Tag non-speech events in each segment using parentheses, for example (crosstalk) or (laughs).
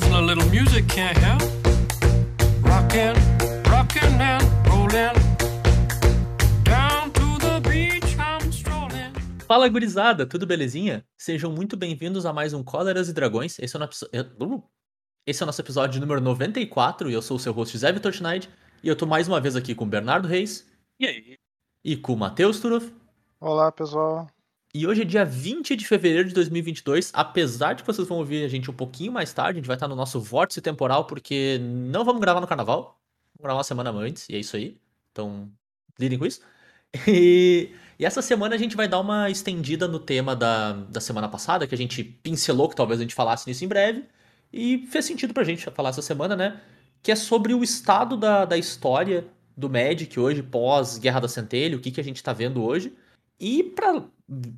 A little music can't help. Rockin', rockin' and rollin'. Down to the beach I'm strolling. Fala gurizada, tudo belezinha? Sejam muito bem-vindos a mais um Cóleras e Dragões. Esse é, o nosso... uh, Esse é o nosso episódio número 94 e eu sou o seu host Zé Vitor Schneid e eu tô mais uma vez aqui com o Bernardo Reis E aí? e com o Matheus Turoff. Olá, pessoal. E hoje é dia 20 de fevereiro de 2022, apesar de que vocês vão ouvir a gente um pouquinho mais tarde, a gente vai estar no nosso vórtice temporal porque não vamos gravar no carnaval, vamos gravar uma semana antes e é isso aí. Então, lidem com isso. (laughs) E, e essa semana a gente vai dar uma estendida no tema da, da semana passada, que a gente pincelou, que talvez a gente falasse nisso em breve, e fez sentido pra gente falar essa semana, né? Que é sobre o estado da, da história do Magic hoje, pós-Guerra da Centelha, o que, que a gente tá vendo hoje. E pra,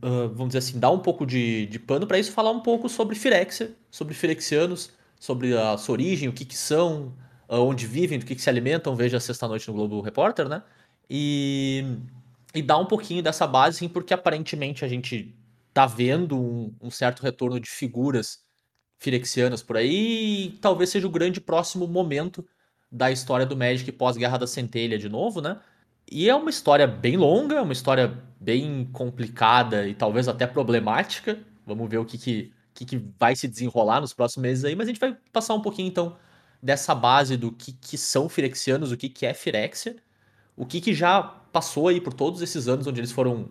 ah, vamos dizer assim, dar um pouco de, de pano pra isso, falar um pouco sobre Firexia, sobre Firexianos, sobre a sua origem, o que que são, ah, onde vivem, do que que se alimentam, veja sexta-noite no Globo Repórter, né? E, e dar um pouquinho dessa base, assim, porque aparentemente a gente tá vendo um, um certo retorno de figuras firexianas por aí, e talvez seja o grande próximo momento da história do Magic pós-Guerra da Centelha de novo, né? E é uma história bem longa, uma história bem complicada e talvez até problemática. Vamos ver o que, que, que, que vai se desenrolar nos próximos meses aí, mas a gente vai passar um pouquinho então dessa base do que, que são firexianos, o que, que é firexia, o que, que já passou aí por todos esses anos onde eles foram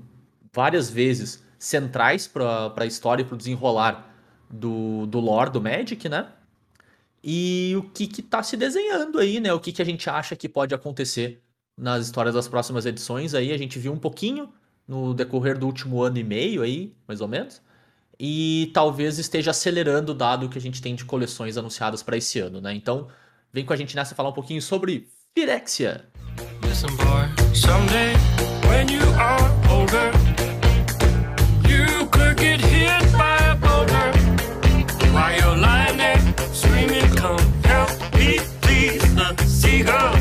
várias vezes centrais para a história e para o desenrolar do, do lore do Magic, né? E o que que tá se desenhando aí, né? O que que a gente acha que pode acontecer nas histórias das próximas edições aí. A gente viu um pouquinho no decorrer do último ano e meio aí, mais ou menos. E talvez esteja acelerando dado o que a gente tem de coleções anunciadas para esse ano, né? Então, vem com a gente nessa falar um pouquinho sobre Firexia. Listen, boy, someday when you are older, you could get hit by a boulder while you're lying there screaming, Come help me, please. The seagulls,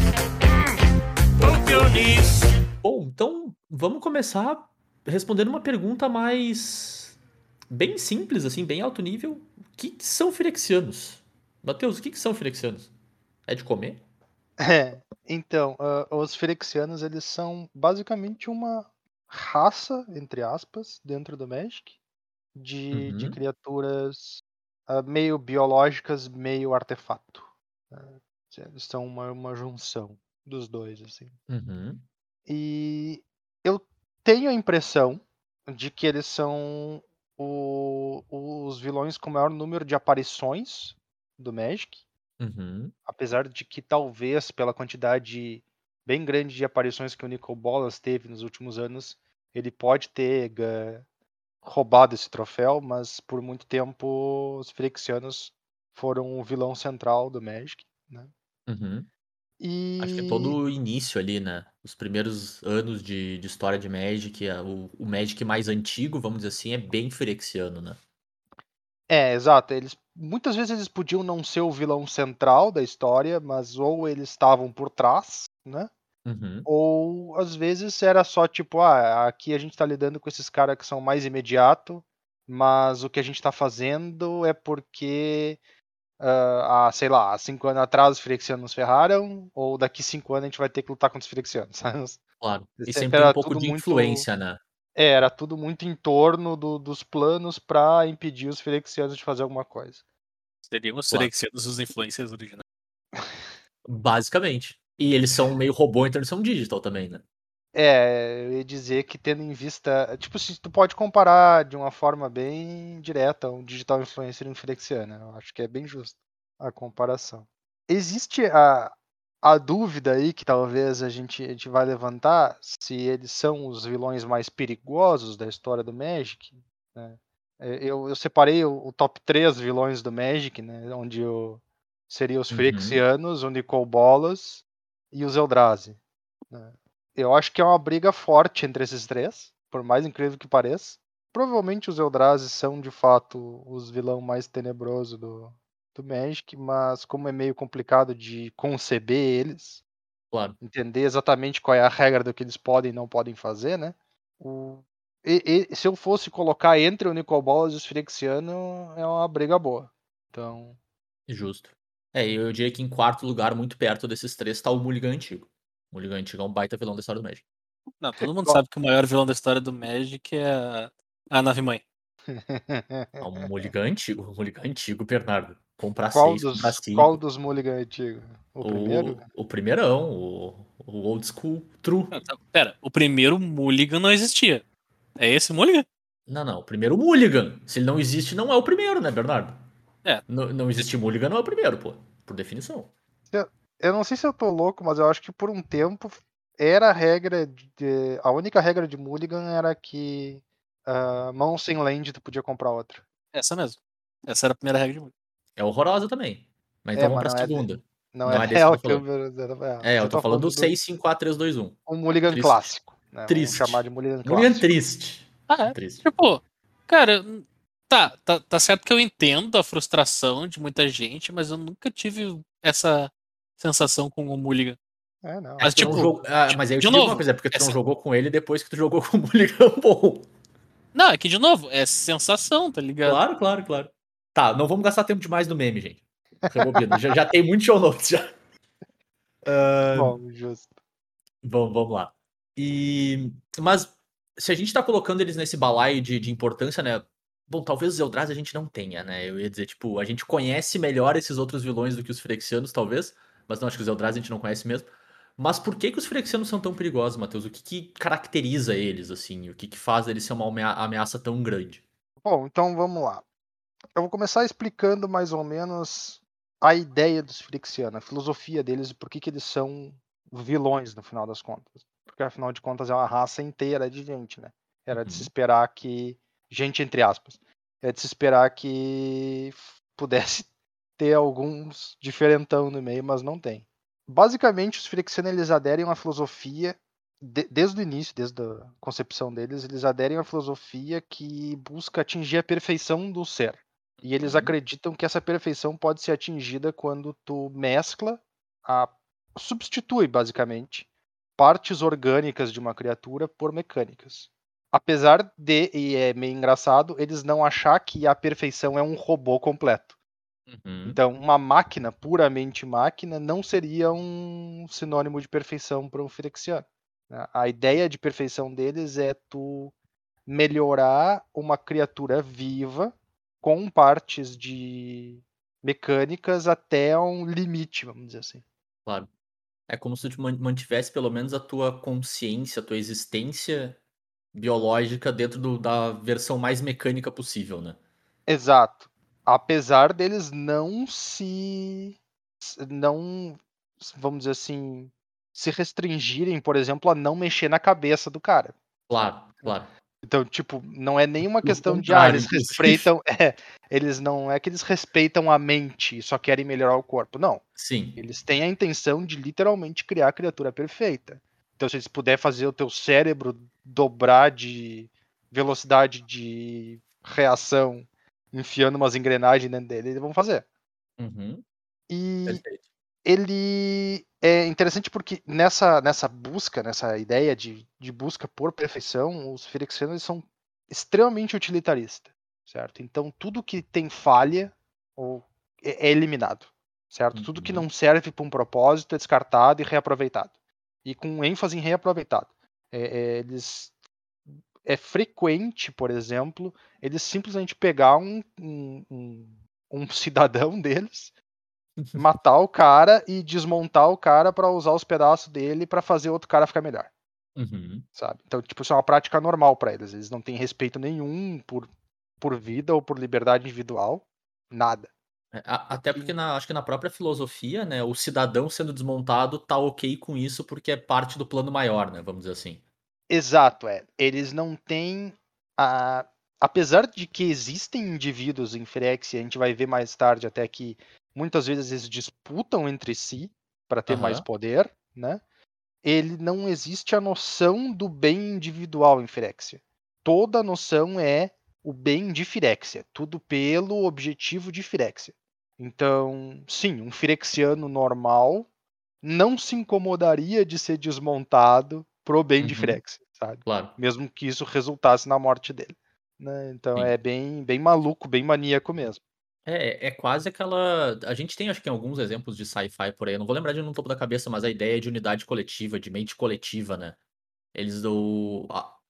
Bom, então vamos começar respondendo uma pergunta mais bem simples, assim, bem alto nível. O que, que são firexianos? Matheus, o que, que são firexianos? É de comer? É, então, ah, os Firexianos, eles são basicamente uma raça, entre aspas, dentro do Magic, de, de Uhum. criaturas ah, meio biológicas, meio artefato. né? Eles são uma, uma junção dos dois, assim. Uhum. E eu tenho a impressão de que eles são o- os vilões com maior número de aparições do Magic. Uhum. apesar de que talvez pela quantidade bem grande de aparições que o Nicol Bolas teve nos últimos anos, ele pode ter roubado esse troféu, mas por muito tempo os Firexianos foram o vilão central do Magic, né? Uhum. E Acho que é todo o início ali, né? Os primeiros anos de, de história de Magic, o, o Magic mais antigo, vamos dizer assim, é bem firexiano, né? é, exato, eles muitas vezes eles podiam não ser o vilão central da história, mas ou eles estavam por trás, né? Uhum. Ou às vezes era só tipo, ah, aqui a gente tá lidando com esses caras que são mais imediato, mas o que a gente tá fazendo é porque, ah, há, sei lá, há cinco anos atrás os Firexianos nos ferraram, ou daqui cinco anos a gente vai ter que lutar contra os Firexianos? (laughs) Claro. E Sempre sempre um era pouco tudo de muito- influência, né? É, era tudo muito em torno do- dos planos pra impedir os Firexianos de fazer alguma coisa. Seriam os Claro. Firexianos os influencers originais. Basicamente. E eles são meio robô, então eles são digital também, né? É, eu ia dizer que tendo em vista. Tipo assim, tu pode comparar de uma forma bem direta um digital influencer e um Firexiano. Eu acho que é bem justo a comparação. Existe a, a dúvida aí que talvez a gente, a gente vai levantar se eles são os vilões mais perigosos da história do Magic. né? É, Eu, eu separei o, o top 3 vilões do Magic, né? Onde o, seria os Uhum. O Nicol Bolas e os Eldrazi. né? Eu acho que é uma briga forte entre esses três, por mais incrível que pareça. Provavelmente os Eldrazi são de fato os vilão mais tenebroso do, do Magic, mas como é meio complicado de conceber eles, Claro. entender exatamente qual é a regra do que eles podem e não podem fazer, né? O- e- e- se eu fosse colocar entre o Nicol Bolas e os Firexiano, é uma briga boa. Então, Justo. É, eu diria que em quarto lugar, muito perto desses três, tá o Mulligan Antigo. O Mulligan Antigo é um baita vilão da história do Magic. Não, todo mundo sabe que o maior vilão da história do Magic é a, a nave mãe. É um Mulligan Antigo. O Mulligan Antigo, Bernardo. Comprar qual, seis, dos, comprar cinco. qual dos Mulligan antigos? O, primeiro? O primeirão, o, o old school true. Não, tá, Pera, o primeiro Mulligan não existia. É esse Mulligan? Não, não, o primeiro Mulligan. Se ele não existe, não é o primeiro, né, Bernardo? É. Não, não existe Mulligan, não é o primeiro, pô. Por definição. Eu não sei se eu tô louco, mas eu acho que por um tempo era a regra de. A única regra de Mulligan era que ah, mão sem land tu podia comprar outra. Essa mesmo. Essa era a primeira regra de Mulligan. É horrorosa também. Mas É, então vamos pra não é de- segunda. Não, Não é é real que eu tô câmera. É, eu tô falando do do 6, 5, 4, 3, 2, 1. Um Mulligan Triste. clássico. Né? Triste. Vamos chamar de Mulligan Mulligan clássico. triste. Ah, é? Triste. Tipo, cara, tá, tá, tá certo que eu entendo a frustração de muita gente, mas eu nunca tive essa sensação com o Mulligan. É, não. Mas, não tipo, jogou- ah, mas aí eu de te digo novo, uma coisa, é porque tu essa- não jogou com ele depois que tu jogou (laughs) com o Mulligan bom. Não, é que, de novo, é sensação, tá ligado? Claro, claro, claro. Tá, não vamos gastar tempo demais no meme, gente. Já, já tem muito show notes já. Ah, Bom, justo. Vamos, vamos lá. E, mas se a gente tá colocando eles nesse balaio de, de importância, né? Bom, talvez os Eldrazi a gente não tenha, né? Eu ia dizer, tipo, a gente conhece melhor esses outros vilões do que os Phyrexianos, talvez. Mas não, acho que os Eldrazi a gente não conhece mesmo. Mas por que, que os Phyrexianos são tão perigosos, Matheus? O que, que caracteriza eles, assim? O que, que faz eles ser uma amea- ameaça tão grande? Bom, então vamos lá. Eu vou começar explicando mais ou menos a ideia dos Frixianos, a filosofia deles e por que, que eles são vilões no final das contas. Porque afinal de contas é uma raça inteira de gente, né? Era de se Uhum. esperar que. Gente, entre aspas. Era de se esperar que pudesse ter alguns diferentão no meio, mas não tem. Basicamente, os Frixianos eles aderem a uma filosofia de- desde o início, desde a concepção deles, eles aderem a uma filosofia que busca atingir a perfeição do ser. E eles Uhum. acreditam que essa perfeição pode ser atingida quando tu mescla, a, substitui basicamente partes orgânicas de uma criatura por mecânicas. Apesar de, e é meio engraçado, eles não achar que a perfeição é um robô completo. Uhum. Então, uma máquina, puramente máquina, não seria um sinônimo de perfeição para um Phyrexiano. né? A ideia de perfeição deles é tu melhorar uma criatura viva com partes de mecânicas até um limite, vamos dizer assim. Claro. É como se tu man- mantivesse pelo menos a tua consciência, a tua existência biológica dentro do- da versão mais mecânica possível, né? Exato. Apesar deles não se. não. vamos dizer assim. se restringirem, por exemplo, a não mexer na cabeça do cara. Claro, claro. Então, tipo, não é nenhuma questão de, ah, eles respeitam. (laughs) É, eles não é que eles respeitam a mente e só querem melhorar o corpo. Não. Sim. Eles têm a intenção de literalmente criar a criatura perfeita. Então, se eles puderem fazer o teu cérebro dobrar de velocidade de reação, enfiando umas engrenagens dentro dele, eles vão fazer. Uhum. E Perfeito. ele é interessante porque nessa, nessa busca, nessa ideia de, de busca por perfeição, os Phyrexianos eles são extremamente utilitaristas, certo? Então tudo que tem falha ou é, é eliminado, certo? Tudo que Uhum. não serve para um propósito é descartado e reaproveitado. E com ênfase em reaproveitado. É, é, eles é frequente, por exemplo, eles simplesmente pegar um, um, um, um (laughs) cidadão deles matar o cara e desmontar o cara pra usar os pedaços dele pra fazer outro cara ficar melhor, Uhum. sabe? Então, tipo, isso é uma prática normal pra eles. Eles não têm respeito nenhum por, por vida ou por liberdade individual, nada. É, Até porque na, acho que na própria filosofia, né, o cidadão sendo desmontado tá ok com isso porque é parte do plano maior, né, vamos dizer assim. Exato, é. Eles não têm a apesar de que existem indivíduos em Phyrexia, a gente vai ver mais tarde até que muitas vezes eles disputam entre si pra ter mais Aham. poder, né? Ele não existe a noção do bem individual em Phyrexia. Toda a noção é o bem de Phyrexia, tudo pelo objetivo de Phyrexia. Então, sim, um Phyrexiano normal não se incomodaria de ser desmontado pro bem de Uhum. Phyrexia, sabe? Claro. Mesmo que isso resultasse na morte dele. né? Então Sim. é bem, bem maluco, bem maníaco mesmo. É, é quase aquela. A gente tem, acho que, alguns exemplos de sci-fi por aí. Eu não vou lembrar de um no topo da cabeça, mas a ideia de unidade coletiva, de mente coletiva, né? Eles do.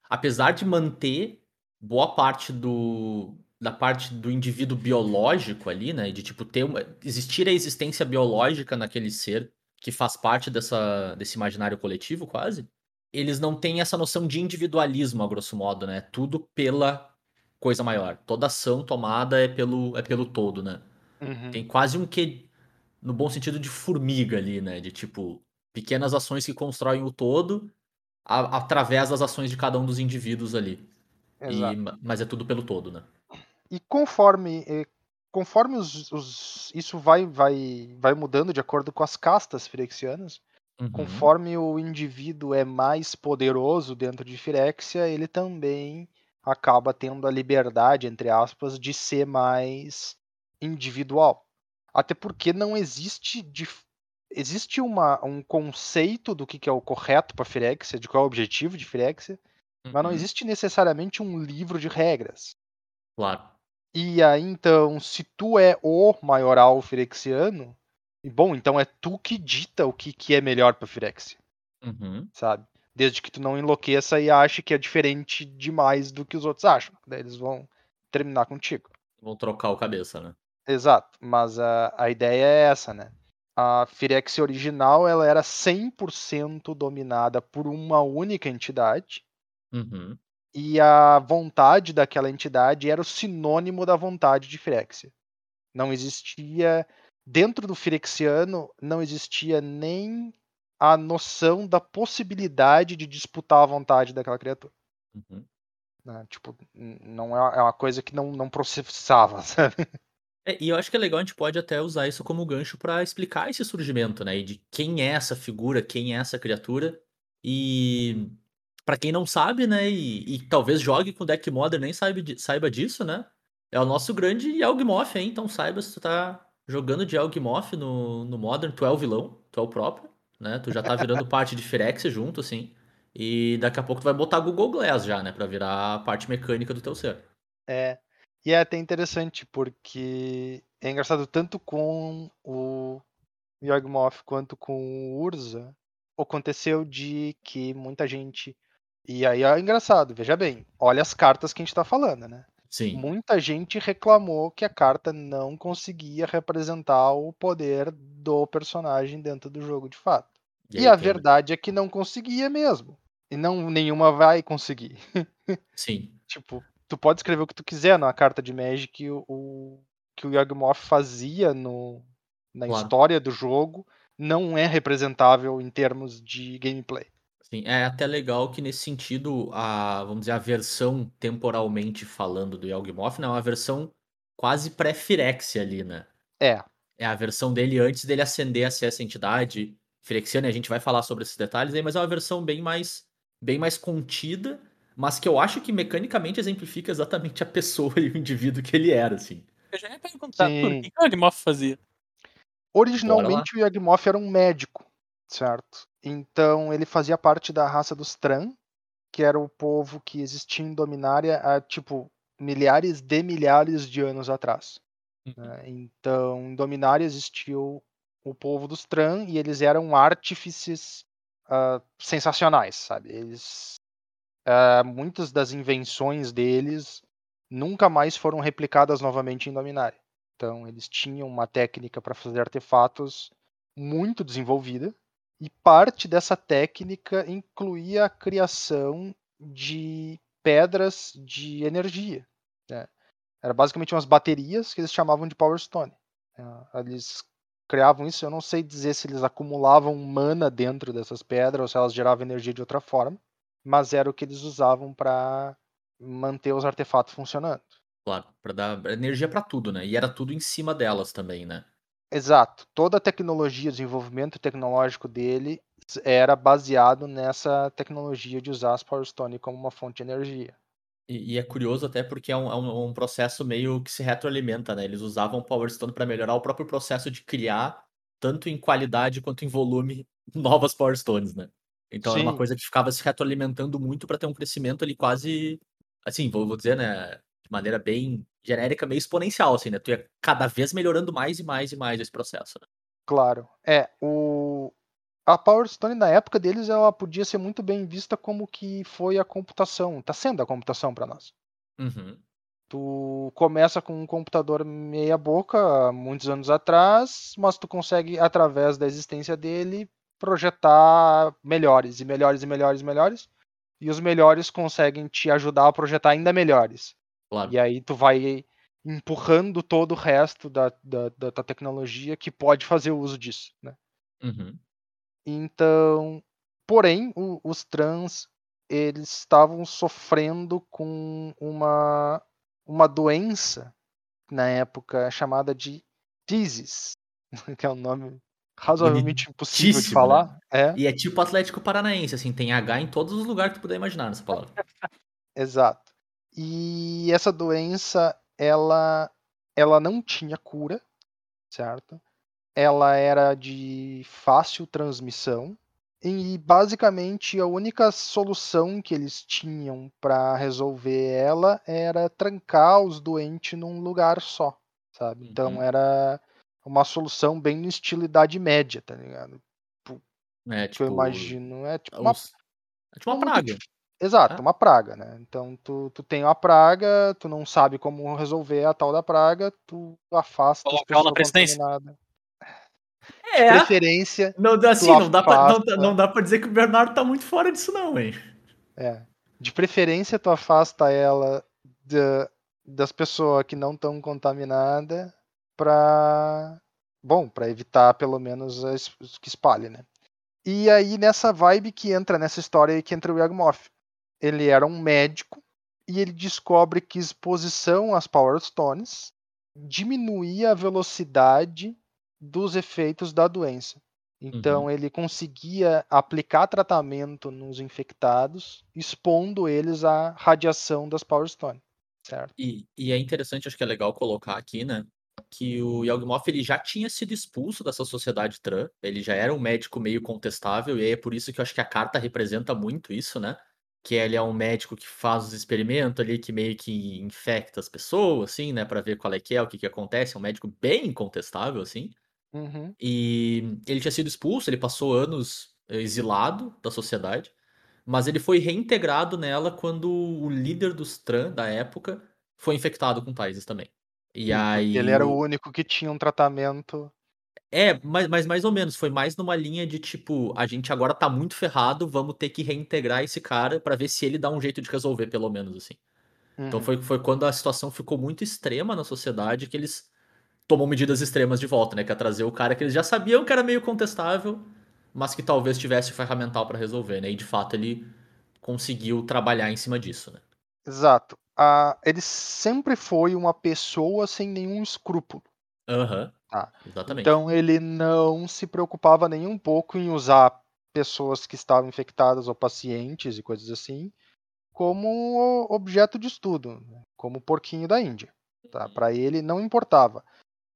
Apesar de manter boa parte do. Da parte do indivíduo biológico ali, né? De tipo ter uma. Existir a existência biológica naquele ser que faz parte dessa, desse imaginário coletivo, quase. Eles não têm essa noção de individualismo, a grosso modo, né? Tudo pela coisa maior. Toda ação tomada é pelo, é pelo todo, né? Uhum. Tem quase um quê, no bom sentido de formiga ali, né? De tipo, pequenas ações que constroem o todo a- através das ações de cada um dos indivíduos ali. E- mas é tudo pelo todo, né? E conforme eh, conforme os, os- isso vai, vai, vai mudando de acordo com as castas firexianas, Uhum. conforme o indivíduo é mais poderoso dentro de Firexia, ele também acaba tendo a liberdade, entre aspas, de ser mais individual. Até porque não existe dif- existe uma, um conceito do que, que é o correto para Firexia, de qual é o objetivo de Firexia, mas não Uhum. existe necessariamente um livro de regras. Claro. E aí, então, se tu é o maioral firexiano, bom, então é tu que dita o que, que é melhor pra Firexia, Uhum. sabe? Desde que tu não enlouqueça e ache que é diferente demais do que os outros acham. Daí eles vão terminar contigo. Vão trocar o cabeça, né? Exato, mas a, a ideia é essa, né? A Firexia original, ela era 100% dominada por uma única entidade, Uhum. e a vontade daquela entidade era o sinônimo da vontade de Firexia. Não existia dentro do Firexiano não existia nem a noção da possibilidade de disputar a vontade daquela criatura. Uhum. né? Tipo, não é é uma coisa que não, não processava, (laughs) sabe? É, e eu acho que é legal, a gente pode até usar isso como gancho pra explicar esse surgimento, né? E de quem é essa figura, quem é essa criatura. E pra quem não sabe, né? E, e talvez jogue com deck modern nem saiba, saiba disso, né? É o nosso grande Yawgmoth, hein? Então saiba se tu tá jogando de Yawgmoth no, no Modern, tu é o vilão, tu é o próprio, né? Tu já tá virando (laughs) parte de Phyrexia junto, assim. E daqui a pouco tu vai botar Google Glass já, né? Pra virar a parte mecânica do teu ser. É. E é até interessante, porque é engraçado tanto com o Yawgmoth quanto com o Urza. Aconteceu de que muita gente. E aí é engraçado, veja bem, olha as cartas que a gente tá falando, né? Sim. Muita gente reclamou que a carta não conseguia representar o poder do personagem dentro do jogo de fato. E, aí a verdade é que não conseguia mesmo. E não nenhuma vai conseguir. (laughs) Sim. tipo, tu pode escrever o que tu quiser na carta de Magic o, o que o Yawgmoth fazia no, na Claro. história do jogo não é representável em termos de gameplay. Sim, é até legal que nesse sentido, a, vamos dizer, a versão temporalmente falando do Yawgmoth não é uma versão quase pré-Firexia ali, né? É, É a versão dele antes dele ascender a ser essa entidade Firexiana, e a gente vai falar sobre esses detalhes aí, mas é uma versão bem mais, bem mais contida, mas que eu acho que mecanicamente exemplifica exatamente a pessoa e o indivíduo que ele era, assim. Eu já ia perguntar por Sim. que, que o Agmoth fazia. Originalmente o Yawgmoth era um médico, certo? Então ele fazia parte da raça dos Tran, que era o povo que existia em Dominária há tipo milhares de milhares de anos atrás. né? Então em Dominária existiu o povo dos Tran e eles eram artífices ah, sensacionais, sabe? Eles ah, muitas das invenções deles nunca mais foram replicadas novamente em Dominária. Então, eles tinham uma técnica para fazer artefatos muito desenvolvida, e parte dessa técnica incluía a criação de pedras de energia. né? Era basicamente umas baterias que eles chamavam de Power Stone. né? Eles criavam isso, eu não sei dizer se eles acumulavam mana dentro dessas pedras ou se elas geravam energia de outra forma, mas era o que eles usavam para manter os artefatos funcionando. Claro, pra dar energia pra tudo, né? E era tudo em cima delas também, né? Exato. Toda a tecnologia, o desenvolvimento tecnológico dele era baseado nessa tecnologia de usar as Power Stone como uma fonte de energia. E, e é curioso até porque é um, é um- processo meio que se retroalimenta, né? Eles usavam o Power Stone para melhorar o próprio processo de criar, tanto em qualidade quanto em volume, (laughs) novas Power Stones, né? Então era uma coisa que ficava se retroalimentando muito para ter um crescimento ali quase, assim, vou, vou dizer, né? De maneira bem genérica, meio exponencial, assim, né? Tu ia cada vez melhorando mais e mais e mais esse processo. Né? Claro. É, o... a Power Stone na época deles ela podia ser muito bem vista como que foi a computação, tá sendo a computação para nós. Uhum. Tu começa com um computador meia boca, muitos anos atrás, mas tu consegue, através da existência dele, projetar melhores e melhores e melhores e melhores. E os melhores conseguem te ajudar a projetar ainda melhores. Claro. E aí tu vai empurrando todo o resto da, da, da, da tecnologia que pode fazer uso disso, né? Uhum. Então, porém, o- os trans eles estavam sofrendo com uma uma doença na época chamada de physis, (laughs) que é um nome razoavelmente impossível de Bonitíssimo, falar. É, E é tipo Atlético Paranaense, assim, tem H em todos os lugares que tu puder imaginar nessa palavra. (laughs) exato. E essa doença, ela ela não tinha cura, certo? Ela era de fácil transmissão e basicamente a única solução que eles tinham para resolver ela era trancar os doentes num lugar só, sabe? Então Uhum. era uma solução bem no estilo Idade Média, tá ligado? É, Que tipo. eu imagino é tipo uma uns- É tipo uma praga. Exato, É. uma praga, né? Então tu, tu tem uma praga, tu não sabe como resolver a tal da praga, tu afasta as Colocar ela na pessoas presidência. contaminadas. É. Preferência, Não, dá- assim, não dá, pra, não, afasta. não dá pra dizer que o Bernardo tá muito fora disso, não, hein? é, de preferência tu afasta ela da- das pessoas que não estão contaminadas pra, bom, para evitar pelo menos as, que espalhe, né? E aí nessa vibe que entra nessa história aí que entra o Yagmoth. Ele era um médico e ele descobre que exposição às Power Stones diminuía a velocidade dos efeitos da doença. Então ele conseguia aplicar tratamento nos infectados, expondo eles à radiação das Power Stone, certo? E, e é interessante, acho que é legal colocar aqui, né? Que o Yawgmoth ele já tinha sido expulso dessa sociedade Tran, ele já era um médico meio contestável, e aí é por isso que eu acho que a carta representa muito isso, né? Que ele é um médico que faz os experimentos ali, que meio que infecta as pessoas, assim, né? Pra ver qual é que é, o que que acontece. É um médico bem incontestável, assim. Uhum. E ele tinha sido expulso, ele passou anos eh, exilado da sociedade, mas ele foi reintegrado nela quando o líder dos Tran da época foi infectado com Taises também. E porque aí. ele era o único que tinha um tratamento. É, mas, mas mais ou menos, foi mais numa linha de tipo, a gente agora tá muito ferrado, vamos ter que reintegrar esse cara pra ver se ele dá um jeito de resolver, pelo menos, assim. Então Uhum. foi, foi quando a situação ficou muito extrema na sociedade que eles tomam medidas extremas de volta, né? Que é trazer o cara que eles já sabiam que era meio contestável, mas que talvez tivesse ferramental pra resolver, né? E de fato ele conseguiu trabalhar em cima disso, né? Exato. Ah, ele sempre foi uma pessoa sem nenhum escrúpulo. Aham. Tá. Exatamente. Então ele não se preocupava nem um pouco em usar pessoas que estavam infectadas ou pacientes e coisas assim como objeto de estudo, né? como o porquinho da Índia. Tá? Para ele não importava.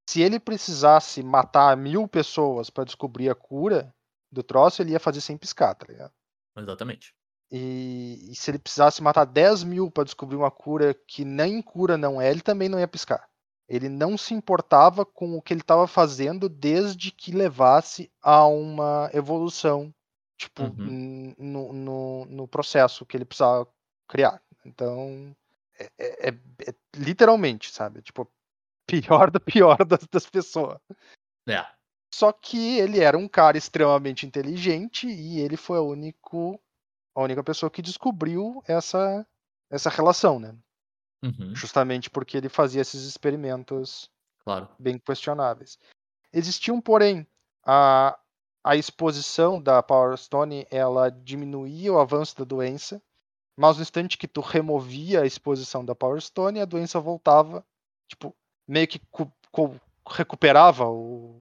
Se ele precisasse matar mil pessoas para descobrir a cura do troço, ele ia fazer sem piscar, tá ligado? Exatamente. E, e se ele precisasse matar 10 mil para descobrir uma cura que nem cura não é, ele também não ia piscar. Ele não se importava com o que ele estava fazendo desde que levasse a uma evolução, tipo, Uhum. no, no, no processo que ele precisava criar. Então, é, é- é- é literalmente, sabe? Tipo, (laughs) pior do pior das, das pessoas. É. Só que ele era um cara extremamente inteligente e ele foi o único, a única pessoa que descobriu essa, essa relação, né? Uhum. Justamente porque ele fazia esses experimentos Claro. bem questionáveis. Existiam, porém, a, a exposição da Power Stone, ela diminuía o avanço da doença, mas no instante que tu removia a exposição da Power Stone, a doença voltava, tipo, meio que cu- cu- recuperava o,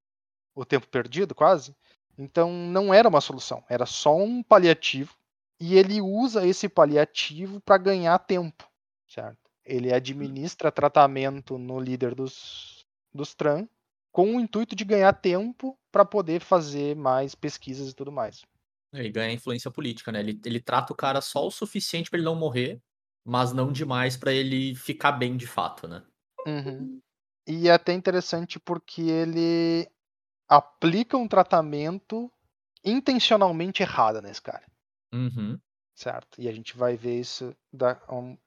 o tempo perdido, quase. Então não era uma solução, era só um paliativo, e ele usa esse paliativo para ganhar tempo, certo? Ele administra tratamento no líder dos, dos Tran com o intuito de ganhar tempo para poder fazer mais pesquisas e tudo mais. Ele ganha influência política, né? Ele, ele trata o cara só o suficiente pra ele não morrer, mas não demais pra ele ficar bem de fato, né? Uhum. E é até interessante porque ele aplica um tratamento intencionalmente errado nesse cara, Uhum. certo? E a gente vai ver isso da- um-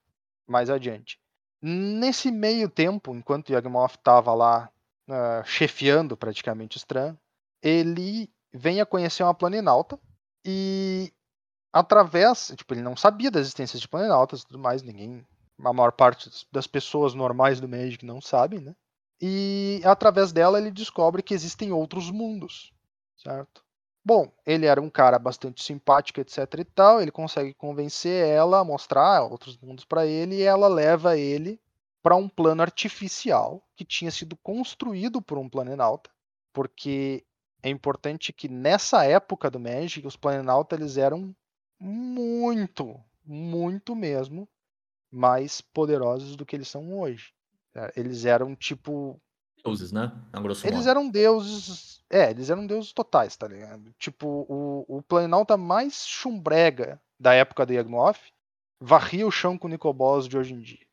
mais adiante. Nesse meio tempo, enquanto Yagmoth estava lá ah, chefiando praticamente os Tran, ele vem a conhecer uma planinauta e através, tipo, ele não sabia da existência de planinautas e tudo mais, ninguém, a maior parte das- das pessoas normais do Magic não sabem, né? E através dela ele descobre que existem outros mundos, certo? Bom, ele era um cara bastante simpático, etc e tal, ele consegue convencer ela a mostrar outros mundos para ele e ela leva ele para um plano artificial que tinha sido construído por um planinauta, porque é importante que nessa época do Magic os planinautas eles eram muito, muito mesmo mais poderosos do que eles são hoje. É, Eles eram tipo Deuses, né? Eles eram deuses. É, eles eram deuses totais, tá ligado? Tipo, o, o Planalta mais chumbrega da época do Yagmoth varria o chão com o Nicobos de hoje em dia,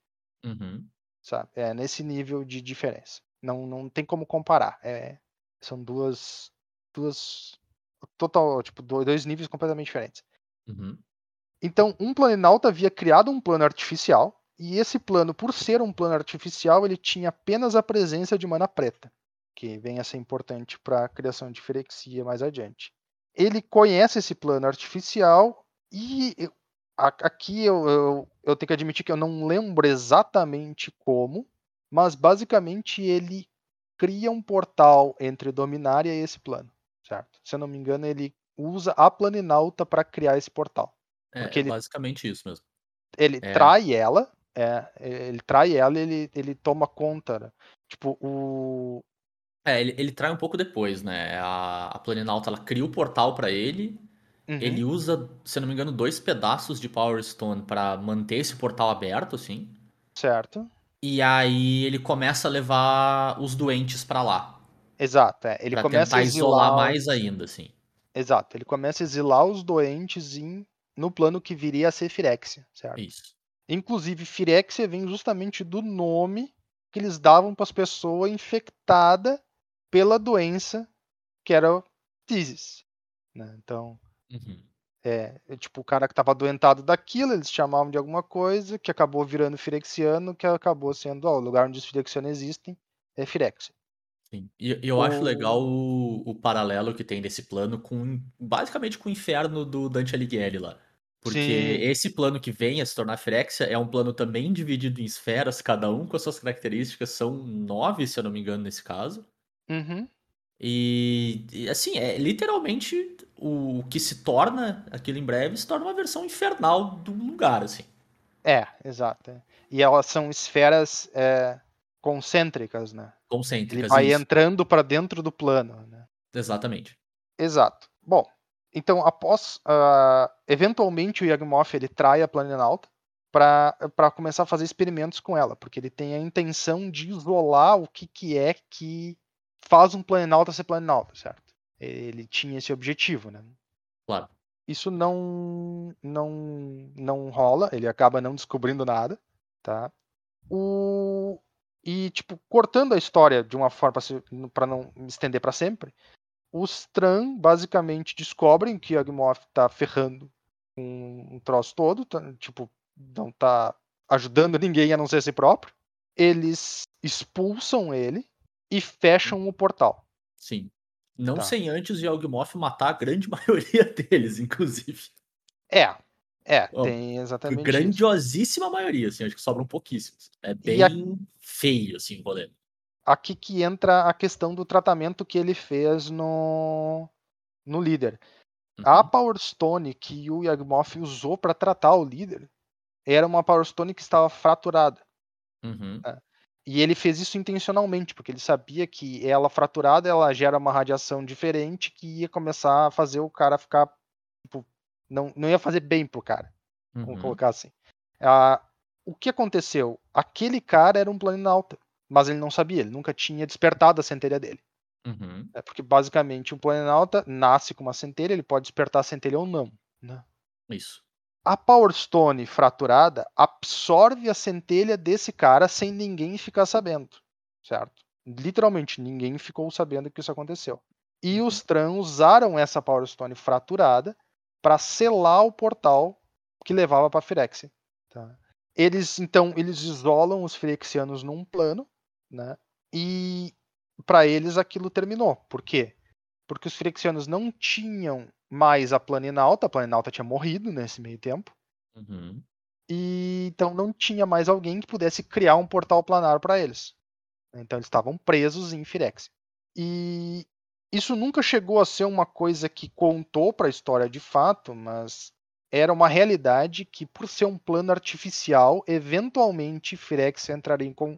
Uhum. sabe? É nesse nível de diferença. Não, não tem como comparar. É, são duas. Duas. Total, tipo, do- dois níveis completamente diferentes. Uhum. Então, um Planinauta havia criado um plano artificial, e esse plano, por ser um plano artificial, ele tinha apenas a presença de mana preta, que vem a ser importante para a criação de Firexia mais adiante. Ele conhece esse plano artificial e eu- a- aqui eu, eu, eu tenho que admitir que eu não lembro exatamente como, mas basicamente ele cria um portal entre Dominária e esse plano, certo? Se eu não me engano, ele usa a Planinauta para criar esse portal É, Porque é ele- basicamente isso mesmo. ele É. trai ela, é, ele trai ela e ele, ele toma conta. né? Tipo, o. É, ele, ele trai um pouco depois, né? A, a Planinauta, ela cria o portal pra ele, Uhum, ele usa, se não me engano, dois pedaços de Power Stone pra manter esse portal aberto, assim. Certo. E aí ele começa a levar os doentes pra lá. Exato. é, Ele pra começa tentar a isolar mais ainda, assim. Exato. Ele começa a exilar os doentes em, no plano que viria a ser Firexia, certo? Isso. Inclusive, Firexia vem justamente do nome que eles davam para as pessoas infectadas pela doença que era o Tisis. Né? Então, Uhum. É, é tipo, o cara que tava adoentado daquilo, eles chamavam de alguma coisa, que acabou virando firexiano, que acabou sendo, ó, o lugar onde os firexianos existem é Firexia. Sim. E e eu acho O- legal o, o paralelo que tem desse plano com, basicamente, com o inferno do Dante Alighieri lá. Porque Sim. esse plano que vem a se tornar Firexia é um plano também dividido em esferas, cada um com as suas características, são nove, se eu não me engano, nesse caso. Uhum. E, e, assim, é literalmente o, o que se torna aquilo em breve se torna uma versão infernal do lugar, assim. É, exato. é. E elas são esferas é, concêntricas, né? Ele Concêntricas. vai isso. entrando para dentro do plano, né? Exatamente. Exato. Bom, então após, ah, eventualmente o Yagmoth ele trai a Planinauta para começar a fazer experimentos com ela, porque ele tem a intenção de isolar o que, que é que faz um Planinauta ser Planinauta, certo? Ele tinha esse objetivo, né? Claro. Isso não não não rola, ele acaba não descobrindo nada, tá? O e tipo cortando a história de uma forma para não estender para sempre, os Tran basicamente descobrem que Yagmoth tá ferrando com um troço todo, tá, tipo, não tá ajudando ninguém a não ser a si próprio. Eles expulsam ele e fecham o portal. Sim. Não Tá. sem antes o Yawgmoth matar a grande (laughs) maioria deles, inclusive. É, é, Ó, tem exatamente isso. Grandiosíssima maioria, assim, acho que sobram pouquíssimos. É bem a- feio, assim, o rolê. Aqui que entra a questão do tratamento que ele fez no, no líder. A Uhum. Power Stone que o Yagmoth usou para tratar o líder era uma Power Stone que estava fraturada. Uhum. E ele fez isso intencionalmente, porque ele sabia que ela fraturada, ela gera uma radiação diferente que ia começar a fazer o cara ficar. Tipo, não, não ia fazer bem pro cara, vamos Uhum. colocar assim. Ah, o que aconteceu? Aquele cara era um planinauta, mas ele não sabia, ele nunca tinha despertado a centelha dele. Uhum. É porque basicamente um planinauta nasce com uma centelha, ele pode despertar a centelha ou não. Né? Isso. A Power Stone fraturada absorve a centelha desse cara sem ninguém ficar sabendo, certo? Literalmente, ninguém ficou sabendo que isso aconteceu. E os Tran usaram essa Power Stone fraturada para selar o portal que levava para Firexia. Tá? Eles então eles isolam os Firexianos num plano, né? E para eles aquilo terminou. Por quê? Porque os Firexianos não tinham mais a Planinalta, a Planinalta tinha morrido nesse meio tempo. Uhum. E então não tinha mais alguém que pudesse criar um portal planar para eles. Então eles estavam presos em Firexia. E isso nunca chegou a ser uma coisa que contou para a história de fato, mas era uma realidade que, por ser um plano artificial, eventualmente Firexia entraria em, com,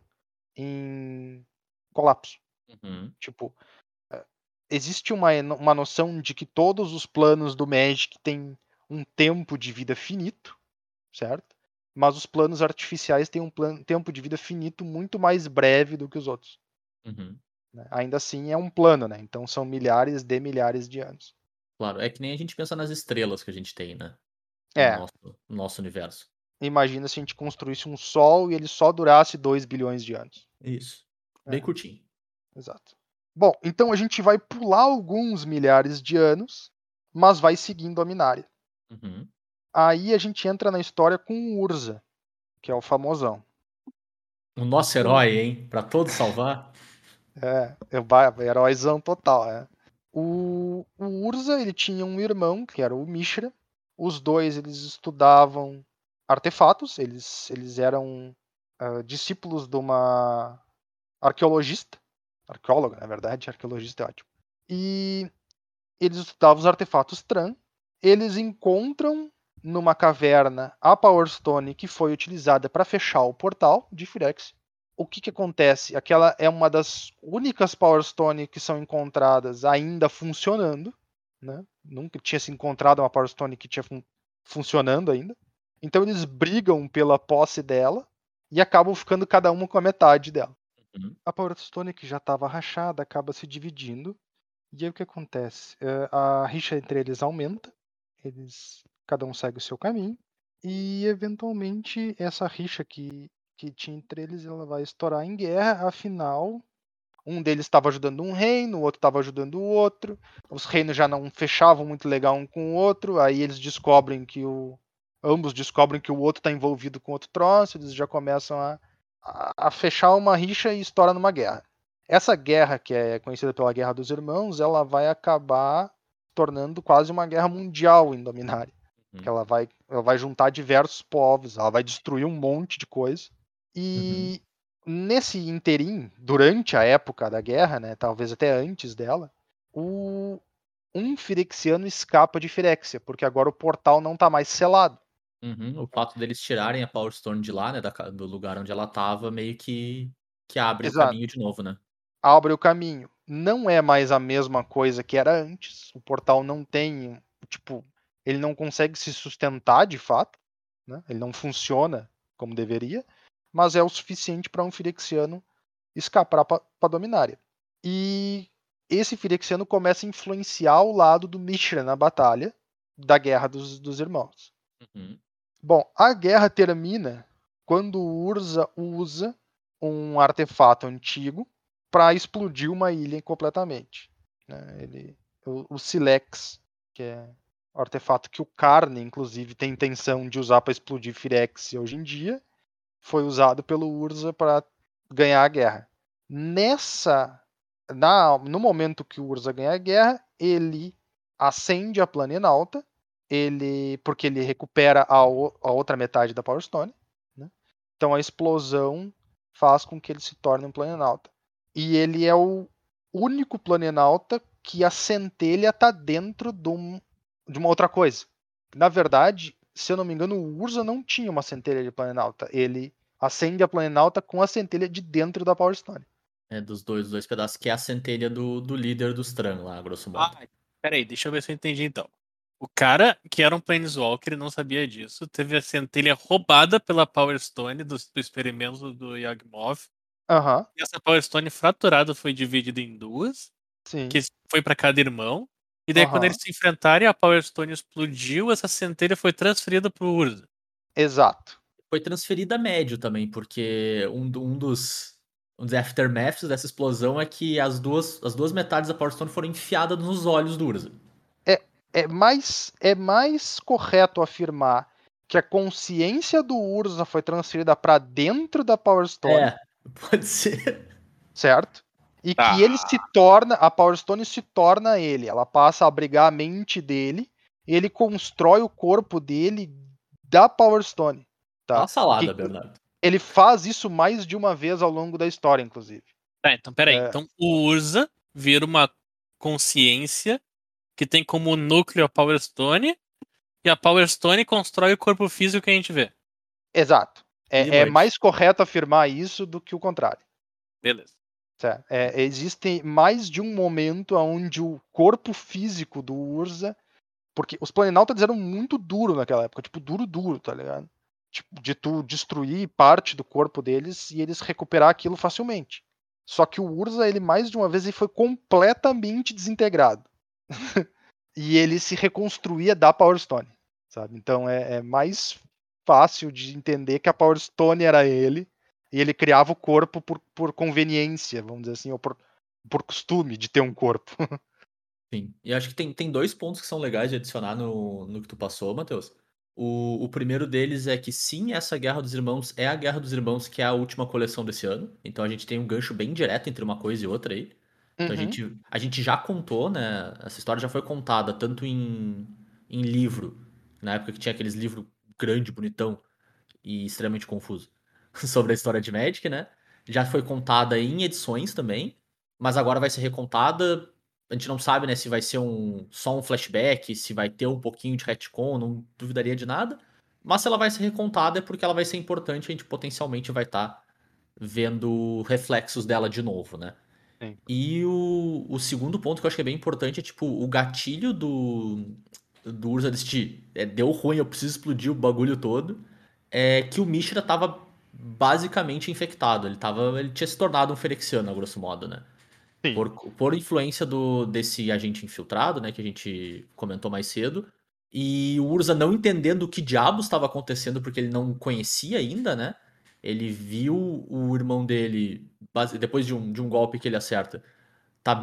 em colapso. Uhum. Tipo, existe uma, uma noção de que todos os planos do Magic têm um tempo de vida finito, certo? Mas os planos artificiais têm um plano, tempo de vida finito muito mais breve do que os outros. Uhum. né? Ainda assim é um plano, né? Então são milhares de milhares de anos. Claro, é que nem a gente pensa nas estrelas que a gente tem, né? É. No nosso, no nosso universo. Imagina se a gente construísse um Sol e ele só durasse 2 bilhões de anos. Isso. Bem É. curtinho. Exato. Bom, então a gente vai pular alguns milhares de anos, mas vai seguindo a Minária. Uhum. Aí a gente entra na história com o Urza, que é o famosão. O nosso herói, hein? Pra todos salvar. (laughs) É, é heróizão total, é. O, o Urza, ele tinha um irmão, que era o Mishra. Os dois, eles estudavam artefatos, eles, eles eram ah, discípulos de uma arqueologista. Arqueóloga, na verdade, arqueologista é ótimo. E eles estudavam os artefatos Tran. Eles encontram numa caverna a Power Stone que foi utilizada para fechar o portal de Firex o que, que acontece? Aquela é uma das únicas Power Stone que são encontradas ainda funcionando. Né? Nunca tinha se encontrado uma Power Stone que tinha fun funcionando ainda. Então eles brigam pela posse dela e acabam ficando cada uma com a metade dela. Uhum. A Power Stone que já estava rachada acaba se dividindo. E aí o que acontece? Eh, a rixa entre eles aumenta. Eles cada um segue o seu caminho. E eventualmente essa rixa que que tinha entre eles, ela vai estourar em guerra, afinal, um deles estava ajudando um reino, o outro estava ajudando o outro, os reinos já não fechavam muito legal um com o outro, aí eles descobrem que o. Ambos descobrem que o outro está envolvido com outro troço, eles já começam a, a, a fechar uma rixa e estoura numa guerra. Essa guerra, que é conhecida pela Guerra dos Irmãos, ela vai acabar tornando quase uma guerra mundial em Dominária. Uhum. Que ela vai, ela vai juntar diversos povos, ela vai destruir um monte de coisa. E nesse interim, durante a época da guerra, né, talvez até antes dela, o um Firexiano escapa de Firexia, porque agora o portal não tá mais selado. Uhum. O fato deles tirarem a Power Stone de lá, né? da do lugar onde ela tava, meio que, que abre Exato. o caminho de novo, né? Abre o caminho. Não é mais a mesma coisa que era antes. O portal não tem, tipo, ele não consegue se sustentar de fato, né? Ele não funciona como deveria, mas é o suficiente para um Firexiano escapar para Dominária. E esse Firexiano começa a influenciar o lado do Mishra na batalha da Guerra dos, dos Irmãos. Uhum. Bom, a guerra termina quando Urza usa um artefato antigo para explodir uma ilha completamente. né? Ele, o, o Silex, que é artefato que o Carne, inclusive, tem intenção de usar para explodir Firex hoje em dia, foi usado pelo Urza para ganhar a guerra. Nessa, na, no momento que o Urza ganha a guerra, ele acende a Planinalta, ele, porque ele recupera a, o- a outra metade da Power Stone. né? Então a explosão faz com que ele se torne um Planinalta. E ele é o único Planinalta que a centelha está dentro de, um- de uma outra coisa. Na verdade, se eu não me engano, o Urza não tinha uma centelha de Planinalta. Ele acende a Planinalta com a centelha de dentro da Power Stone. É dos dois, dos dois pedaços, que é a centelha do, do líder dos Tran lá, grosso modo. Ah, peraí, deixa eu ver se eu entendi então. O cara que era um Planeswalker e não sabia disso, teve a centelha roubada pela Power Stone do, do experimento do Yagmov. Aham, E essa Power Stone fraturada foi dividida em duas, sim. que foi para cada irmão. E daí, quando Aham. eles se enfrentarem, a Power Stone explodiu, essa centelha foi transferida pro Urza. Exato. Foi transferida a médio também, porque um, um dos, um dos aftermaths dessa explosão é que as duas, as duas metades da Power Stone foram enfiadas nos olhos do Urza. É mais, é mais correto afirmar que a consciência do Urza foi transferida para dentro da Power Stone, É, (laughs) pode ser. certo? E Tá. que ele se torna, a Power Stone se torna ele. Ela passa a abrigar a mente dele, e ele constrói o corpo dele da Power Stone. Tá. Tá? Uma salada, Que- Bernardo. Ele faz isso mais de uma vez ao longo da história, inclusive. Tá, então peraí. É. Então o Urza vira uma consciência que tem como núcleo a Power Stone, e a Power Stone constrói o corpo físico que a gente vê. Exato. É, é mais correto afirmar isso do que o contrário. Beleza. Certo? É, existe mais de um momento onde o corpo físico do Urza. Porque os planinautas eram muito duros naquela época, tipo, duro, duro, tá ligado? Tipo, de tu destruir parte do corpo deles e eles recuperar aquilo facilmente. Só que o Urza, ele mais de uma vez, ele foi completamente desintegrado. (laughs) e ele se reconstruía da Power Stone, sabe? Então é, é mais fácil de entender que a Power Stone era ele e ele criava o corpo por, por conveniência, vamos dizer assim, ou por, por costume de ter um corpo. (laughs) Sim. E acho que tem, tem dois pontos que são legais de adicionar no, no que tu passou, Matheus. O, o primeiro deles é que sim, essa Guerra dos Irmãos é a Guerra dos Irmãos, que é a última coleção desse ano. Então a gente tem um gancho bem direto entre uma coisa e outra aí. Então a Uhum. gente, a gente já contou, né? Essa história já foi contada tanto em, em livro, na época que tinha aqueles livros grande, bonitão e extremamente confuso (laughs) sobre a história de Magic, né? Já foi contada em edições também, mas agora vai ser recontada. A gente não sabe, né, se vai ser um só um flashback, se vai ter um pouquinho de retcon, não duvidaria de nada. Mas se ela vai ser recontada é porque ela vai ser importante, a gente potencialmente vai estar vendo reflexos dela de novo, né? Sim. E o, o segundo ponto que eu acho que é bem importante é, tipo, o gatilho do, do Urza decidir, é, deu ruim, eu preciso explodir o bagulho todo, é que o Mishra tava basicamente infectado, ele, tava, ele tinha se tornado um Ferexiano, a grosso modo, né? Sim. Por, por influência do, desse agente infiltrado, né, que a gente comentou mais cedo, e o Urza não entendendo o que diabos estava acontecendo, porque ele não conhecia ainda, né? Ele viu o irmão dele, depois de um, de um golpe que ele acerta, tá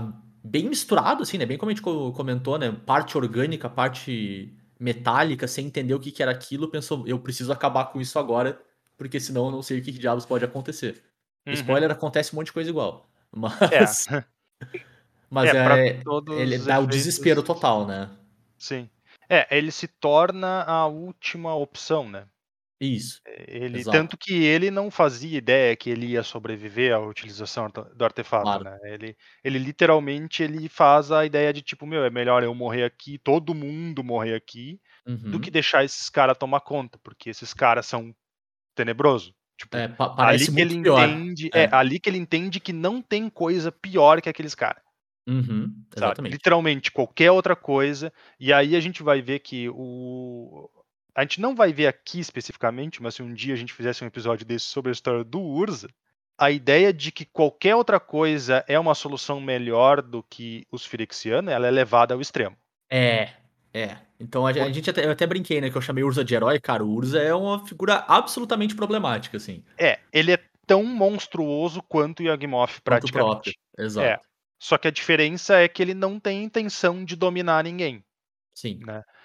bem misturado, assim, né? Bem como a gente co- comentou, né? Parte orgânica, parte metálica, sem entender o que, que era aquilo, pensou, eu preciso acabar com isso agora, porque senão eu não sei o que, que diabos pode acontecer. Uhum. Spoiler, acontece um monte de coisa igual. (laughs) Mas, É, mas É, pra é, todos ele dá o efeitos- desespero total, né? sim. É, ele se torna a última opção, né? Isso. Ele, Exato. tanto que ele não fazia ideia que ele ia sobreviver à utilização do artefato, Claro. né? Ele, ele literalmente ele faz a ideia de tipo, meu, é melhor eu morrer aqui, todo mundo morrer aqui, do Uhum. que deixar esses caras tomar conta, porque esses caras são tenebrosos. Tipo, É, pa- ali que ele pior. entende, É. é. ali que ele entende que não tem coisa pior que aqueles caras. Uhum, exatamente. Literalmente qualquer outra coisa. E aí a gente vai ver que o. A gente não vai ver aqui especificamente, mas se um dia a gente fizesse um episódio desse sobre a história do Urza, a ideia de que qualquer outra coisa é uma solução melhor do que os Firexianos, ela é levada ao extremo. É, é. Então a, a gente até, eu até brinquei, né? Que eu chamei Urza de herói. Cara, o Urza é uma figura absolutamente problemática, assim. É, ele é tão monstruoso quanto o Yagmoth, Quanto praticamente. próprio. Exato. Só que a diferença é que ele não tem intenção de dominar ninguém. Sim.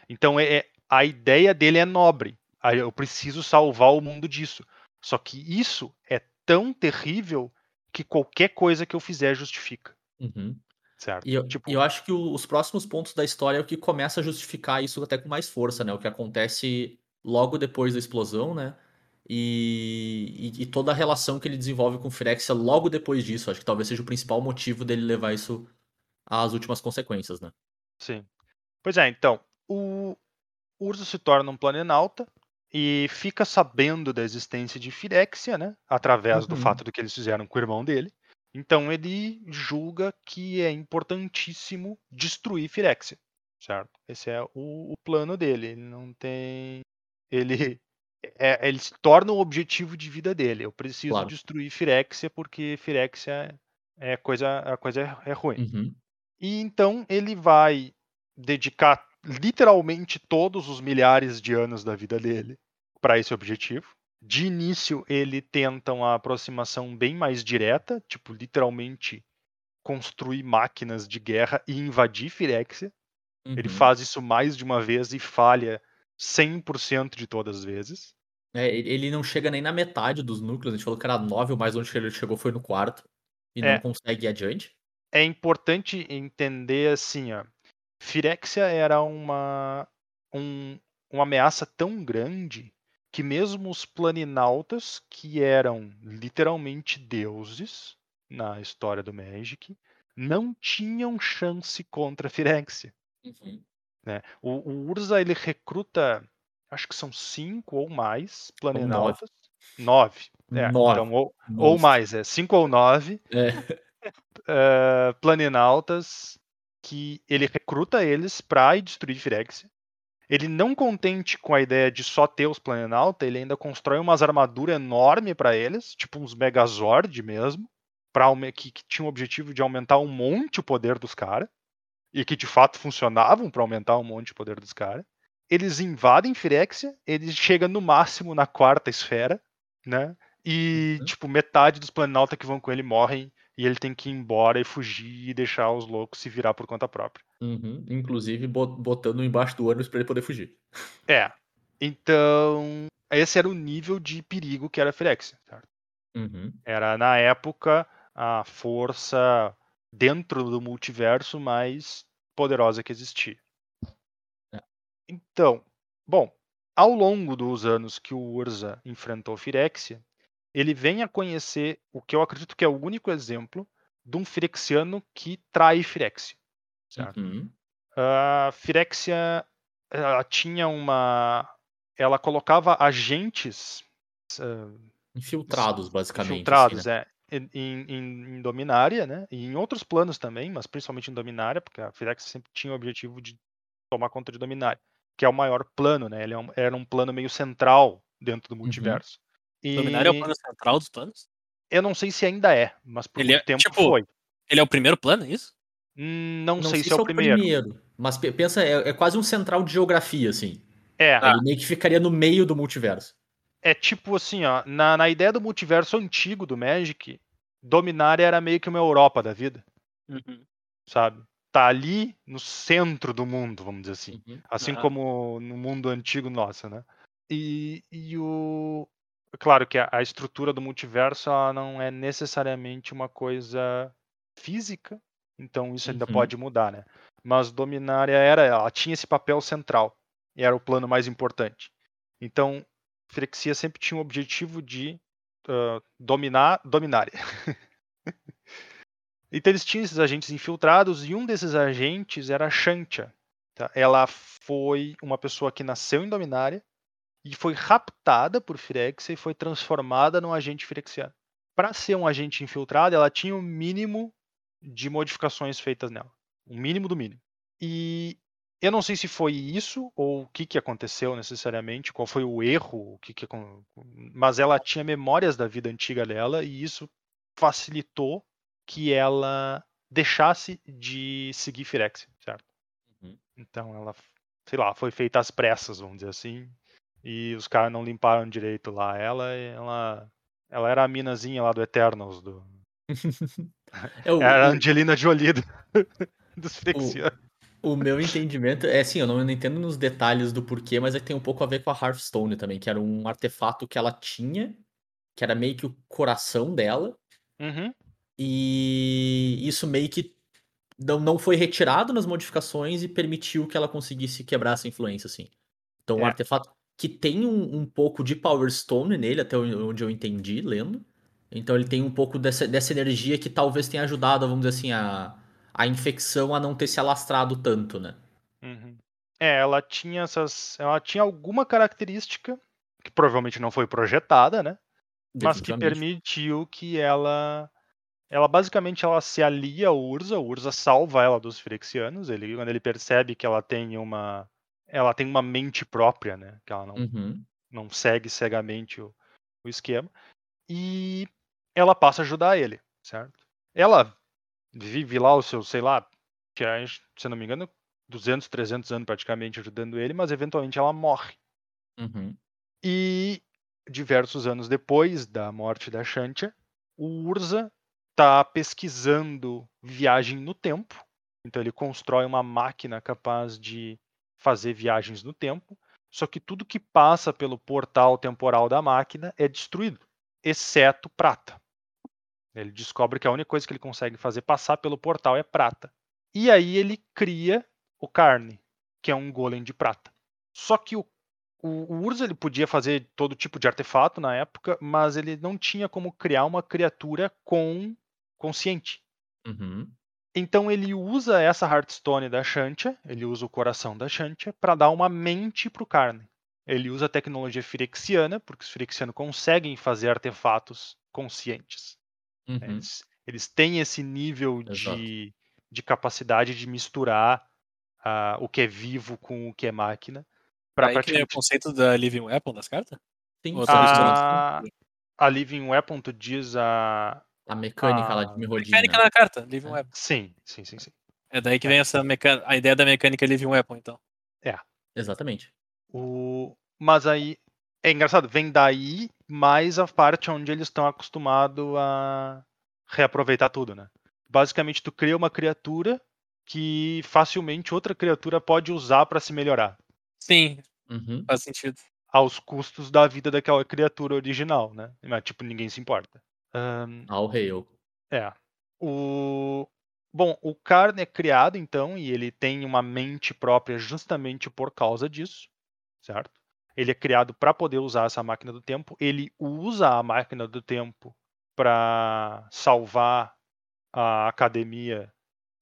Então é, é- a ideia dele é nobre. Aí Eu preciso salvar o mundo disso. Só que isso é tão terrível que qualquer coisa que eu fizer justifica, Uhum. certo? E eu, tipo, eu acho que o- os próximos pontos da história é o que começa a justificar isso até com mais força, né? O que acontece logo depois da explosão, né? E, e- e toda a relação que ele desenvolve com Firexia logo depois disso. Acho que talvez seja o principal motivo dele levar isso às últimas consequências, né? sim. Pois é, então, o Urso se torna um planenauta e fica sabendo da existência de Firexia, né? Através do Uhum. fato do que eles fizeram com o irmão dele. Então ele julga que é importantíssimo destruir Firexia, certo? Esse é o, o plano dele. Ele não tem. Ele. é- ele se torna o objetivo de vida dele. Eu preciso Claro. destruir Firexia porque Firexia é coisa, a coisa é ruim. Uhum. E então ele vai dedicar literalmente todos os milhares de anos da vida dele para esse objetivo. De início, ele tenta uma aproximação bem mais direta, tipo, literalmente construir máquinas de guerra e invadir Firexia. Ele Uhum. faz isso mais de uma vez e falha 100% de todas as vezes. É, ele ele não chega nem na metade dos núcleos. A gente falou que era 9, o mais longe que ele chegou foi no quarto. E É. não consegue ir adiante. É importante entender assim, ó. Firexia era uma, um- uma ameaça tão grande que mesmo os planinautas, que eram literalmente deuses na história do Magic, não tinham chance contra Firexia. Uhum. né? O, o Urza ele recruta, acho que são cinco ou mais planinautas. Nove. É, Nove. Então, ou, ou mais, é cinco ou nove É. (laughs) eh, planinautas que ele recruta eles pra ir destruir Firexia. Ele não contente com a ideia de só ter os planinautas, ele ainda constrói umas armaduras enormes pra eles, tipo uns Megazord mesmo, aume- que, que tinha o objetivo de aumentar um monte o poder dos caras, e que de fato funcionavam pra aumentar um monte o poder dos caras. Eles invadem Firexia, eles chegam no máximo na quarta esfera, né? E, Uhum. tipo, metade dos planinautas que vão com ele morrem e ele tem que ir embora e fugir e deixar os loucos se virar por conta própria. Uhum. Inclusive bo- botando embaixo do ônibus pra ele poder fugir. (laughs) É. Então, esse era o nível de perigo que era a Firexia. Uhum. Era, na época, a força dentro do multiverso mais poderosa que existia. É. Então, bom, ao longo dos anos que o Urza enfrentou Firexia, ele vem a conhecer o que eu acredito que é o único exemplo de um Firexiano que trai Firexia. Certo? Uhum. A Firexia ela tinha uma. Ela colocava agentes ah, Infiltrados, basicamente. infiltrados assim, né? é, em, em- em Dominária, né? E em outros planos também, mas principalmente em Dominária, porque a Firexia sempre tinha o objetivo de tomar conta de Dominária, que é o maior plano, né? Ele é um- era um plano meio central dentro Uhum. do multiverso. E Dominária é o plano central dos planos? Eu não sei se ainda é, mas por Ele muito é, tempo tipo, foi. Ele é o primeiro plano, é isso? Hum, Não, sei, se é o o primeiro. Mas pe- pensa, é, é quase um central de geografia, assim. É, Ah. Ele meio que ficaria no meio do multiverso. é tipo assim, ó, na, na ideia do multiverso antigo do Magic, Dominária era meio que uma Europa da vida, Uhum. sabe? Tá ali no centro do mundo, vamos dizer assim. Uhum. Assim Aham. como no mundo antigo nosso, né? E, e o. Claro que a, a estrutura do multiverso não é necessariamente uma coisa física, então isso ainda Uhum. pode mudar, né? Mas Dominária era, ela tinha esse papel central e era o plano mais importante. Então, Firexia sempre tinha o objetivo de ah, dominar Dominária. (laughs) então eles tinham esses agentes infiltrados e um desses agentes era a Shantia. tá? Ela foi uma pessoa que nasceu em Dominária e foi raptada por Firexia e foi transformada num agente firexiano. Para ser um agente infiltrado, ela tinha o mínimo de modificações feitas nela. O mínimo do mínimo. E eu não sei se foi isso ou o que, que aconteceu necessariamente, qual foi o erro, o que, que mas ela tinha memórias da vida antiga dela e isso facilitou que ela deixasse de seguir Firexia, certo? Uhum. Então ela, sei lá, foi feita às pressas, vamos dizer assim, e os caras não limparam direito lá ela, ela ela era a minazinha lá do Eternals, do, É, o, (laughs) era a o- Angelina Jolie do, (laughs) dos Firexianos. o meu entendimento é assim, eu não entendo nos detalhes do porquê, mas é que tem um pouco a ver com a Hearthstone também, que era um artefato que ela tinha, que era meio que o coração dela, Uhum. e isso meio que não, não foi retirado nas modificações e permitiu que ela conseguisse quebrar essa influência, assim. Então, É. artefato que tem um, um pouco de Power Stone nele, até onde eu entendi, lendo. Então, ele tem um pouco dessa, dessa energia que talvez tenha ajudado, vamos dizer assim, a, a infecção a não ter se alastrado tanto, né? Uhum. É, ela tinha essas. Ela tinha alguma característica que provavelmente não foi projetada, né? Mas que permitiu que ela. Ela basicamente ela se alia ao Urza, o Urza salva ela dos Firexianos, ele, quando ele percebe que ela tem uma. Ela tem uma mente própria, né? Que ela não, Uhum. não segue cegamente o, o esquema. E ela passa a ajudar ele, certo? Ela vive lá o seu, sei lá, se não me engano, 200, 300 anos praticamente ajudando ele, mas eventualmente ela morre. Uhum. E diversos anos depois da morte da Shantia, o Urza está pesquisando viagem no tempo. Então ele constrói uma máquina capaz de fazer viagens no tempo. Só que tudo que passa pelo portal temporal da máquina é destruído, exceto prata. Ele descobre que a única coisa que ele consegue fazer passar pelo portal é prata. E aí ele cria o Carne, que é um golem de prata. Só que o, o, o Urza ele podia fazer todo tipo de artefato na época, mas ele não tinha como criar uma criatura com consciente. Uhum. Então ele usa essa Hearthstone da Shantia, ele usa o coração da Shantia, para dar uma mente para o Carne. Ele usa a tecnologia firexiana, porque os firexianos conseguem fazer artefatos conscientes. Uhum. Eles, eles têm esse nível Exato. de, de capacidade de misturar ah, o que é vivo com o que é máquina. Para Aí que é o praticamente. conceito da Living Weapon das cartas? Sim, isso, A, a Living Weapon, tu diz a. a mecânica lá a de Mirrodin. Mecânica né? na carta, Living É. Weapon. Sim, sim, sim, sim. É daí que vem essa meca... a ideia da mecânica Living Weapon, então. Exatamente. O... Mas aí. É engraçado, vem daí mais a parte onde eles estão acostumados a reaproveitar tudo, né? Basicamente, tu cria uma criatura que facilmente outra criatura pode usar para se melhorar, Sim, Uhum. faz sentido. aos custos da vida daquela criatura original, né? Mas, tipo, ninguém se importa. Ahn, All hail. É. O... Bom, o Karn é criado, então, e ele tem uma mente própria justamente por causa disso, certo? Ele é criado para poder usar essa máquina do tempo. Ele usa a máquina do tempo para salvar a academia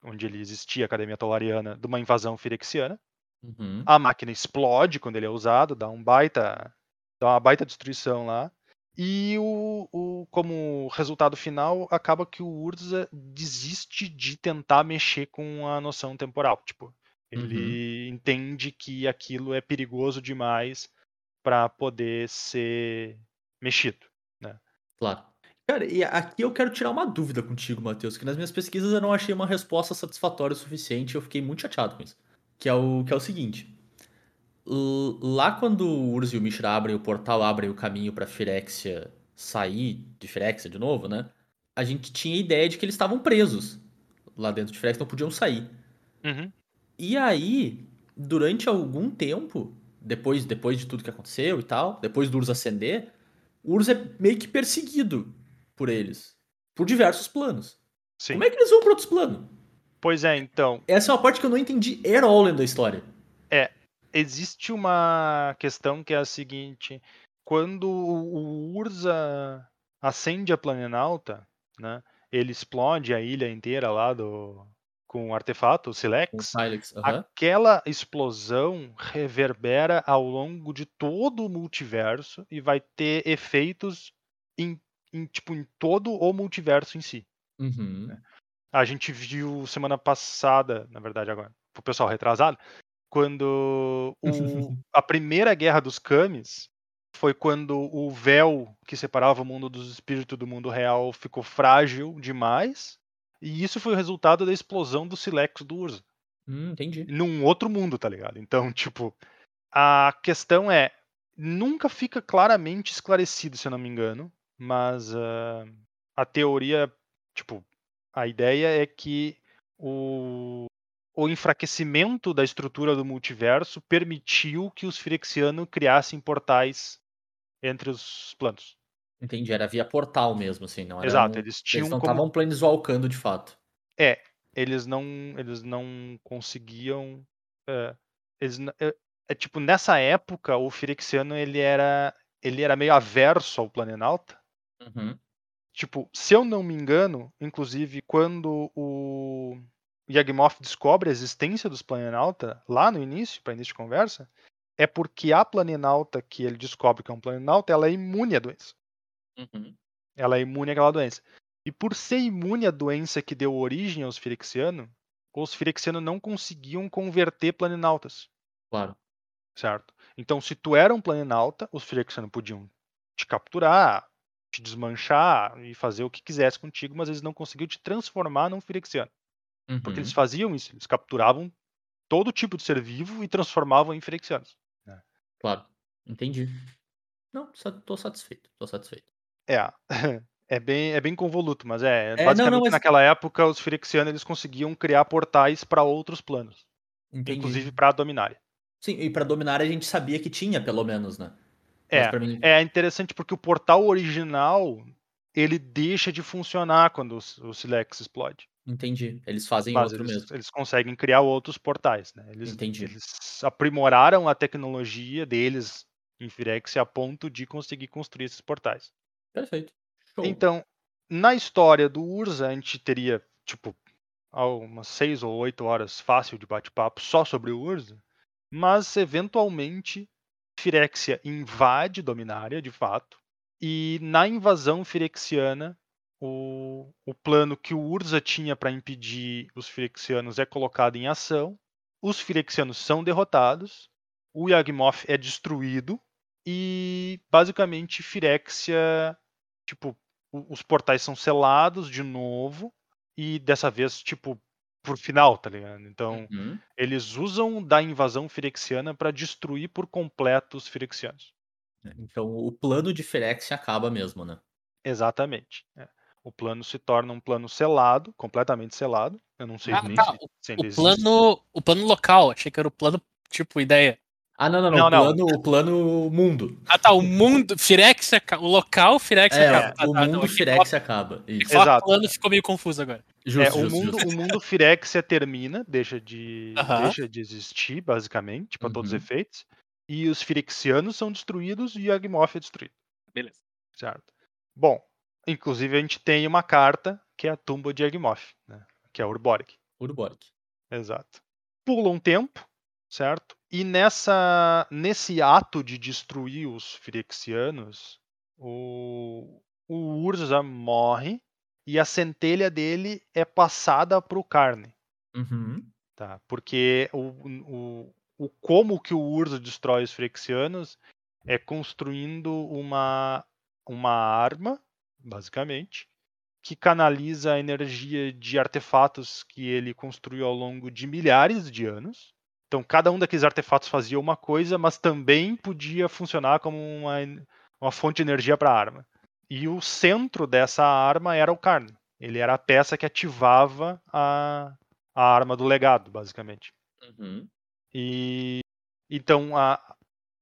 onde ele existia, a Academia Tolariana, de uma invasão firexiana. Uhum. A máquina explode quando ele é usado, dá um baita, dá uma baita destruição lá. E o, o- como resultado final, acaba que o Urza desiste de tentar mexer com a noção temporal. Tipo, ele entende que aquilo é perigoso demais para poder ser mexido. Claro. Cara, e aqui eu quero tirar uma dúvida contigo, Matheus, que nas minhas pesquisas eu não achei uma resposta satisfatória o suficiente e eu fiquei muito chateado com isso. Que é o, que é o seguinte. Lá quando o Urz e o Mishra abrem o portal, abrem o caminho pra Firexia sair de Firexia de novo, né? A gente tinha a ideia de que eles estavam presos lá dentro de Firexia, não podiam sair. E aí, durante algum tempo, depois, depois de tudo que aconteceu e tal, depois do Urz ascender, o Urz é meio que perseguido por eles. Por diversos planos. Sim. Como é que eles vão pra outros planos? Pois é, então, Essa é uma parte que eu não entendi at all da história. Existe uma questão que é a seguinte: quando o Urza acende a Planalta, né, ele explode a ilha inteira lá do com o artefato, o Silex. Silex. aham. Aquela explosão reverbera ao longo de todo o multiverso e vai ter efeitos em, em, tipo, em todo o multiverso em si. Uhum. A gente viu semana passada, na verdade agora, pro pessoal retrasado, quando o- (laughs) a primeira guerra dos Kamis foi quando o véu que separava o mundo dos espíritos do mundo real ficou frágil demais. E isso foi o resultado da explosão do Silex do Urza. Hum, entendi. Num outro mundo, tá ligado? Então, tipo, a questão é. Nunca fica claramente esclarecido, se eu não me engano. Mas ah, a teoria, tipo, a ideia é que o, o enfraquecimento da estrutura do multiverso permitiu que os Firexianos criassem portais entre os planos. Entendi. Era via portal mesmo, assim. Não era Exato, um- eles Eles tinham não como estavam planeswalkando de fato. eles não eles não conseguiam é, eles, é, é tipo nessa época o Firexiano ele era ele era meio averso ao Planalta Uhum. tipo se eu não me engano inclusive quando o Yagmoth descobre a existência dos Planalta lá no início para início de conversa é porque a Planalta que ele descobre que é um Planalta ela é imune à doença Uhum. ela é imune àquela doença. E por ser imune à doença que deu origem aos Firexianos, os Firexianos não conseguiam converter planinautas, Claro. certo? Então, se tu era um planinauta, os Firexianos podiam te capturar, te desmanchar e fazer o que quisesse contigo, mas eles não conseguiam te transformar num Firexiano. Porque Uhum. eles faziam isso, eles capturavam todo tipo de ser vivo e transformavam em Firexianos. Claro. Entendi. Não, tô satisfeito. Tô satisfeito. É, (laughs) é bem, é bem convoluto, mas é, não, basicamente não, mas- naquela época os Firexianos eles conseguiam criar portais para outros planos, Entendi. inclusive para a Dominária. Sim, e pra dominar a gente sabia que tinha, pelo menos, né? É, mim... é interessante porque o portal original ele deixa de funcionar quando o, o Silex explode. Entendi. Eles fazem Mas outro eles, mesmo. eles conseguem criar outros portais, né? Eles, Entendi. eles aprimoraram a tecnologia deles em Firexia a ponto de conseguir construir esses portais. Perfeito. Show. Então, na história do Urza, a gente teria, tipo, umas seis ou oito horas fácil de bate-papo só sobre o Urza, mas eventualmente Firexia invade Dominária, de fato, e na invasão firexiana, o, o plano que o Urza tinha para impedir os firexianos é colocado em ação, os firexianos são derrotados, o Yagmoth é destruído, e basicamente Firexia, tipo, os portais são selados de novo, e dessa vez, tipo, por final, tá ligado? Então, Uhum. eles usam da invasão firexiana para destruir por completo os firexianos. Então o plano de Ferex acaba mesmo, né? Exatamente. é. O plano se torna um plano selado, completamente selado. Eu não sei Ah, nem tá, se, se ainda O existe. plano, o plano local, achei que era o plano, tipo, ideia. Ah, não, não, não. Não, o, não. plano, o plano mundo. Ah, tá, o mundo, Firex, o local Firex É, acaba. O tá, mundo não, Firex acaba. Isso. Exato. plano ficou meio confuso agora. É, Justo, o, justo, mundo, justo. o mundo Firexia termina, deixa de, Aham. deixa de existir, basicamente, para todos os Uhum. efeitos. E os Firexianos são destruídos e Yagmoth é destruído. Beleza. Certo. Bom, inclusive a gente tem uma carta que é a tumba de Yagmoth, né? que é a Urborg. Urborg. Exato. Pula um tempo, certo? E nessa, nesse ato de destruir os Firexianos, o, o Urza morre e a centelha dele é passada para o Carne. Uhum. Tá? Porque o, o, o como que o Urza destrói os Firexianos é construindo uma, uma arma, basicamente, que canaliza a energia de artefatos que ele construiu ao longo de milhares de anos. Então, cada um daqueles artefatos fazia uma coisa, mas também podia funcionar como uma, uma fonte de energia para a arma. E o centro dessa arma era o Karn. Ele era a peça que ativava a, a arma do legado, basicamente. Uhum. E então a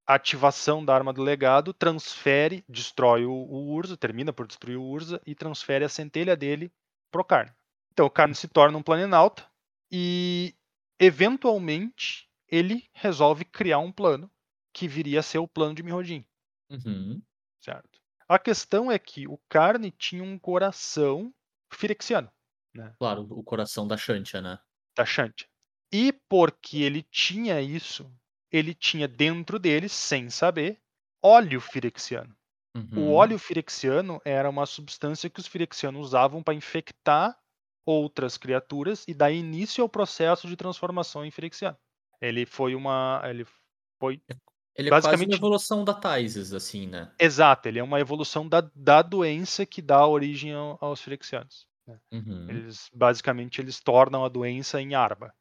a ativação da arma do legado transfere, destrói o, o Urza, termina por destruir o Urza e transfere a centelha dele pro Karn. Então o Karn se torna um planalto e eventualmente ele resolve criar um plano que viria a ser o plano de Mirrodin, Uhum. certo? A questão é que o Karn tinha um coração firexiano, Claro, o coração da Shantia, né? da Shantia. E porque ele tinha isso, ele tinha dentro dele, sem saber, óleo firexiano. O Uhum. óleo firexiano era uma substância que os firexianos usavam para infectar outras criaturas e dar início ao processo de transformação em firexiano. Ele foi uma. Ele foi. Ele é quase uma basicamente- evolução da Taises, assim, né? Exato, ele é uma evolução da, da doença que dá origem ao- aos firexianos. Uhum. Eles, basicamente, eles tornam a doença em arma.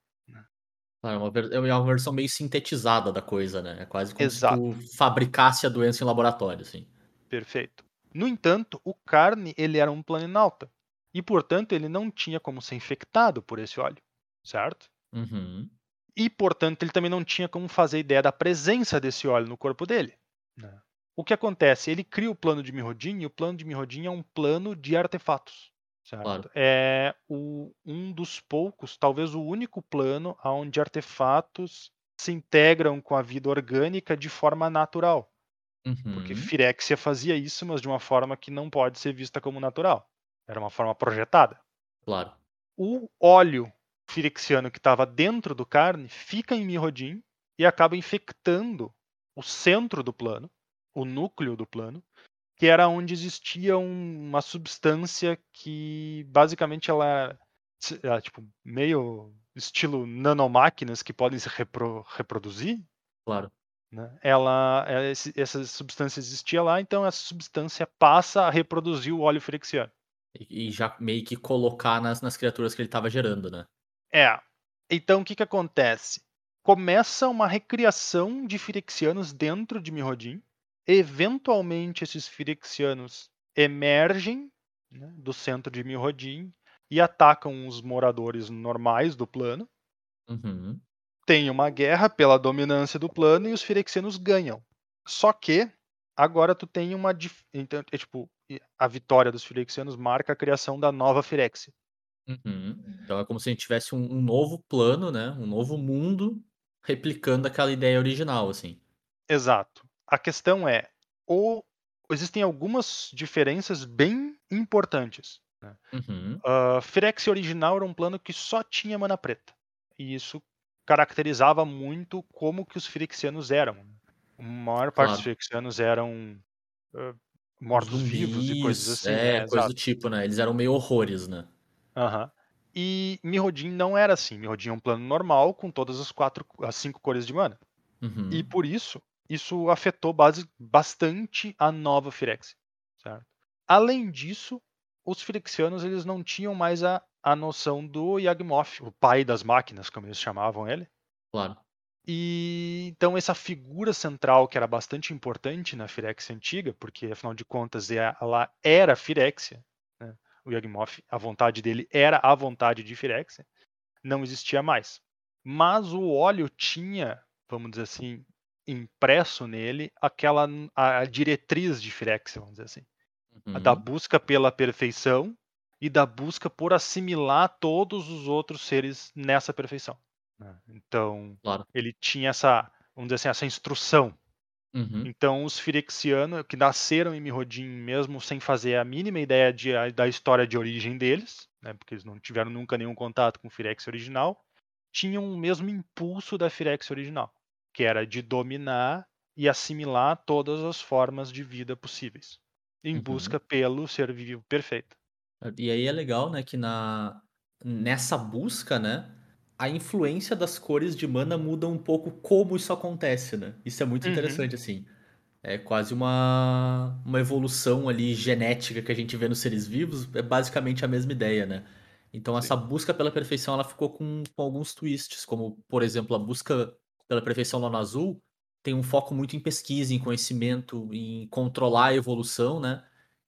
Claro, é uma, é uma versão meio sintetizada da coisa, né? É quase como Exato. se tu fabricasse a doença em laboratório, assim. Perfeito. No entanto, o Carne ele era um planinauta e, portanto, ele não tinha como ser infectado por esse óleo, certo? Uhum. E, portanto, ele também não tinha como fazer ideia da presença desse óleo no corpo dele. né? O que acontece? Ele cria o plano de Mirrodin e o plano de Mirrodin é um plano de artefatos. Certo? Claro. É o- um dos poucos, talvez o único plano onde artefatos se integram com a vida orgânica de forma natural. Porque Uhum. Firexia fazia isso, mas de uma forma que não pode ser vista como natural. Era uma forma projetada. Claro. O óleo firexiano que estava dentro do carne fica em Mirrodin e acaba infectando o centro do plano, o núcleo do plano, que era onde existia um- uma substância que basicamente ela era, era, tipo meio estilo nanomáquinas que podem se repro- reproduzir Claro. né? Ela, ela- esse- essa substância existia lá, então essa substância passa a reproduzir o óleo firexiano. E, e já meio que colocar nas, nas criaturas que ele tava gerando, né? É. Então o que que acontece? começa uma recriação de Firexianos dentro de Mirrodin. Eventualmente, esses Firexianos emergem né, do centro de Mirrodin e atacam os moradores normais do plano. Uhum. Tem uma guerra pela dominância do plano e os Firexianos ganham. Só que agora tu tem uma então é tipo a vitória dos Firexianos marca a criação da nova Firexia. Uhum. Então é como se a gente tivesse um, um novo plano, né? Um novo mundo replicando aquela ideia original, assim. Exato. A questão é, ou existem algumas diferenças bem importantes. Uhum. A Firexia original era um plano que só tinha mana preta. E isso caracterizava muito como que os Firexianos eram. A maior parte dos. Firexianos eram ah, mortos-vivos e coisas assim. É, né? coisa do tipo, né? Eles eram meio horrores, né? Aham. E Mirrodin não era assim. Mirrodin é um plano normal com todas as quatro, as cinco cores de mana. Uhum. E por isso, isso afetou base, bastante a nova Firexia. Certo? Além disso, os Firexianos eles não tinham mais a, a noção do Yagmoth, o pai das máquinas, como eles chamavam ele. Claro. E então essa figura central que era bastante importante na Firexia antiga, porque afinal de contas é- ela era Firexia, né? o Yagmoth, a vontade dele era a vontade de Firexia, não existia mais. Mas o óleo tinha, vamos dizer assim, impresso nele aquela a, diretriz de Firexia, vamos dizer assim, a da Uhum. busca pela perfeição e da busca por assimilar todos os outros seres nessa perfeição. né? Então, Claro. ele tinha essa, vamos dizer assim, essa instrução. Uhum. Então, os Firexianos, que nasceram em Mirrodin mesmo sem fazer a mínima ideia de, da história de origem deles, né, porque eles não tiveram nunca nenhum contato com o Firexia original, tinham o mesmo impulso da Firexia original, que era de dominar e assimilar todas as formas de vida possíveis, em Uhum. busca pelo ser vivo perfeito. E aí é legal, né, que na nessa busca, né, a influência das cores de mana muda um pouco como isso acontece, né? Isso é muito Uhum. interessante, assim. É quase uma, uma evolução ali genética que a gente vê nos seres vivos, é basicamente a mesma ideia, né? Então essa busca pela perfeição, ela ficou com, com alguns twists, como, por exemplo, a busca pela perfeição lá no azul tem um foco muito em pesquisa, em conhecimento, em controlar a evolução, né?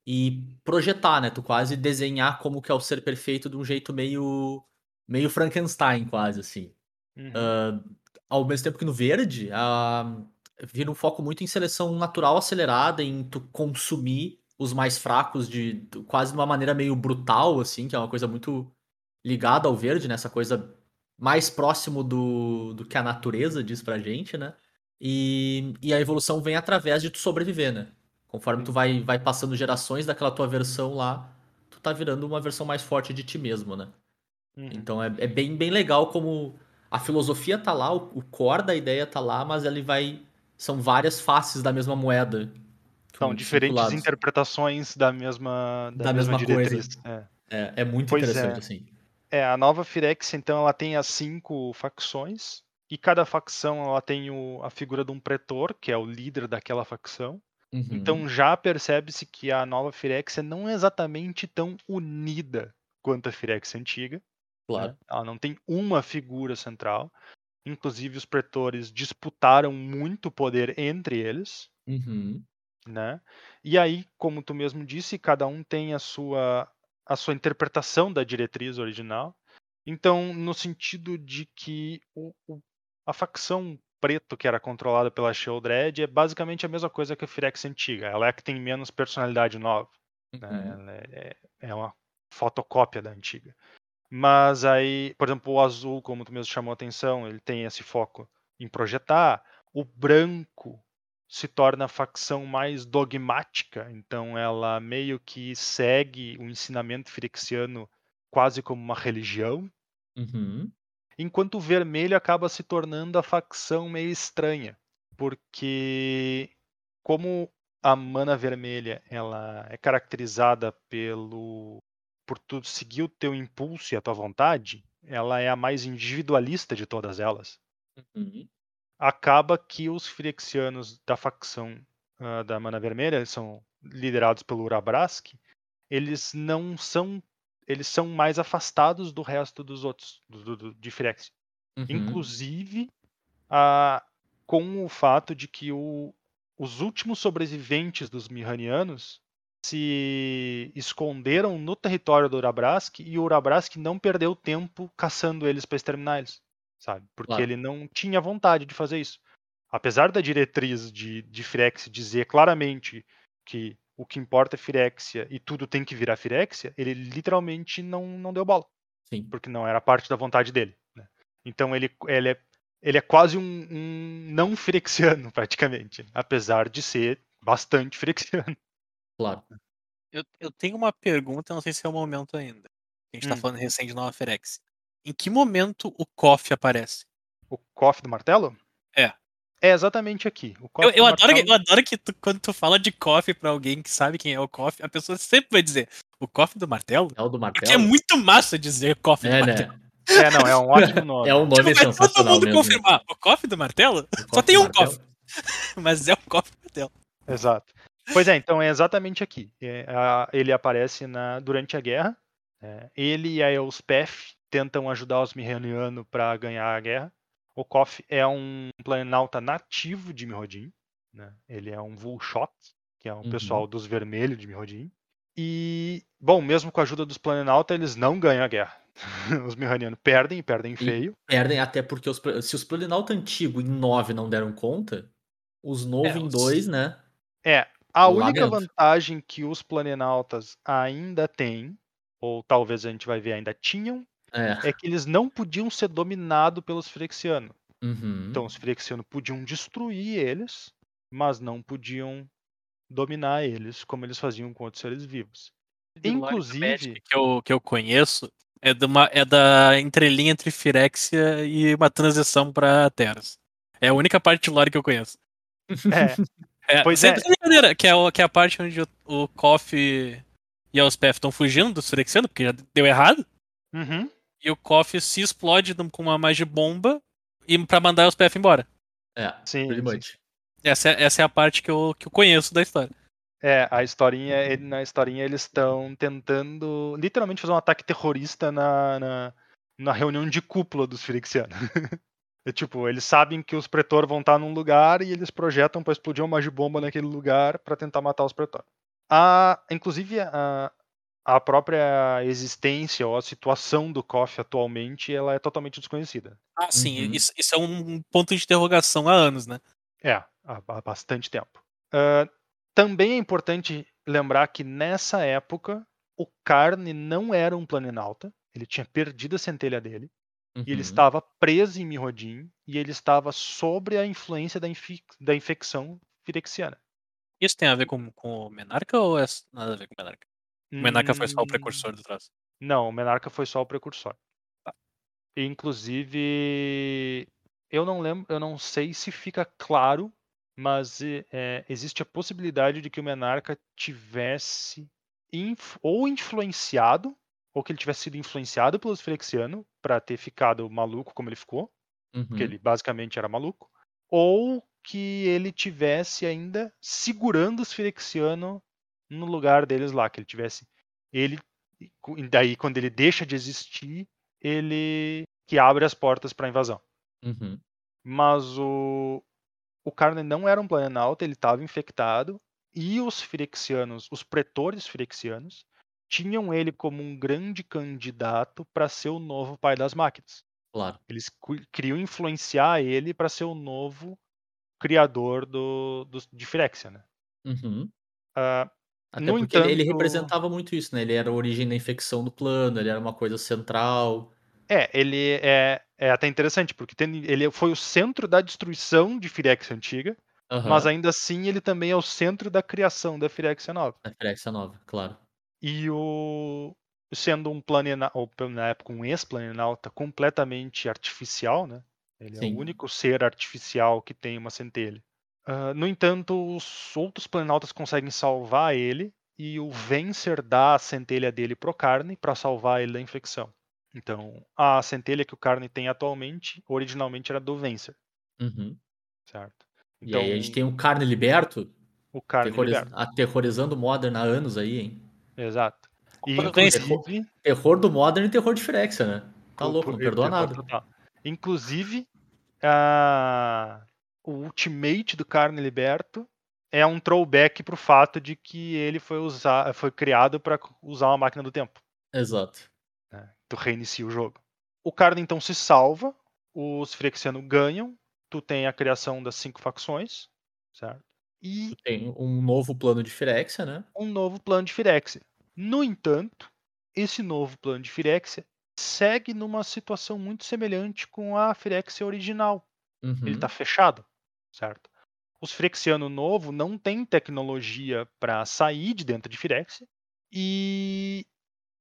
E projetar, né? Tu quase desenhar como que é o ser perfeito de um jeito meio meio Frankenstein, quase assim. Uhum. Ah, ao mesmo tempo que no verde, ah, vira um foco muito em seleção natural acelerada, em tu consumir os mais fracos de de- quase de uma maneira meio brutal, assim, que é uma coisa muito ligada ao verde, né? Essa coisa mais próximo do, do que a natureza diz pra gente, né? E, e a evolução vem através de tu sobreviver, né? Conforme tu Uhum. vai, vai passando gerações daquela tua versão lá, tu tá virando uma versão mais forte de ti mesmo, né? Uhum. Então é, é bem, bem legal como a filosofia tá lá, o, o core da ideia tá lá, mas ele vai. São várias faces da mesma moeda. São diferentes cinco lados. interpretações da mesma, da Da mesma, mesma coisa. diretriz. É. É, é muito Pois interessante, é. assim. É, a nova Firexia, então, ela tem as cinco facções, e cada facção ela tem o- a figura de um pretor, que é o líder daquela facção. Uhum. Então já percebe-se que a nova Firexia não é exatamente tão unida quanto a Firexia antiga. né? claro. Ela não tem uma figura central. Inclusive, os pretores disputaram muito poder entre eles. Uhum. né? E aí, como tu mesmo disse, cada um tem a sua a sua interpretação da diretriz original. Então, no sentido de que o, o- a facção preto que era controlada pela Sheldred é basicamente a mesma coisa que a Firex antiga. Ela é a que tem menos personalidade nova. né? Uhum. Ela é, é uma fotocópia da antiga. Mas aí, por exemplo, o azul, como tu mesmo chamou a atenção, ele tem esse foco em projetar. O branco se torna a facção mais dogmática, então ela meio que segue o ensinamento firexiano quase como uma religião, Uhum. enquanto o vermelho acaba se tornando a facção meio estranha, porque como a mana vermelha ela é caracterizada pelo por tu seguir o teu impulso e a tua vontade, ela é a mais individualista de todas elas Uhum. Acaba que os Firexianos da facção ah, da Mana Vermelha, são liderados pelo Urabrask, eles não são eles são mais afastados do resto dos outros do, do, do- de Firexia. Uhum. Inclusive ah, com o fato de que o- os últimos sobreviventes dos Mihanianos se esconderam no território do Urabrask e o Urabrask não perdeu tempo caçando eles para exterminar eles, sabe? Porque Claro. ele não tinha vontade de fazer isso. Apesar da diretriz de, de Firexia dizer claramente que o que importa é Firexia e tudo tem que virar Firexia, ele literalmente não, não deu bola Sim. porque não era parte da vontade dele. né? Então ele, ele, é, ele é quase um, um não firexiano, (laughs) praticamente, apesar de ser bastante firexiano. Claro. Eu, eu tenho uma pergunta, não sei se é o momento ainda. A gente tá Hum. falando recém de Nova Ferex. Em que momento o KOF aparece? O cofre do martelo? É. É exatamente aqui. O Eu, cofre eu do adoro, que, martelo- eu adoro que tu- quando tu fala de KOF pra alguém que sabe quem é o KOF, a pessoa sempre vai dizer o KOF do martelo? É o do Porque martelo. é muito massa dizer KOF do É, martelo. né? É, não, é um ótimo (laughs) nome. É um nome Tipo, vai todo sensacional mundo mesmo. confirmar. O KOF do martelo? Só cofre tem do um martelo. KOF, (laughs) mas é o KOF do martelo. Exato. Pois é, então é exatamente aqui. É, a- ele aparece na, durante a guerra. é, ele e a Elspeth tentam ajudar os Mihanianos para ganhar a guerra. O Koff é um planalta nativo de Mirrodin. Né? Ele é um Vulshot, que é um Uhum. pessoal dos vermelhos de Mirrodin. E, bom, mesmo com a ajuda dos Planalta, eles não ganham a guerra. (laughs) os Mihanianos perdem e perdem feio. Perdem até porque os, se os Planinauta antigo em 9 não deram conta, os novos É, em os- 2, né? É, a Lá única dentro. vantagem que os Planaltas ainda têm, ou talvez a gente vai ver ainda tinham, É. é que eles não podiam ser dominados pelos Firexianos. Uhum. Então os Firexianos podiam destruir eles, mas não podiam dominar eles como eles faziam com outros seres vivos. De Inclusive- que eu, que eu conheço é, de uma, é da entrelinha entre Firexia e uma transição pra Terras. É a única parte de lore que eu conheço. É, (laughs) É, Pois é. brincadeira, que é, o, que é a parte onde o, o Koff e a Elspeth estão fugindo dos Firexianos, porque já deu errado. uhum, E o Koff se explode com uma magia bomba e pra mandar a Elspeth embora. É, sim, pretty sim. much. Essa é, essa é a parte que eu, que eu conheço da história. É, a historinha, ele- na historinha eles estão tentando literalmente fazer um ataque terrorista na, na, na reunião de cúpula dos Firexianos. (laughs) É tipo, eles sabem que os Pretor vão estar num lugar e eles projetam para explodir uma magibomba naquele lugar para tentar matar os Pretor. A, inclusive, a, a própria existência ou a situação do KOF atualmente ela é totalmente desconhecida. Ah, sim, Uhum. isso, isso é um ponto de interrogação há anos, né? É, há, há bastante tempo. Ah, também é importante lembrar que nessa época o Carne não era um planinauta, ele tinha perdido a centelha dele, e ele Uhum. estava preso em Mirrodin, e ele estava sobre a influência da, infi- da infecção firexiana. Isso tem a ver com, com o Menarca ou é nada a ver com o Menarca? O Menarca foi só o Hum, precursor do troço. Não, o Menarca foi só o precursor. Tá. Inclusive, eu não lembro, eu não sei se fica claro, mas eh, existe a possibilidade de que o Menarca tivesse inf- ou influenciado, ou que ele tivesse sido influenciado pelos Flexianos para ter ficado maluco como ele ficou, porque Uhum. ele basicamente era maluco, ou que ele tivesse ainda segurando os Firexianos no lugar deles lá, que ele tivesse ele daí quando ele deixa de existir, ele que abre as portas para a invasão. Uhum. Mas o o Carne não era um planalto, ele estava infectado e os Firexianos, os pretores Firexianos, tinham ele como um grande candidato para ser o novo pai das máquinas. Claro. Eles queriam influenciar ele para ser o novo criador do, do, de Firexia, né? Uhum. Ah, Até No porque ele, ele entanto- representava muito isso, né? Ele era a origem da infecção do plano, ele era uma coisa central. é, ele é, é até interessante, porque tem- ele foi o centro da destruição de Firexia antiga, Aham. mas ainda assim ele também é o centro da criação da Firexia nova. A Firexia nova, claro. E o sendo um pelo- na época um ex-planalta completamente artificial, né? Ele é Sim. o único ser artificial que tem uma centelha. Ah, no entanto, os outros planaltas conseguem salvar ele e o Vencer dá a centelha dele pro Carne para salvar ele da infecção. Então, a centelha que o Carne tem atualmente, originalmente era do Vencer, Uhum. certo? e aí a gente tem o Carne Liberto, o Carne terroriz- liberta. aterrorizando o Modern há anos aí, hein? Exato. E O Vencer- a- o ultimate do Carne Liberto é um throwback pro fato de que ele foi, usar, foi criado para usar uma máquina do tempo. Exato. né? Tu reinicia o jogo. O Carne então se salva, os Phyrexianos ganham, tu tem a criação das cinco facções, certo? E Tem um novo plano de Firexia, né? um novo plano de Firexia. No entanto, esse novo plano de Firexia segue numa situação muito semelhante com a Firexia original. Uhum. Ele está fechado, certo? Os Firexiano novo não tem tecnologia para sair de dentro de Firexia e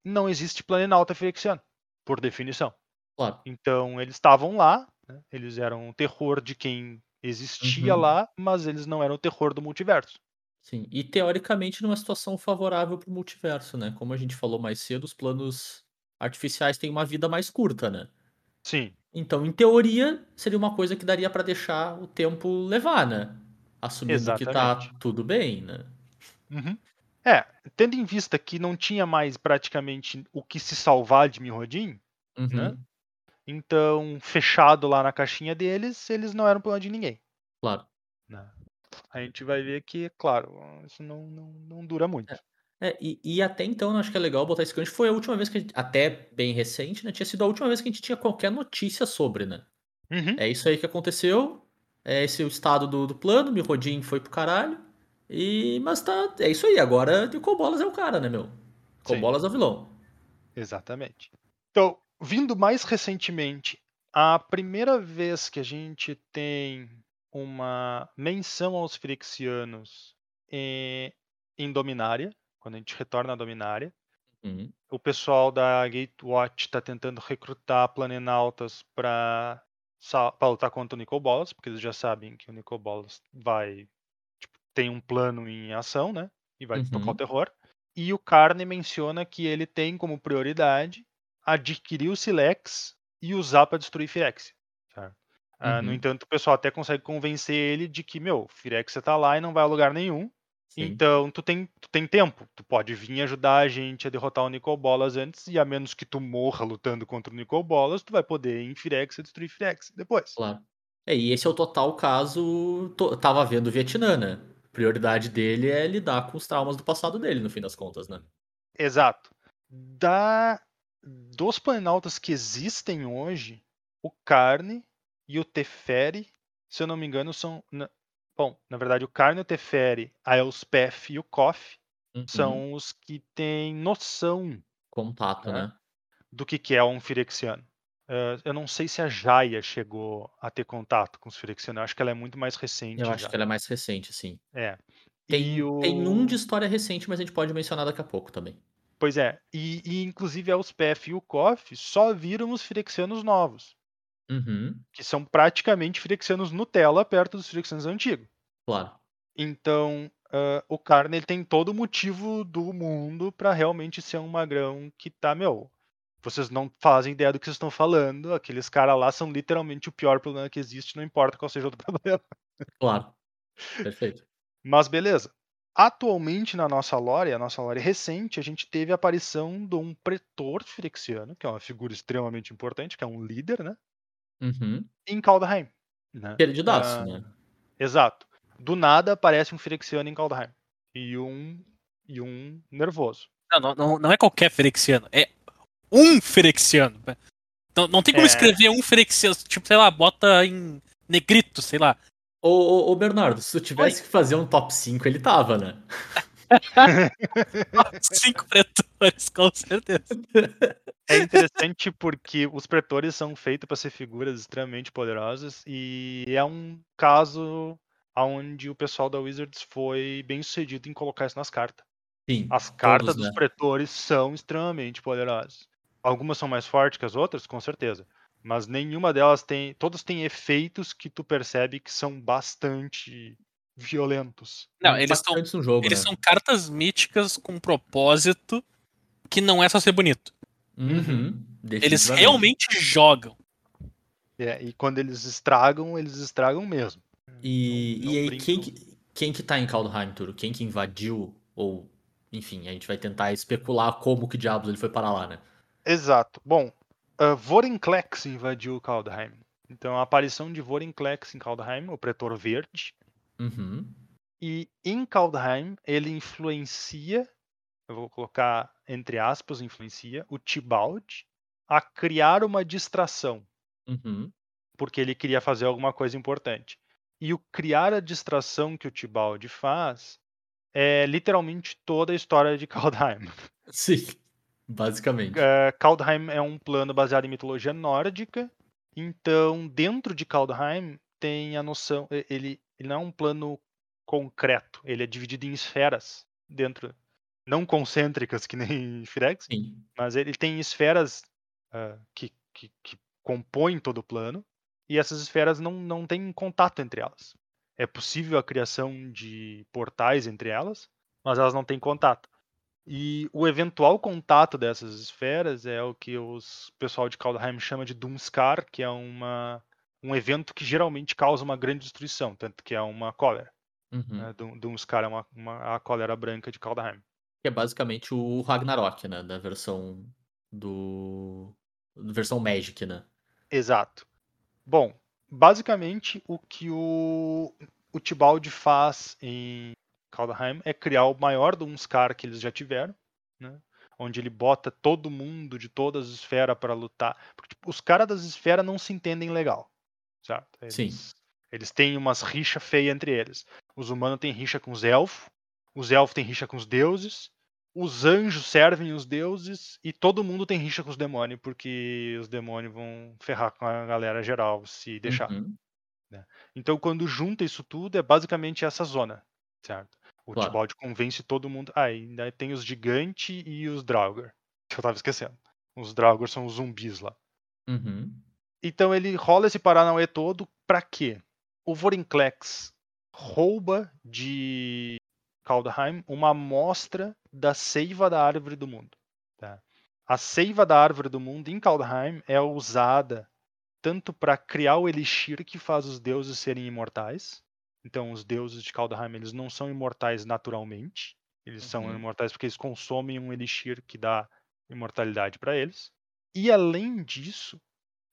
não existe Planalta Firexiano, por definição. Claro. Então eles estavam lá, né? eles eram o terror de quem existia Uhum. lá, mas eles não eram o terror do multiverso. Sim. E teoricamente numa situação favorável pro multiverso, né? Como a gente falou mais cedo, os planos artificiais têm uma vida mais curta, né? Sim, Então, em teoria, seria uma coisa que daria pra deixar o tempo levar, né? Assumindo que tá Exatamente. tudo bem, né? Uhum. É, tendo em vista que não tinha mais praticamente o que se salvar de Mirrodin, Uhum. Né? então fechado lá na caixinha deles, eles não eram plano de ninguém. Claro. né? A gente vai ver que, claro, isso não, não, não dura muito. É, e, e até então, eu acho que é legal botar esse gancho. Foi a última vez que a gente, até bem recente, né? Tinha sido a última vez que a gente tinha qualquer notícia sobre, né? Uhum. É isso aí que aconteceu. É esse o estado do, do plano. Mirrodin foi pro caralho. E, mas tá. É isso aí. Agora Nicol Bolas é o cara, né, meu? Nicol Sim. Bolas é o vilão. Exatamente. Então, vindo mais recentemente, a primeira vez que a gente tem uma menção aos Frixianos em, em Dominária, quando a gente retorna à Dominária, Uhum. o pessoal da Gatewatch está tentando recrutar planenautas para lutar contra o Nicobolas, porque eles já sabem que o Nicobolas vai tipo, tem um plano em ação, né? E vai Uhum. tocar o terror. E o Carne menciona que ele tem como prioridade adquirir o Silex e usar para destruir certo? Ah, no Uhum. entanto, o pessoal até consegue convencer ele de que, meu, Firexia tá lá e não vai a lugar nenhum. Sim. Então, tu tem, tu tem tempo. Tu pode vir ajudar a gente a derrotar o Nicol Bolas antes, e a menos que tu morra lutando contra o Nicol Bolas, tu vai poder ir em Firex e destruir Firex depois. Claro. É, e esse é o total caso. to- tava vendo o Vietnã, né? A prioridade dele é lidar com os traumas do passado dele, no fim das contas, né? Exato. Da, dos planaltas que existem hoje, o Carne e o Teferi, se eu não me engano, são. Bom, na verdade, o Carne, o Teferi, a Elspeth e o Koff Uhum. são os que têm noção Contato, É. né? do que, que é um Firexiano. Eh, eu não sei se a Jaya chegou a ter contato com os Firexianos. Eu acho que ela é muito mais recente. Eu acho já. que ela é mais recente, sim. É. Tem, o- tem um de história recente, mas a gente pode mencionar daqui a pouco também. Pois é. E, e, inclusive a Elspeth e o Koff só viram os Firexianos novos. Uhum, Que são praticamente Firexianos Nutella perto dos Firexianos antigos. Claro. Então, ah, o Carne ele tem todo o motivo do mundo pra realmente ser um magrão que tá, meu. Vocês não fazem ideia do que vocês estão falando. Aqueles caras lá são literalmente o pior problema que existe, não importa qual seja o (laughs) problema. Claro. Perfeito. Mas beleza. Atualmente na nossa lore, a nossa lore recente, a gente teve a aparição de um pretor firexiano, que é uma figura extremamente importante, que é um líder, né? Uhum. Em Kaldheim. Né? Queridaço, Ah, né? Exato. Do nada aparece um firexiano em Kaldheim. E um, e um nervoso. Não, não, não, é qualquer Ferexiano, é um Ferexiano. Não, não tem como É. escrever um Ferexiano, tipo, sei lá, bota em negrito, sei lá. Ô, ô, ô, Bernardo, se tu tivesse que fazer um top 5, ele tava, né? (laughs) Cinco pretores, com certeza. É interessante porque os pretores são feitos para ser figuras extremamente poderosas e é um caso onde o pessoal da Wizards foi bem sucedido em colocar isso nas cartas. Sim. As cartas todos, dos né? pretores são extremamente poderosas. Algumas são mais fortes que as outras, com certeza. Mas nenhuma delas tem. Todas têm efeitos que tu percebe que são bastante violentos. Não, eles são, Impactantes no jogo, eles né? são cartas míticas com propósito que não é só ser bonito. Uhum. Eles realmente jogam. É, e quando eles estragam, eles estragam mesmo. E, Não- e não aí, brinco. quem que, quem que tá em Kaldheim, Turo? Quem que invadiu? Ou, enfim, a gente vai tentar especular como que diabos ele foi parar lá, né? Exato. Bom, uh, Vorinclex invadiu Kaldheim. Então, a aparição de Vorinclex em Kaldheim, o Pretor Verde, Uhum. e em Kaldheim ele influencia, eu vou colocar entre aspas, influencia o Tibalt a criar uma distração, Uhum. porque ele queria fazer alguma coisa importante. E o criar a distração que o Tibalt faz é literalmente toda a história de (laughs) Kaldheim. Sim. Basicamente. Eh, Kaldheim é um plano baseado em mitologia nórdica, então dentro de Kaldheim tem a noção, ele, ele não é um plano concreto, ele é dividido em esferas dentro, não concêntricas que nem (laughs) Firex, Sim. mas ele tem esferas ah, que, que, que compõem todo o plano, e essas esferas não, não têm contato entre elas. É possível a criação de portais entre elas, mas elas não têm contato. E o eventual contato dessas esferas é o que os pessoal de Kaldheim chama de Doomskar, que é uma, um evento que geralmente causa uma grande destruição, tanto que é uma cólera. Uhum. Né? Doom- Doomskar é uma, uma, a cólera branca de Kaldheim. Que é basicamente o Ragnarok, né? Da versão do. Versão Magic, né? Exato. Bom, basicamente o que o, o Tibalt faz em Kaldheim é criar o maior Doomskar que eles já tiveram, né? Onde ele bota todo mundo de todas as esferas para lutar. Porque tipo, os caras das esferas não se entendem legal, certo? Eles, Sim. Eles têm umas rixa feia entre eles. Os humanos têm rixa com os elfos, os elfos têm rixa com os deuses, os anjos servem os deuses e todo mundo tem rixa com os demônios, porque os demônios vão ferrar com a galera geral se deixar. Uhum. Então, quando junta isso tudo, é basicamente essa zona, certo? O Claro. Tibalt convence todo mundo. Ah, ainda tem os gigantes e os Draugr, que eu tava esquecendo. Os Draugr são os zumbis lá. Uhum. Então ele rola esse Paranauê todo pra quê? O Vorinclex rouba de Kaldheim uma amostra da seiva da árvore do mundo. tá? A seiva da árvore do mundo em Kaldheim é usada tanto para criar o elixir que faz os deuses serem imortais. Então os deuses de Kaldheim eles não são imortais naturalmente. Eles são Uhum. imortais porque eles consomem um elixir que dá imortalidade para eles. E além disso,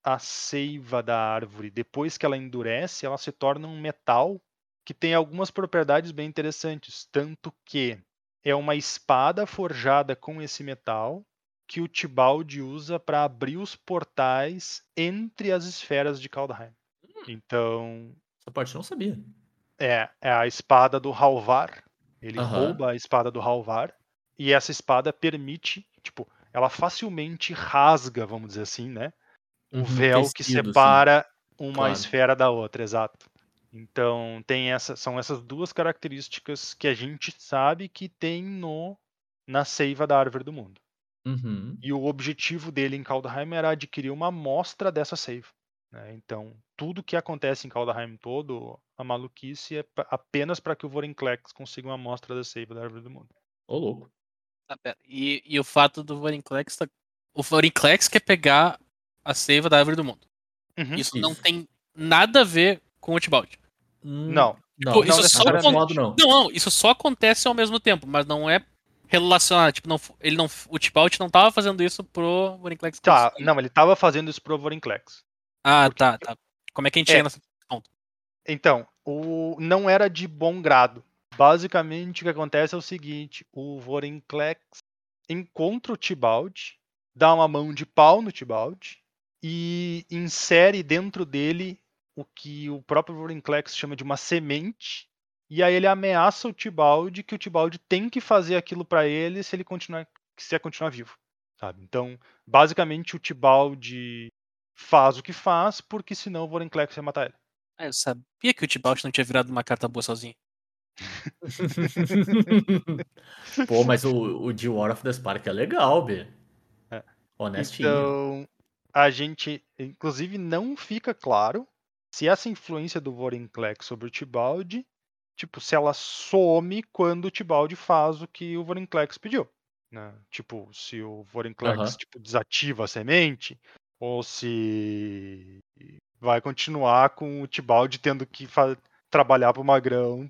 a seiva da árvore, depois que ela endurece, ela se torna um metal que tem algumas propriedades bem interessantes. Tanto que é uma espada forjada com esse metal que o Tibalt usa para abrir os portais entre as esferas de Kaldheim. Então, Essa parte eu não sabia. é, é a espada do Halvar. Ele Aham. rouba a espada do Halvar. E essa espada permite, tipo, ela facilmente rasga, vamos dizer assim, né? o Uhum, véu que tecido, sim. separa uma Claro. esfera da outra, exato. Então, tem essa, são essas duas características que a gente sabe que tem no na seiva da árvore do mundo. Uhum. E o objetivo dele em Kaldheim era adquirir uma amostra dessa seiva. né? Então, tudo que acontece em Kaldheim todo, a maluquice é apenas para que o Vorinclex consiga uma amostra da seiva da árvore do mundo. Ô, louco. Tá, pera. E, e o fato do Vorinclex. Tá... O Vorinclex quer pegar a seiva da árvore do mundo. Uhum. Isso, não Isso. tem nada a ver com o Tibalt. Hum, Não. Não, Pô, não isso só con- modo, não. Não, isso só acontece ao mesmo tempo, mas não é relacionado. Tipo, não, ele não, o Tibalt não tava fazendo isso pro Vorinclex. Tá, não, ele estava fazendo isso pro Vorinclex. Ah, porque- tá, tá. Como é que a gente É. chega nessa. Então, o não era de bom grado. Basicamente, o que acontece é o seguinte: o Vorinclex encontra o Tibalt, dá uma mão de pau no Tibalt e insere dentro dele o que o próprio Vorinclex chama de uma semente. E aí ele ameaça o Tibalt que o Tibalt tem que fazer aquilo pra ele se ele continuar, se ele continuar vivo. Sabe? Então, basicamente, o Tibalt faz o que faz, porque senão o Vorinclex ia matar ele. Ah, eu sabia que o Tibalt não tinha virado uma carta boa sozinho. (laughs) Pô, mas o, o de War of the Spark é legal, B. É. Honestinho. Então, a gente, inclusive, não fica claro se essa influência do Vorinclex sobre o Tibalt, tipo, se ela some quando o Tibalt faz o que o Vorinclex pediu. né? Tipo, se o Vorinclex Aham. tipo, desativa a semente, ou se vai continuar com o Tibalt tendo que trabalhar pro Magrão,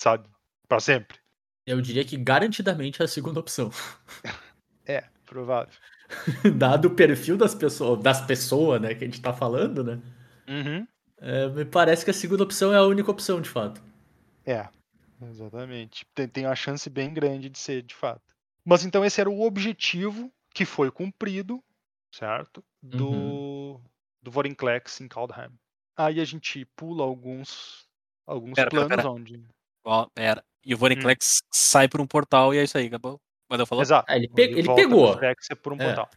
sabe, Pra sempre. Eu diria que garantidamente é a segunda opção. (laughs) É, provável. (laughs) Dado o perfil das pessoas, das pessoas, né, que a gente tá falando, né? Uhum. É, me parece que a segunda opção é a única opção, de fato. É, exatamente. Tem, tem uma chance bem grande de ser, de fato. Mas então esse era o objetivo que foi cumprido, certo? Do, Uhum. do Vorinclex em Kaldheim. Aí a gente pula alguns, alguns Pera, pera, planos pera. onde. Ó, pera. E o Vorinclex sai por um portal e é isso aí, acabou. Mas eu falou? Exato. Ah, ele pe- ele pra pegou. Phyrexia por um É. portal.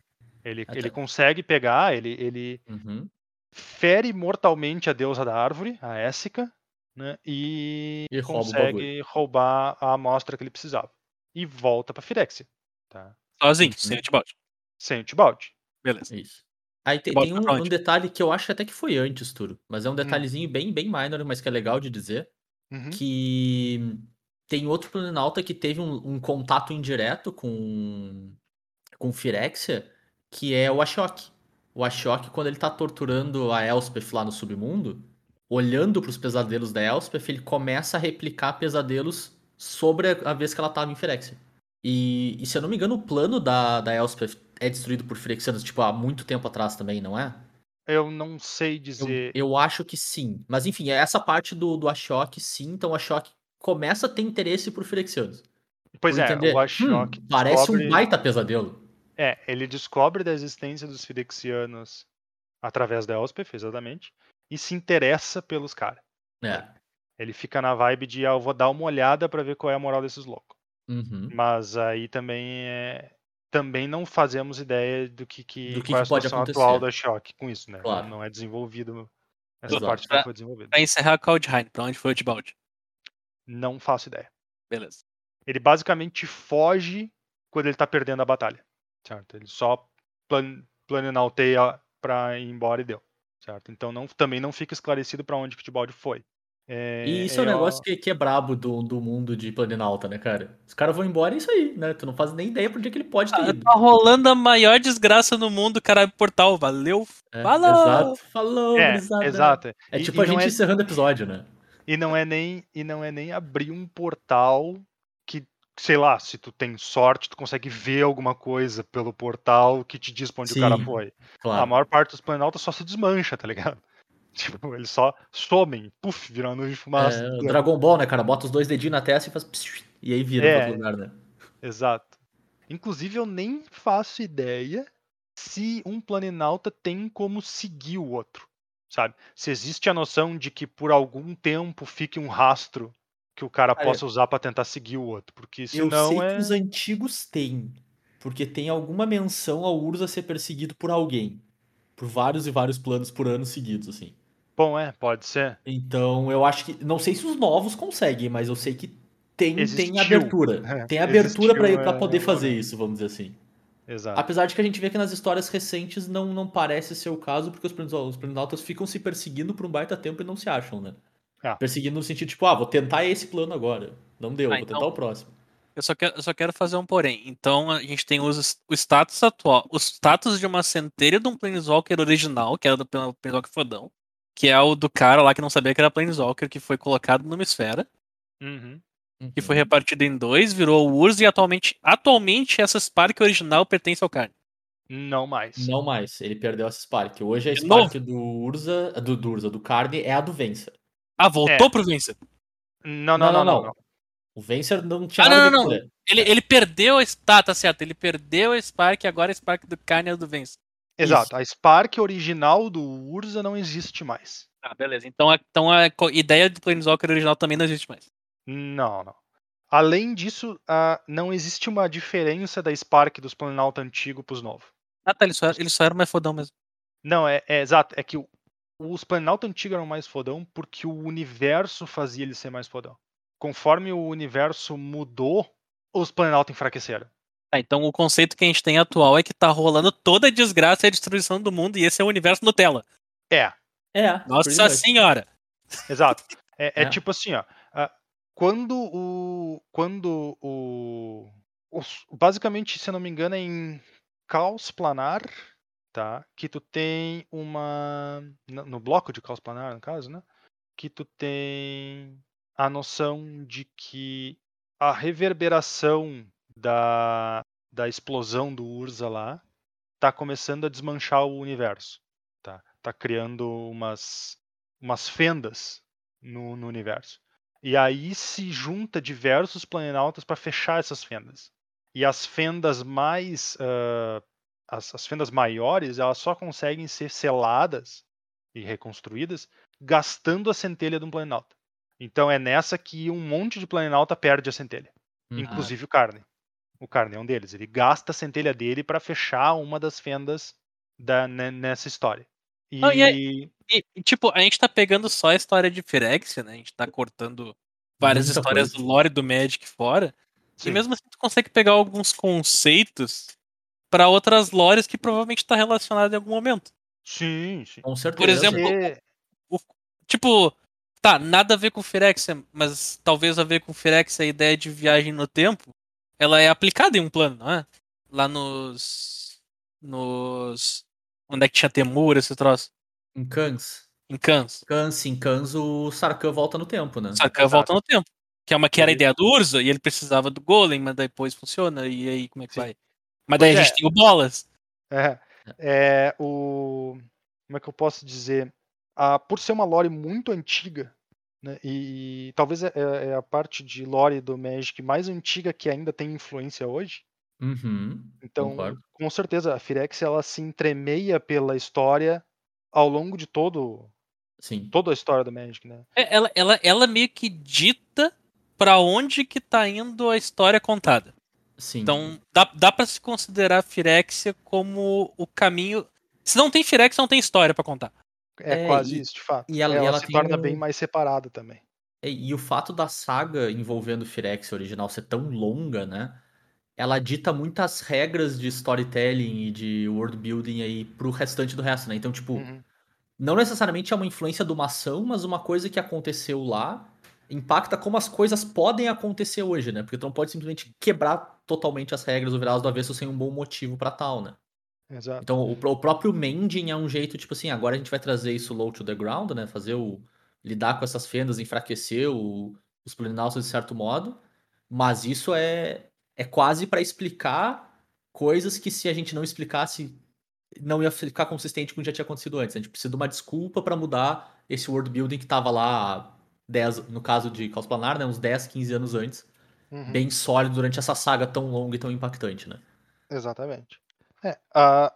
Ele, Até. ele consegue pegar, ele, ele Uhum. Fere mortalmente a deusa da árvore, a Essica, né? E, E consegue roubar a amostra que ele precisava. E volta pra Firexia. Tá? Sozinho, Uhum. sem o Tibalt. Sem o Tibalt. Beleza. Isso. Aí tem, tem um, pra um onde? detalhe que eu acho até que foi antes, Turo. Mas é Hum. um detalhezinho bem, bem minor, mas que é legal de dizer. Uhum. Que tem outro Planalta que teve um, um contato indireto com, com Firexia, que é o Ashok. O Ashok, quando ele tá torturando a Elspeth lá no submundo, olhando pros pesadelos da Elspeth, ele começa a replicar pesadelos sobre a vez que ela tava em Firexia. E, e se eu não me engano, o plano da, da Elspeth é destruído por Firexianos, tipo, há muito tempo atrás também, não é? Eu não sei Eu, dizer. eu acho que sim. Mas enfim, é essa parte do, do Ashok, sim. Então o Ashok começa a ter interesse por Firexianos. Pois por é, entender, o Ashok "Hum, parece um baita pesadelo. É, ele descobre da existência dos Firexianos através da Elspeth, exatamente, e se interessa pelos caras. É. Ele fica na vibe de, ah, eu vou dar uma olhada pra ver qual é a moral desses loucos. Uhum. Mas aí também é... também não fazemos ideia do que, que, Do que qual é a situação atual acontecer. da Choque com isso, né? Claro. Não é desenvolvido. Essa Exato. parte não foi desenvolvida. Pra encerrar Kaldheim, pra onde foi o Tibalt? Não faço ideia. Beleza. Ele basicamente foge quando ele tá perdendo a batalha. Certo? Ele só plan planinalteia pra ir embora e deu. Certo? Então não, também não fica esclarecido pra onde que o Tibalt foi. É, E isso é um é, negócio ó, que, que é brabo do, do mundo de Planinalta, né, cara? Os caras vão embora e é isso aí, né? Tu não faz nem ideia por onde é que ele pode ter Ah, ido. tá rolando a maior desgraça no mundo, cara, portal. Valeu. É, Falou! Exato. Falou, É, exato. É tipo e a não gente é- encerrando o episódio, né? E não é nem e não é nem abrir um portal sei lá, se tu tem sorte, tu consegue ver alguma coisa pelo portal que te diz pra onde o cara Sim, foi. A Claro. maior parte dos planaltas só se desmancha, tá ligado? (laughs) Tipo, eles só somem, puf, viram nuvem de fumaça. É, o deu. Dragon Ball, né, cara? Bota os dois dedinhos na testa e faz. psiu, E aí vira É. pra outro lugar, né? Exato. Inclusive, eu nem faço ideia se um planinauta tem como seguir o outro, sabe? Se existe a noção de que por algum tempo fique um rastro que o cara Cara, possa usar pra tentar seguir o outro, porque Eu senão sei é que os antigos têm. Porque tem alguma menção ao Urza ser perseguido por alguém. Por vários e vários planos por anos seguidos, assim. bom, é, pode ser. Então, eu acho que. Não sei se os novos conseguem, mas eu sei que tem, tem abertura. (laughs) É, Tem abertura pra é, poder é, fazer é. isso, vamos dizer assim. Exato. Apesar de que a gente vê que nas histórias recentes não, não parece ser o caso, porque os planos- os ficam se perseguindo por um baita tempo e não se acham, né? Ah. Perseguindo no sentido, tipo, ah, vou tentar esse plano agora. Não deu, Ah, vou então- tentar o próximo. Eu só, quero, eu só quero fazer um porém. Então a gente tem os, o status atual, o status de uma centelha de um Planeswalker original, que era do Plan- Planeswalker fodão, que é o do cara lá que não sabia que era Planeswalker, que foi colocado numa esfera, Uhum. que foi repartido em dois, virou o Urza e atualmente, atualmente essa Spark original pertence ao Carne. Não mais. Não mais, ele perdeu essa Spark. Hoje a Spark do Urza, do, do Urza, do Carne é a do Vencer. Ah, voltou É. pro Vencer. Não, não, não, não. não. O Vencer não tinha Ah, nada não, a ver não, com não. ele. Ele, perdeu a. Tá, tá certo. Ele perdeu a Spark e agora a Spark do Carne é do Vencer. Exato. A Spark original do Urza não existe mais. Ah, beleza. Então a, então a ideia do Planeswalker original também não existe mais. Não, não. Além disso, ah, não existe uma diferença da Spark dos Planalto antigo pros novos. Ah, tá. Ele só, ele só era mais fodão mesmo. Não, é, é exato. É que o- os Planalto antigos eram mais fodão porque o universo fazia ele ser mais fodão. Conforme o universo mudou, os Planalto enfraqueceram. Tá, então o conceito que a gente tem atual é que tá rolando toda a desgraça e a destruição do mundo e esse é o universo Nutella. É, É, Nossa much. senhora! exato. É, é (laughs) É. tipo assim, ó. ah, quando o. Quando o. os- basicamente, se eu não me engano, é em Caos Planar, tá? Que tu tem uma. No bloco de Caos Planar, no caso, né? Que tu tem a noção de que a reverberação da, da explosão do Urza lá tá começando a desmanchar o universo. Tá? tá criando umas, umas fendas no, no universo. E aí se junta diversos planinautas para fechar essas fendas. E as fendas mais. Uh, as, as fendas maiores, elas só conseguem ser seladas e reconstruídas gastando a centelha de um planinauta. Então é nessa que um monte de planinauta perde a centelha. Uhum. Inclusive o Carne. O Carne é um deles. Ele gasta a centelha dele para fechar uma das fendas da, nessa história. E, Não, e E, e, tipo, a gente tá pegando só a história de Firexia, né? A gente tá cortando várias Muita histórias coisa. do lore do Magic fora. Sim. E mesmo assim tu consegue pegar alguns conceitos pra outras lores que provavelmente tá relacionado em algum momento. sim, sim. Com certeza. Por exemplo, Porque- Tipo, tá, nada a ver com Firexia, mas talvez a ver com Firexia a ideia de viagem no tempo, ela é aplicada em um plano, não é? Lá nos. Nos. Onde é que tinha Temur, esse troço? Em Kans. Em Kans. Kans, em Kans, o Sarkhan volta no tempo, né? Sarkhan volta no tempo. Que é uma que era a ideia do Urza, e ele precisava do Golem, mas depois funciona, e aí como é que vai? Mas daí Pois a é. gente tem o Bolas. É, é o. Como é que eu posso dizer? A, por ser uma lore muito antiga, né, e, talvez é, é a parte de lore do Magic mais antiga que ainda tem influência hoje. Uhum. Então, Concordo. com certeza, a Firex ela se entremeia pela história ao longo de todo, Sim. toda a história do Magic, né? É, Ela, ela, ela meio que dita pra onde que tá indo a história contada. Sim. Então, dá, dá para se considerar a Firexia como o caminho. Se não tem Firexia, não tem história pra contar. É, É, quase e- isso, de fato. e ela- ela e ela se torna um- bem mais separada também. É, E o fato da saga envolvendo Firexia original ser tão longa, né? Ela dita muitas regras de storytelling e de world building aí pro restante do resto, né? Então, tipo, Uhum. não necessariamente é uma influência de uma ação, mas uma coisa que aconteceu lá impacta como as coisas podem acontecer hoje, né? Porque tu não pode simplesmente quebrar totalmente as regras ou virá-las do avesso sem um bom motivo pra tal, né? Exato. Então, o, o próprio mending é um jeito, tipo assim, agora a gente vai trazer isso low to the ground, né? Fazer o. lidar com essas fendas, enfraquecer o- os planinautas de certo modo. Mas isso é, é quase pra explicar coisas que se a gente não explicasse, não ia ficar consistente com o que já tinha acontecido antes. A gente precisa de uma desculpa pra mudar esse world building que tava lá há 10, no caso de Caos Planar, né? Uns 10, 15 anos antes. Uhum. Bem sólido durante essa saga tão longa e tão impactante, né? Exatamente. É, a,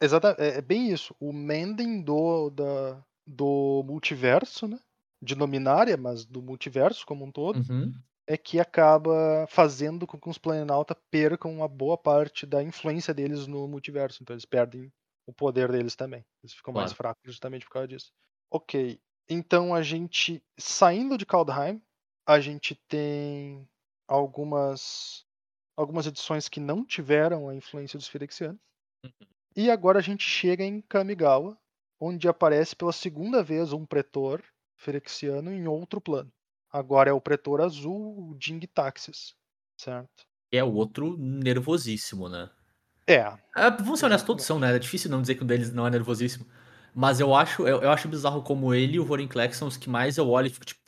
exata, é, é bem isso. O mending do, da, do multiverso, né? De Nominária, mas do multiverso como um todo, Uhum. é que acaba fazendo com que os Planalta percam uma boa parte da influência deles no multiverso. Então eles perdem o poder deles também. Eles ficam mais Claro. fracos justamente por causa disso. Ok. Então a gente, saindo de Kaldheim, a gente tem algumas algumas edições que não tiveram a influência dos Phyrexianos. E agora a gente chega em Kamigawa, onde aparece pela segunda vez um pretor Phyrexiano em outro plano. Agora é o pretor azul, o Jing Taxis, certo? É o outro nervosíssimo, né? É, Ah, vamos ser honestos, todos são, né? É difícil não dizer que um deles não é nervosíssimo. Mas eu acho, eu, eu acho bizarro como ele e o Vorinclex são os que mais eu olho e fico tipo,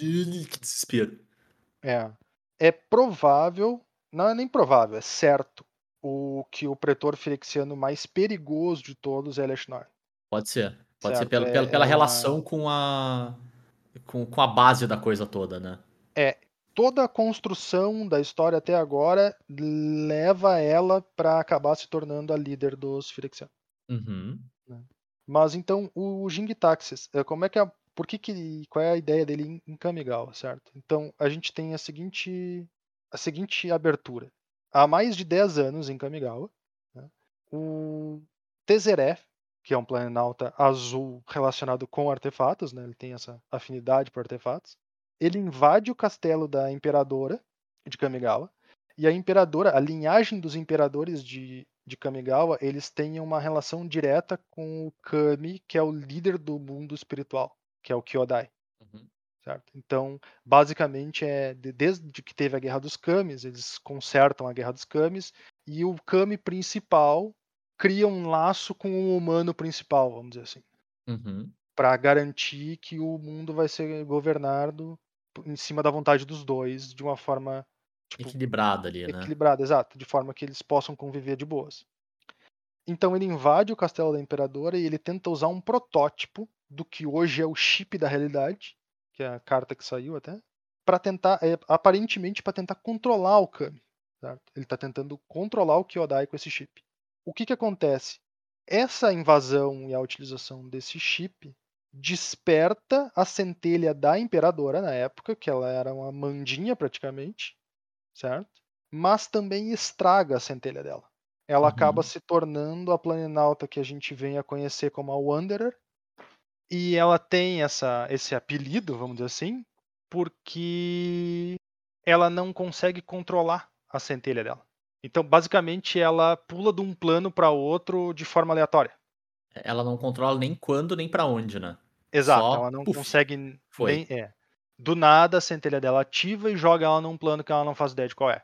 "Ih, que desespero. é. É provável, não é nem provável, é certo, o que o pretor Phyrexiano mais perigoso de todos é Eleshnar. Pode ser. Pode ser Certo, pela, é- pela, pela é uma- relação com a. Com, com a base da coisa toda, né? toda a construção da história até agora leva ela para acabar se tornando a líder dos Phyrexianos. Uhum. Mas então o Jing Taxis, eh, como é que a, por que que qual é a ideia dele em, em Kamigawa, certo? Então a gente tem a seguinte a seguinte abertura. Há mais de 10 anos em Kamigawa, né, o Tezereth, que é um planalta azul relacionado com artefatos, né, ele tem essa afinidade por artefatos, ele invade o castelo da imperadora de Kamigawa, e a imperadora, a linhagem dos imperadores de, de Kamigawa, eles têm uma relação direta com o Kami, que é o líder do mundo espiritual, que é o Kyodai. Uhum. Certo? Então, basicamente, é de- desde que teve a Guerra dos Kamis, eles consertam a Guerra dos Kamis, e o Kami principal cria um laço com o humano principal, vamos dizer assim, Uhum. para garantir que o mundo vai ser governado em cima da vontade dos dois, de uma forma tipo, Equilibrada ali, né? equilibrada, exato, de forma que eles possam conviver de boas. Então ele invade o castelo da imperadora e ele tenta usar um protótipo do que hoje é o chip da realidade, que é a carta que saiu até, para tentar, é, aparentemente para tentar controlar o Kami. certo? Ele está tentando controlar o Kyodai com esse chip. O que que acontece? Essa invasão e a utilização desse chip desperta a centelha da imperadora na época, que ela era uma mandinha praticamente, certo? Mas também estraga a centelha dela. Ela Uhum. acaba se tornando a planinauta que a gente vem a conhecer como a Wanderer. E ela tem essa, esse apelido, vamos dizer assim, porque ela não consegue controlar a centelha dela. Então, basicamente, ela pula de um plano para outro de forma aleatória. Ela não controla nem quando, nem pra onde, né? Exato, Só, ela não consegue foi. nem. É. Do nada a centelha dela ativa e joga ela num plano que ela não faz ideia de qual é.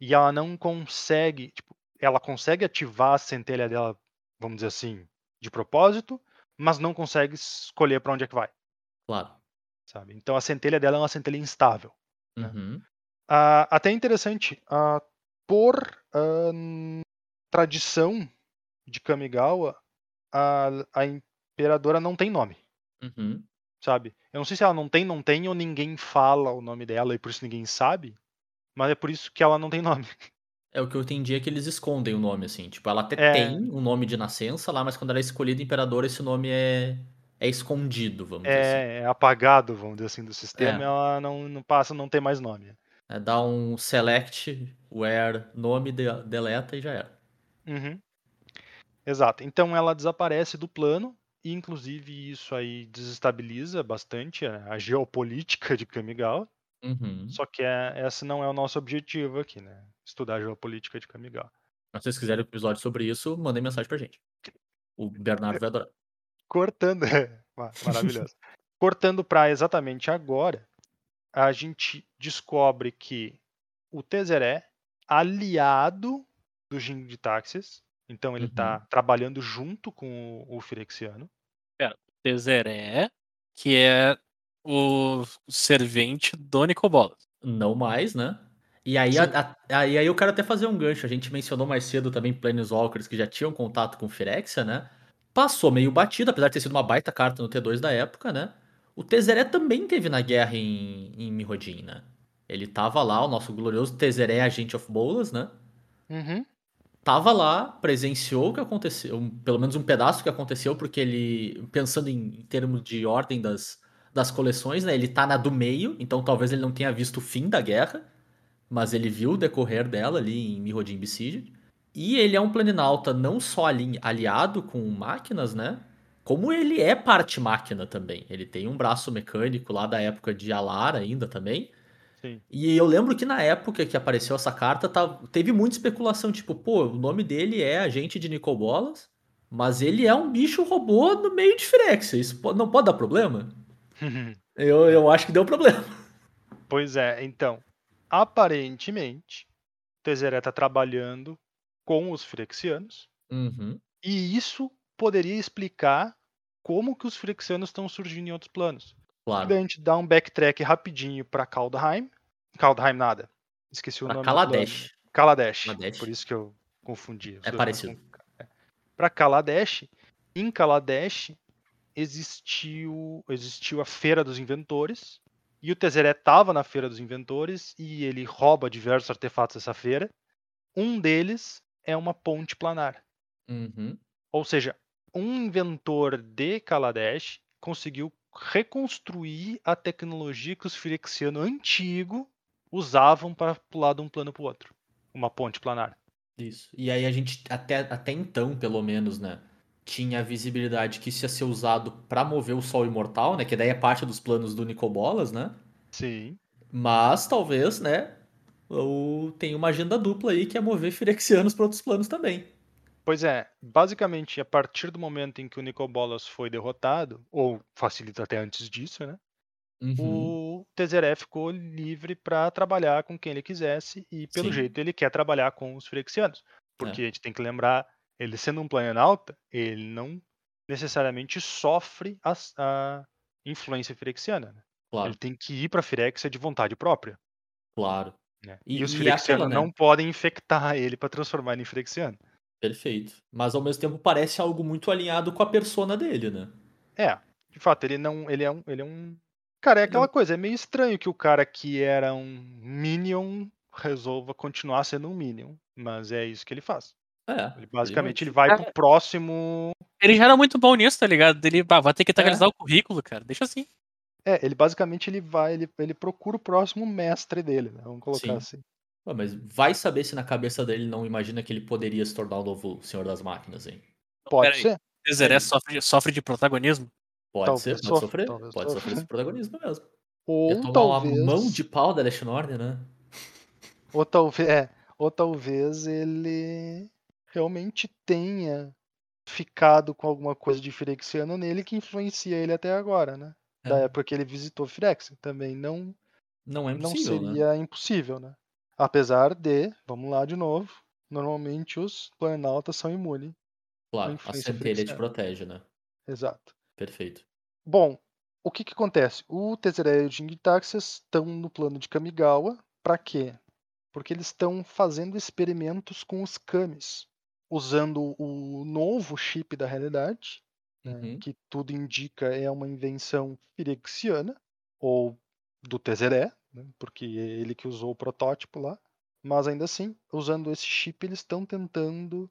E ela não consegue. Tipo, ela consegue ativar a centelha dela, vamos dizer assim, de propósito, mas não consegue escolher para onde é que vai. Claro. Sabe? Então a centelha dela é uma centelha instável. né? Uhum. Ah, até interessante, ah, por ahn, tradição de Kamigawa, a, a imperadora não tem nome. Uhum. sabe? Eu não sei se ela não tem, não tem, ou ninguém fala o nome dela e por isso ninguém sabe, mas é por isso que ela não tem nome. (laughs) É o que eu entendi é que eles escondem o nome, assim. Tipo, ela até É. tem um nome de nascença lá, mas quando ela é escolhida imperadora, esse nome é, é escondido, vamos dizer assim. É, é apagado, vamos dizer assim, do sistema, É. ela não, não passa, não tem mais nome. É dar um select, where, nome, de- deleta e já era. Uhum. Exato. Então ela desaparece do plano, e inclusive isso aí desestabiliza bastante a, a geopolítica de Kamigawa. Uhum. Só que é, esse não é o nosso objetivo aqui, né? Estudar a geopolítica de Kamigawa. Se vocês quiserem um episódio sobre isso, mandem mensagem pra gente. O Bernardo vai adorar. cortando, (laughs) Ma- maravilhoso. cortando para exatamente agora, a gente descobre que o Tezeré, aliado do Jin de Táxis, então ele está trabalhando junto com o, o Firexiano. Tezeré, que é o servente do Nicobolas. Não mais, né? E aí, a- a- aí, aí eu quero até fazer um gancho. A gente mencionou mais cedo também Planeswalkers que já tinham contato com Phyrexia, né? Passou meio batido, apesar de ter sido uma baita carta no T2 da época, né? O Tezeré também teve na guerra em, em Mirrodin, né? Ele tava lá, o nosso glorioso Tezeré Agente of Bolas, né? Uhum. Tava lá, presenciou o que aconteceu, um- pelo menos um pedaço que aconteceu, porque ele, pensando em, em termos de ordem das, das coleções, né? Ele tá na do meio, então talvez ele não tenha visto o fim da guerra, mas ele viu o decorrer dela ali em Mirrodin Besieged. E ele é um planinauta não só ali, aliado com máquinas, né? Como ele é parte máquina também. Ele tem um braço mecânico lá da época de Alara ainda também. Sim. E eu lembro que na época que apareceu essa carta, tá- teve muita especulação, tipo, pô, o nome dele é Agente de Nicobolas, mas ele é um bicho robô no meio de Phyrexia. Isso não pode dar problema? (laughs) Eu, eu acho que deu problema. pois é, então, aparentemente, Tezeré está trabalhando com os Firexianos, Uhum. e isso poderia explicar como que os Firexianos estão surgindo em outros planos. Claro. Daí a gente dá um backtrack rapidinho pra Kaldheim. Kaldheim nada. Esqueci o Pra nome. do Kaladesh. Kaladesh. Kaladesh. Por isso que eu confundi. É parecido. Para Kaladesh, em Kaladesh existiu existiu a Feira dos Inventores e o Tezeré estava na Feira dos Inventores e ele rouba diversos artefatos dessa feira. Um deles é uma ponte planar. Uhum. Ou seja, um inventor de Kaladesh conseguiu reconstruir a tecnologia que os Firexianos antigos usavam para pular de um plano para o outro. Uma ponte planar. Isso. E aí a gente, até, até então, pelo menos, né? Tinha a visibilidade que isso ia ser usado pra mover o Sol Imortal, né? Que daí é parte dos planos do Nicobolas, né? Sim. Mas talvez, né? Ou tem uma agenda dupla aí que é mover Firexianos pra outros planos também. Pois é, basicamente, a partir do momento em que o Nicobolas foi derrotado, ou facilita até antes disso, né? Uhum. O Tezeré ficou livre para trabalhar com quem ele quisesse e, pelo Sim. jeito, ele quer trabalhar com os Firexianos. Porque a gente tem que lembrar, ele sendo um planalto, ele não necessariamente sofre as- a, influência firexiana. Né? Claro, Ele tem que ir para Firexia de vontade própria. claro. Né? E- E, os e Firexianos né? não podem infectar (laughs) ele para transformar ele em Firexiano. Perfeito. Mas ao mesmo tempo parece algo muito alinhado com a persona dele, né? É, de fato, ele não. Ele é um. Ele é um. Cara, é aquela coisa, é meio estranho que o cara que era um Minion resolva continuar sendo um Minion. Mas é isso que ele faz. É. Ele, basicamente, ele vai- vai pro próximo. Ele já era muito bom nisso, tá ligado? Ele ah, vai ter que É. atualizar o currículo, cara. Deixa assim. É, ele basicamente ele vai, ele, ele procura o próximo mestre dele, né? Vamos colocar Sim. assim. Ué, mas vai saber se na cabeça dele não imagina que ele poderia se tornar o novo Senhor das Máquinas, hein? Pode ser? Zeré sofre, sofre de protagonismo. Pode Talvez ser, pode sofra, sofrer. Pode sofrer sofra. esse protagonismo mesmo. Ou tomar talvez. uma mão de pau da Leste Norte, né? Ou talvez, é, ou talvez ele realmente tenha ficado com alguma coisa de Firexiano nele que influencia ele até agora, né? Da É. época que ele visitou Firex. Também não, Não é não impossível, né? seria impossível, né? Apesar de, vamos lá de novo, normalmente os planaltas são imunes. Claro, a centelha te protege, né? Exato. Perfeito. Bom, o que que acontece? O Tezere e o Jingitaxias estão no plano de Kamigawa. Pra quê? Porque eles estão fazendo experimentos com os Kamis, usando o novo chip da realidade, né, Uhum. que tudo indica é uma invenção firexiana, ou do Tezere, né, porque é ele que usou o protótipo lá. Mas ainda assim, usando esse chip, eles estão tentando.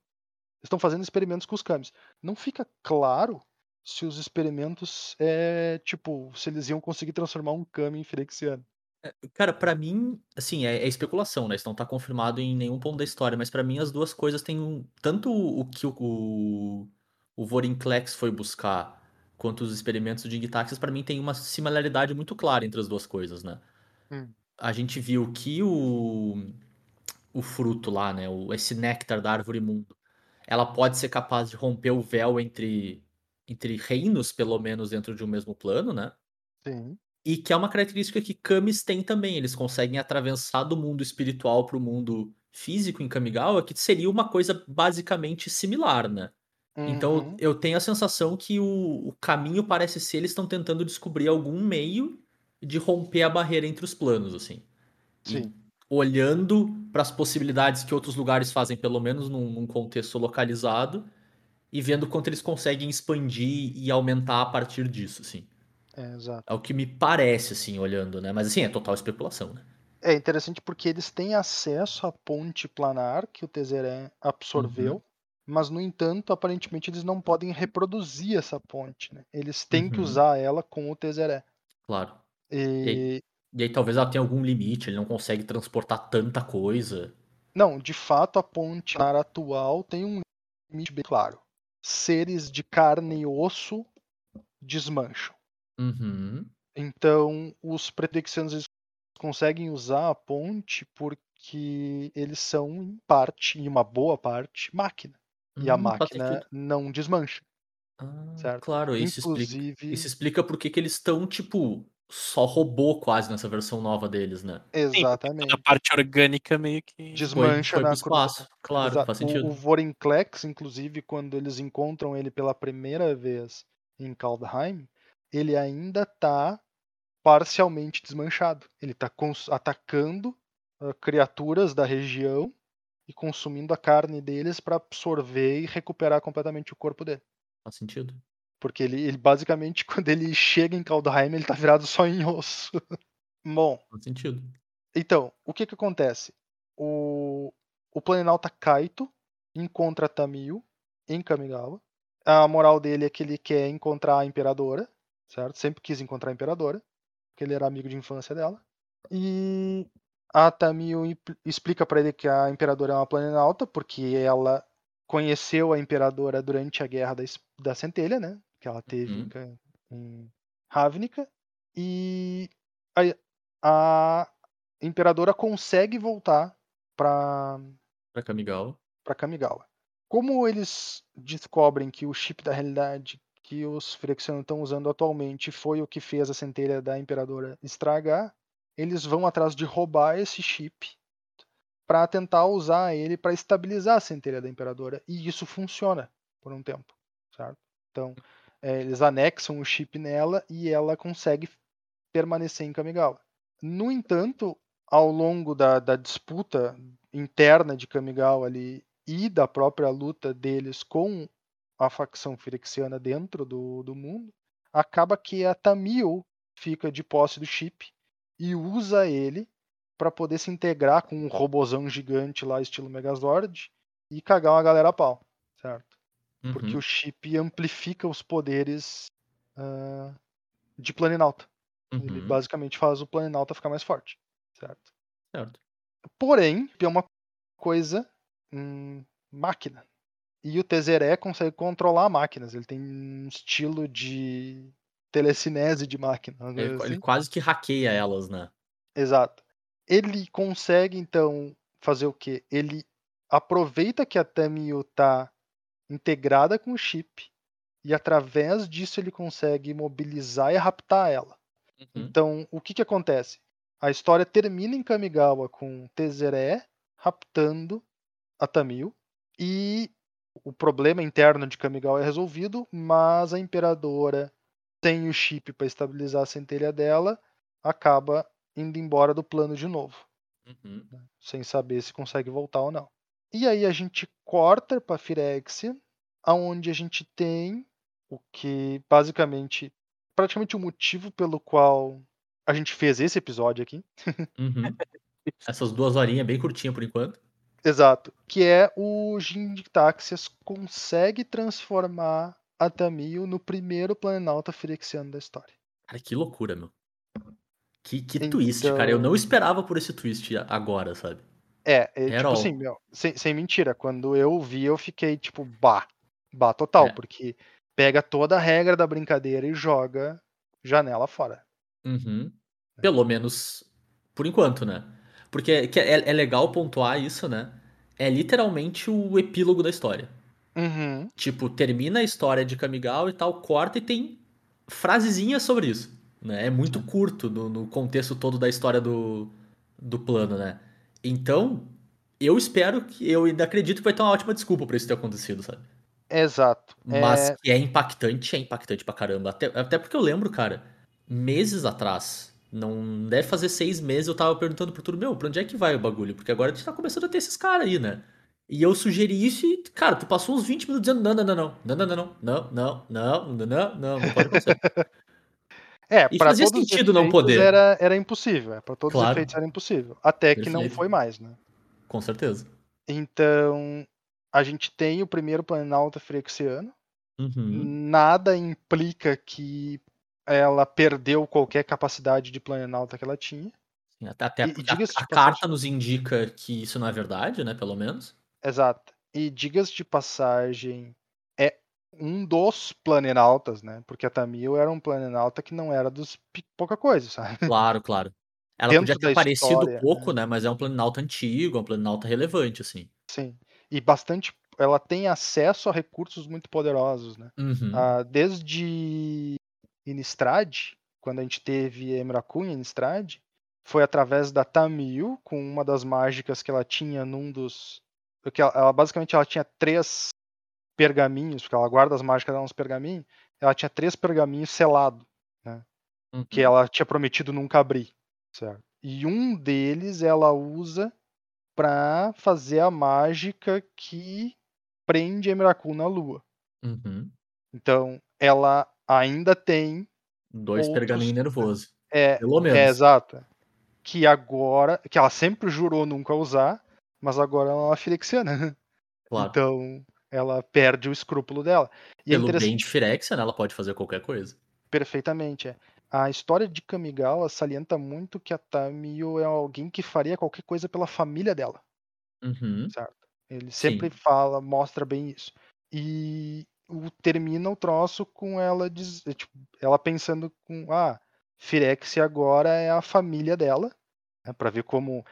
Estão fazendo experimentos com os Kamis. Não fica claro se os experimentos é tipo, se eles iam conseguir transformar um Kami em Firexiano. Cara, pra mim, assim, é, é especulação, né? Isso não tá confirmado em nenhum ponto da história, mas pra mim as duas coisas têm um. Tanto o que o, o, o Vorinclex foi buscar, quanto os experimentos de Ingtaxis, pra mim tem uma similaridade muito clara entre as duas coisas, né? Hum. A gente viu que o, o fruto lá, né? O, esse néctar da árvore mundo, ela pode ser capaz de romper o véu entre, entre reinos, pelo menos dentro de um mesmo plano, né? Sim. E que é uma característica que Kamis tem também. Eles conseguem atravessar do mundo espiritual para o mundo físico em Kamigawa, que seria uma coisa basicamente similar, né? Então Uhum. eu tenho a sensação que o, o caminho parece ser eles estão tentando descobrir algum meio de romper a barreira entre os planos, assim. E Sim. olhando para as possibilidades que outros lugares fazem, pelo menos num, num contexto localizado, e vendo quanto eles conseguem expandir e aumentar a partir disso, assim. É, exato. É o que me parece, assim, olhando, né? Mas assim, é total especulação, né? É interessante porque eles têm acesso à ponte planar que o Tezeré absorveu, Uhum. mas no entanto, aparentemente eles não podem reproduzir essa ponte, né? Eles têm que Uhum. usar ela com o Tezeré. Claro. E E aí talvez ela tenha algum limite, ele não consegue transportar tanta coisa. não, de fato a ponte planar atual tem um limite bem claro. Seres de carne e osso desmancham. Uhum. Então, os pretexianos eles conseguem usar a ponte porque eles são, em parte, em uma boa parte, máquina. E a Hum, máquina não desmancha, Ah, certo? claro, isso explica, Inclusive, isso explica por que eles estão, tipo, só robô quase nessa versão nova deles, né? Porque exatamente. a parte orgânica meio que. Foi, Desmancha foi pro na espaço. Claro, Exato. faz O, sentido. o Vorinclex, inclusive, quando eles encontram ele pela primeira vez em Kaldheim, ele ainda está parcialmente desmanchado. Ele está atacando ah, criaturas da região e consumindo a carne deles para absorver e recuperar completamente o corpo dele. Faz sentido. Porque ele, ele basicamente, (laughs) quando ele chega em Kaldheim, ele tá virado só em osso. (laughs) Bom, Faz sentido. então, o que que acontece? O, o Planalta Kaito encontra Tamil em Kamigawa. A moral dele é que ele quer encontrar a Imperadora, certo? Sempre quis encontrar a Imperadora, porque ele era amigo de infância dela. E a Tamil explica pra ele que a Imperadora é uma Planalta, porque ela conheceu a Imperadora durante a Guerra da, da Centelha, né? Que ela teve em Uhum. Em Ravnica. E a, a Imperadora consegue voltar para Pra Kamigawa. para Kamigawa. Como eles descobrem que o chip da realidade que os Phyrexianos estão usando atualmente foi o que fez a centelha da Imperadora estragar, eles vão atrás de roubar esse chip para tentar usar ele para estabilizar a centelha da Imperadora. E isso funciona por um tempo, certo? Então, é, eles anexam o chip nela e ela consegue permanecer em Kamigawa. No entanto, ao longo da, da disputa interna de Kamigawa ali e da própria luta deles com a facção firexiana dentro do, do mundo, acaba que a Tamil fica de posse do chip e usa ele para poder se integrar com um robozão gigante lá, estilo Megazord, e cagar uma galera a pau, certo? Porque Uhum, o chip amplifica os poderes ah, de Planinauta. Ele uhum, basicamente faz o Planinauta ficar mais forte, certo? certo. Porém, é uma coisa hum, máquina. E o Tezeré consegue controlar máquinas. Ele tem um estilo de telecinese de máquina. uma Ele, coisa ele assim. quase que hackeia elas, né? Exato. Ele consegue, então, fazer o quê? Ele aproveita que a Tamio tá integrada com o chip e através disso ele consegue mobilizar e raptar ela. Uhum, Então, o que que acontece? A história termina em Kamigawa com Tezeré raptando a Tamil e o problema interno de Kamigawa é resolvido, mas a imperadora, sem o chip para estabilizar a centelha dela, acaba indo embora do plano de novo, uhum. sem saber se consegue voltar ou não. E aí a gente corta para Firexia, aonde a gente tem o que basicamente praticamente o motivo pelo qual a gente fez esse episódio aqui. Uhum. (laughs) Essas duas horinhas bem curtinhas por enquanto. Exato. Que é o Jin de Táxias consegue transformar a Tamil no primeiro planalta firexiano da história. Cara, que loucura, meu. Que, que Então- twist, cara. Eu não esperava por esse twist agora, sabe? É, é tipo Herol. assim, meu, sem, sem mentira, quando eu vi, eu fiquei tipo, bah, bah total, É. porque pega toda a regra da brincadeira e joga janela fora. Uhum. Pelo menos por enquanto, né? Porque que é, é legal pontuar isso, né? É literalmente o epílogo da história. Uhum, Tipo, termina a história de Kamigawa e tal, corta e tem frasezinhas sobre isso. Né? É muito curto no, no contexto todo da história do, do plano, né? Então, eu espero que. Eu ainda acredito que vai ter uma ótima desculpa pra isso ter acontecido, sabe? exato. Mas É, que é impactante, é impactante pra caramba. Até, até porque eu lembro, cara, meses atrás, não deve fazer seis meses, eu tava perguntando pro tudo, meu, pra onde é que vai o bagulho? Porque agora a gente tá começando a ter esses caras aí, né? E eu sugeri isso e, cara, tu passou uns 20 minutos dizendo não, não, não, não, não, não, não, não, não, não, não, não, não, não, não pode acontecer. é E fazia todos os sentido não poder. Era, era impossível, é, pra todos os Claro. efeitos era impossível. Até que não Perfeito. foi mais, né? Com certeza. Então, a gente tem o primeiro planalta firexiano, Uhum. nada implica que ela perdeu qualquer capacidade de planalta que ela tinha. Sim, Até, até E- a, diga-se de a carta nos indica que isso não é verdade, né? Pelo menos. Exato. E digas de passagem, é um dos planenautas, né? Porque a Tamil era um planenauta que não era dos pouca coisa, sabe? Claro, claro. Ela Dentro podia ter aparecido história, pouco, né? Mas é um planinauta antigo, é um planinauta relevante, assim. Sim. E bastante. Ela tem acesso a recursos muito poderosos, né? Uhum. Ah, desde Innistrad, quando a gente teve Emrakul em Innistrad, foi através da Tamil, com uma das mágicas que ela tinha num dos. Porque ela, ela- basicamente ela tinha três pergaminhos, porque ela guarda as mágicas dela nos pergaminhos. Ela tinha três pergaminhos selados, Uhum. que ela tinha prometido nunca abrir. Certo? E um deles ela usa pra fazer a mágica que prende Emrakul na lua. Uhum. Então, ela ainda tem Dois Outros- pergaminhos nervosos. é, Pelo menos. É, exato. Que agora. Que ela sempre jurou nunca usar, mas agora ela é uma firexiana. Claro. Então ela perde o escrúpulo dela. E é Pelo bem interessante de Firexia, né? Ela pode fazer qualquer coisa. perfeitamente. É. A história de Kamigawa salienta muito que a Tamio é alguém que faria qualquer coisa pela família dela. Uhum. Certo? Ele sempre Sim. fala, mostra bem isso. E o, termina o troço com ela diz, é, tipo, ela pensando com ah, Firexia agora é a família dela, né, para ver como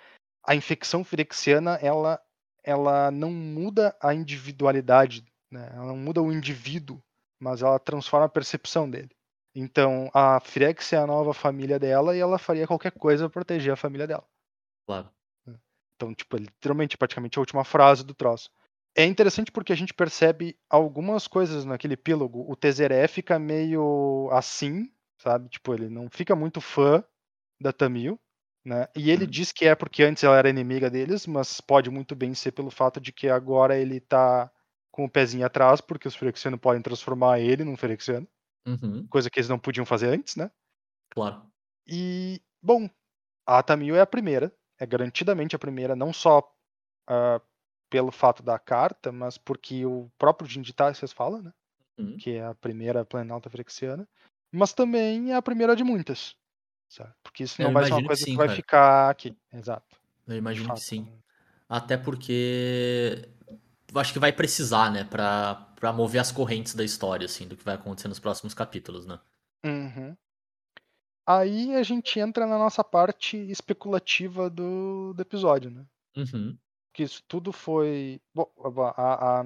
a infecção firexiana ela ela não muda a individualidade, né? Ela não muda o indivíduo, mas ela transforma a percepção dele. Então, a Firexia é a nova família dela e ela faria qualquer coisa pra proteger a família dela. Claro. Então, tipo, literalmente, praticamente a última frase do troço. É interessante porque a gente percebe algumas coisas naquele epílogo. O Tezeré fica meio assim, sabe? Tipo, ele não fica muito fã da Tamil. Né? E ele Hum. diz que é porque antes ela era inimiga deles, mas pode muito bem ser pelo fato de que agora ele tá com o pezinho atrás, porque os Phyrexianos podem transformar ele num Phyrexiano, Uhum, coisa que eles não podiam fazer antes, né? claro. E, bom, a Tamil é a primeira, é garantidamente a primeira, não só ah, pelo fato da carta, mas porque o próprio Jinditácias fala, né? Uhum. Que é a primeira planalta Phyrexiana, mas também é a primeira de muitas, sabe? Porque isso não vai ser uma que coisa que, sim, vai cara. ficar aqui, exato. Eu imagino que sim. Até porque acho que vai precisar, né, pra, pra mover as correntes da história, assim, do que vai acontecer nos próximos capítulos, né? Uhum. Aí a gente entra na nossa parte especulativa do, do episódio, né? Uhum. Que isso tudo foi. Bom, a, a,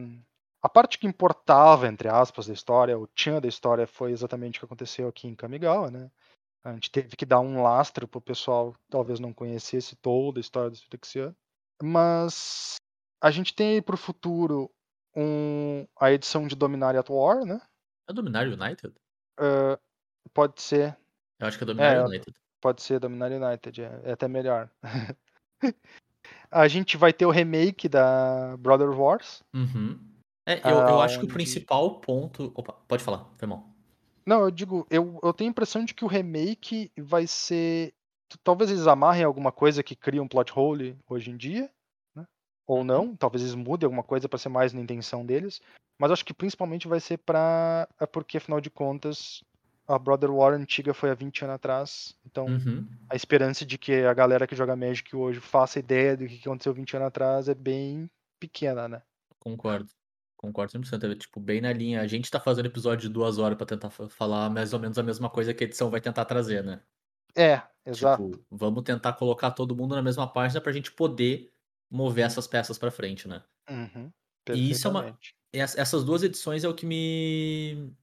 a parte que importava, entre aspas, da história, o tchan da história, foi exatamente o que aconteceu aqui em Kamigawa, né? A gente teve que dar um lastro pro pessoal que talvez não conhecesse toda a história do Phyrexiano. Mas a gente tem aí pro futuro um, a edição de Dominária at War, né? É Dominar United? Ah, pode ser. Eu acho que é Dominar É, United. Pode ser Dominar United, é, é até melhor. (laughs) a gente vai ter o remake da Brother Wars. Uhum. É, eu, eu acho que o Aonde- principal ponto. Opa, pode falar, foi mal. Não, eu digo, eu, eu tenho a impressão de que o remake vai ser. Talvez eles amarrem alguma coisa que cria um plot hole hoje em dia, né? Ou não, talvez eles mudem alguma coisa pra ser mais na intenção deles. Mas acho que principalmente vai ser pra. É porque, afinal de contas, a Brother War antiga foi há 20 anos atrás. Então, Uhum. a esperança de que a galera que joga Magic hoje faça ideia do que aconteceu 20 anos atrás é bem pequena, né? Concordo. Concordo 100%. É, tipo, bem na linha. A gente tá fazendo episódio de duas horas pra tentar fa- falar mais ou menos a mesma coisa que a edição vai tentar trazer, né? É, exato. Tipo, vamos tentar colocar todo mundo na mesma página pra gente poder mover essas peças pra frente, né? Uhum, E isso é uma- Essas duas edições é o que me.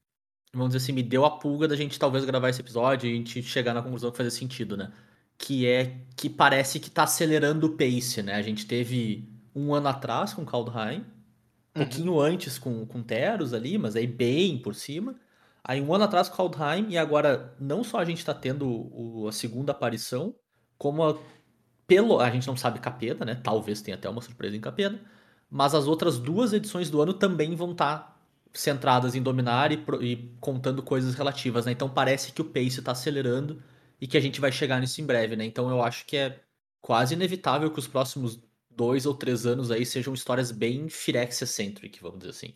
Vamos dizer assim, me deu a pulga da gente talvez gravar esse episódio e a gente chegar na conclusão que fazia sentido, né? Que é que parece que tá acelerando o pace, né? A gente teve um ano atrás com Kaldheim, um Uhum. pouquinho antes com, com Teros ali, mas aí bem por cima. Aí um ano atrás com Kaldheim, e agora não só a gente tá tendo o- a segunda aparição, como a, pelo. A gente não sabe Capeda, né? Talvez tenha até uma surpresa em Capeda. Mas as outras duas edições do ano também vão estar centradas em dominar e, e contando coisas relativas, né? Então parece que o pace tá acelerando e que a gente vai chegar nisso em breve, né? Então eu acho que é quase inevitável que os próximos dois ou três anos aí sejam histórias bem Phyrexia-centric, vamos dizer assim.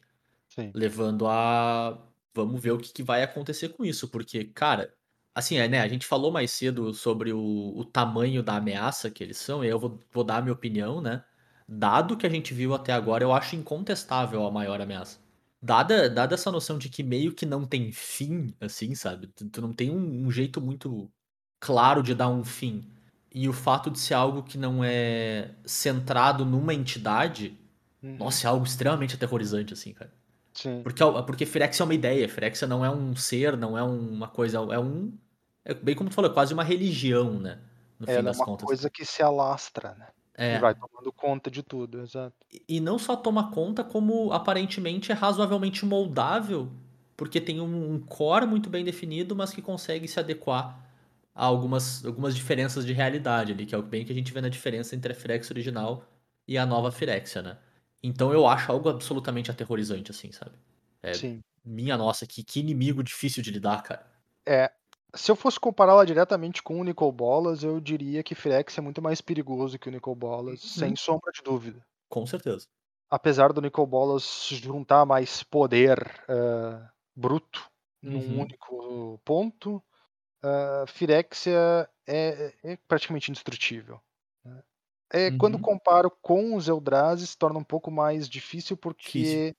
Sim. Levando a. Vamos ver o que, que vai acontecer com isso, porque, cara, assim, é, né? A gente falou mais cedo sobre o, o tamanho da ameaça que eles são, e eu vou, vou dar a minha opinião, né? Dado que a gente viu até agora, eu acho incontestável a maior ameaça. Dada, dada essa noção de que meio que não tem fim, assim, sabe? Tu, tu não tem um, um jeito muito claro de dar um fim. E o fato de ser algo que não é centrado numa entidade, Uhum, nossa, é algo extremamente aterrorizante, assim, cara. Sim. Porque, porque Phyrexia é uma ideia, Phyrexia não é um ser, não é uma coisa, é um... É bem como tu falou, é quase uma religião, né? No fim Ela é das uma contas. coisa que se alastra, né? É. E vai tomando conta de tudo, exato. E não só toma conta, como aparentemente é razoavelmente moldável, porque tem um, um core muito bem definido, mas que consegue se adequar a algumas, algumas diferenças de realidade ali, que é o bem que a gente vê na diferença entre a Phyrexia original e a nova Phyrexia, né? Então eu acho algo absolutamente aterrorizante, assim, sabe? É. Sim. Minha nossa, que, que inimigo difícil de lidar, cara. É, se eu fosse compará-la diretamente com o Nicol Bolas, eu diria que Firex é muito mais perigoso que o Nicol Bolas, Uhum. sem sombra de dúvida. Com certeza. Apesar do Nicol Bolas juntar mais poder eh, bruto num Uhum. único ponto, uh, Firexia é, é praticamente indestrutível. né? É, Quando Uhum. comparo com os Eldrazi, se torna um pouco mais difícil porque, Difícil.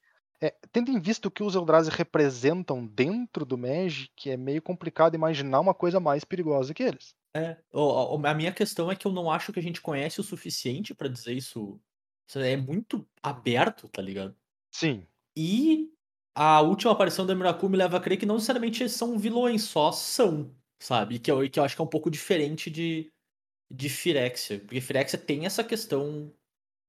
É, tendo em vista o que os Eldrazi representam dentro do Magic, é meio complicado imaginar uma coisa mais perigosa que eles. É, a minha questão é que eu não acho que a gente conhece o suficiente pra dizer isso. Isso é muito aberto, tá ligado? Sim, E a última aparição da Miracu me leva a crer que não necessariamente são vilões, só são, sabe? Que eu, que eu acho que é um pouco diferente de, de Firexia. Porque Firexia tem essa questão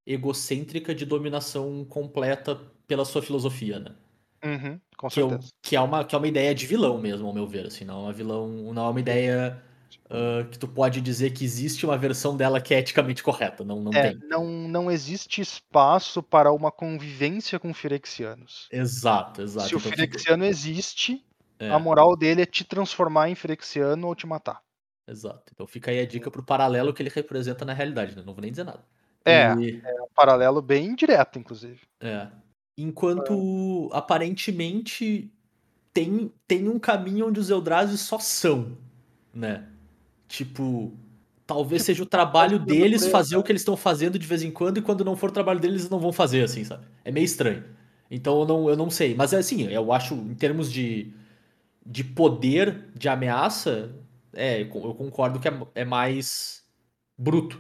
egocêntrica de dominação completa pela sua filosofia, né? uhum, com que, eu- certeza. que é uma que é uma ideia de vilão mesmo, ao meu ver, assim, não é uma vilão, não é uma ideia ah, que tu pode dizer que existe uma versão dela que é eticamente correta. Não, não É, tem. não, não existe espaço para uma convivência com Firexianos. Exato, exato. Se o Então fica- Firexiano existe, é, a moral dele é te transformar em Firexiano ou te matar. Exato. Então fica aí a dica pro paralelo que ele representa na realidade, né? Não vou nem dizer nada. É. E- É um paralelo bem direto, inclusive. É. Enquanto aparentemente tem, tem um caminho onde os Eldrazi só são, né? Tipo, talvez seja o trabalho deles fazer o que eles estão fazendo de vez em quando e quando não for o trabalho deles eles não vão fazer, assim, sabe? É meio estranho. Então eu não, eu não sei. Mas assim, eu acho, em termos de, de poder, de ameaça, é, eu concordo que é, é mais bruto.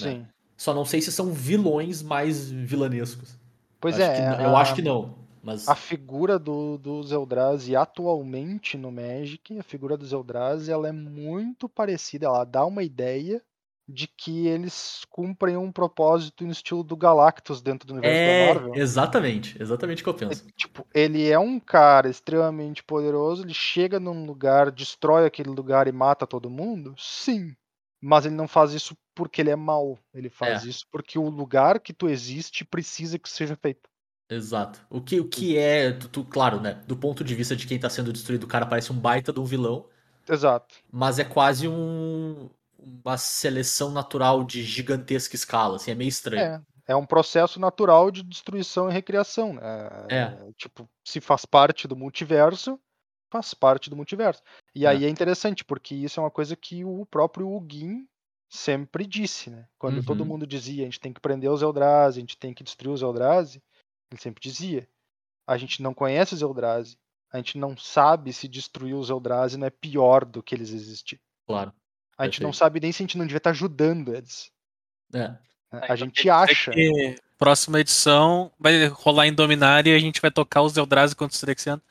Né? Só não sei se são vilões mais vilanescos. Pois Acho é. a- eu acho que não. Mas A figura do, dos Eldrazi atualmente no Magic, a figura dos Eldrazi, ela é muito parecida, ela dá uma ideia de que eles cumprem um propósito no estilo do Galactus dentro do universo é, da Marvel. exatamente, exatamente o que eu É, penso. tipo, ele é um cara extremamente poderoso, ele chega num lugar, destrói aquele lugar e mata todo mundo? Sim. Mas ele não faz isso porque ele é mau. Ele faz É. isso porque o lugar que tu existe precisa que seja feito. Exato. O que, o que é, tu, tu- claro, né? Do ponto de vista de quem tá sendo destruído, o cara parece um baita de um vilão, Exato. mas é quase um, uma seleção natural de gigantesca escala, assim, é meio estranho. É, é um processo natural de destruição e recriação. Né? É. Tipo, se faz parte do multiverso, faz parte do multiverso. E É. aí é interessante, porque isso é uma coisa que o próprio Ugin sempre disse, né? Quando todo Uhum. mundo dizia a gente tem que prender os Eldrazi, a gente tem que destruir os Eldrazi, ele sempre dizia a gente não conhece os Eldrazi, a gente não sabe se destruir os Eldrazi não é pior do que eles existir. Claro. A gente não Perfeito. sabe nem se a gente não devia estar ajudando eles. É. né? Ah, A então gente acha. que próxima edição vai rolar em Dominária e a gente vai tocar os Eldrazi contra os Phyrexianos.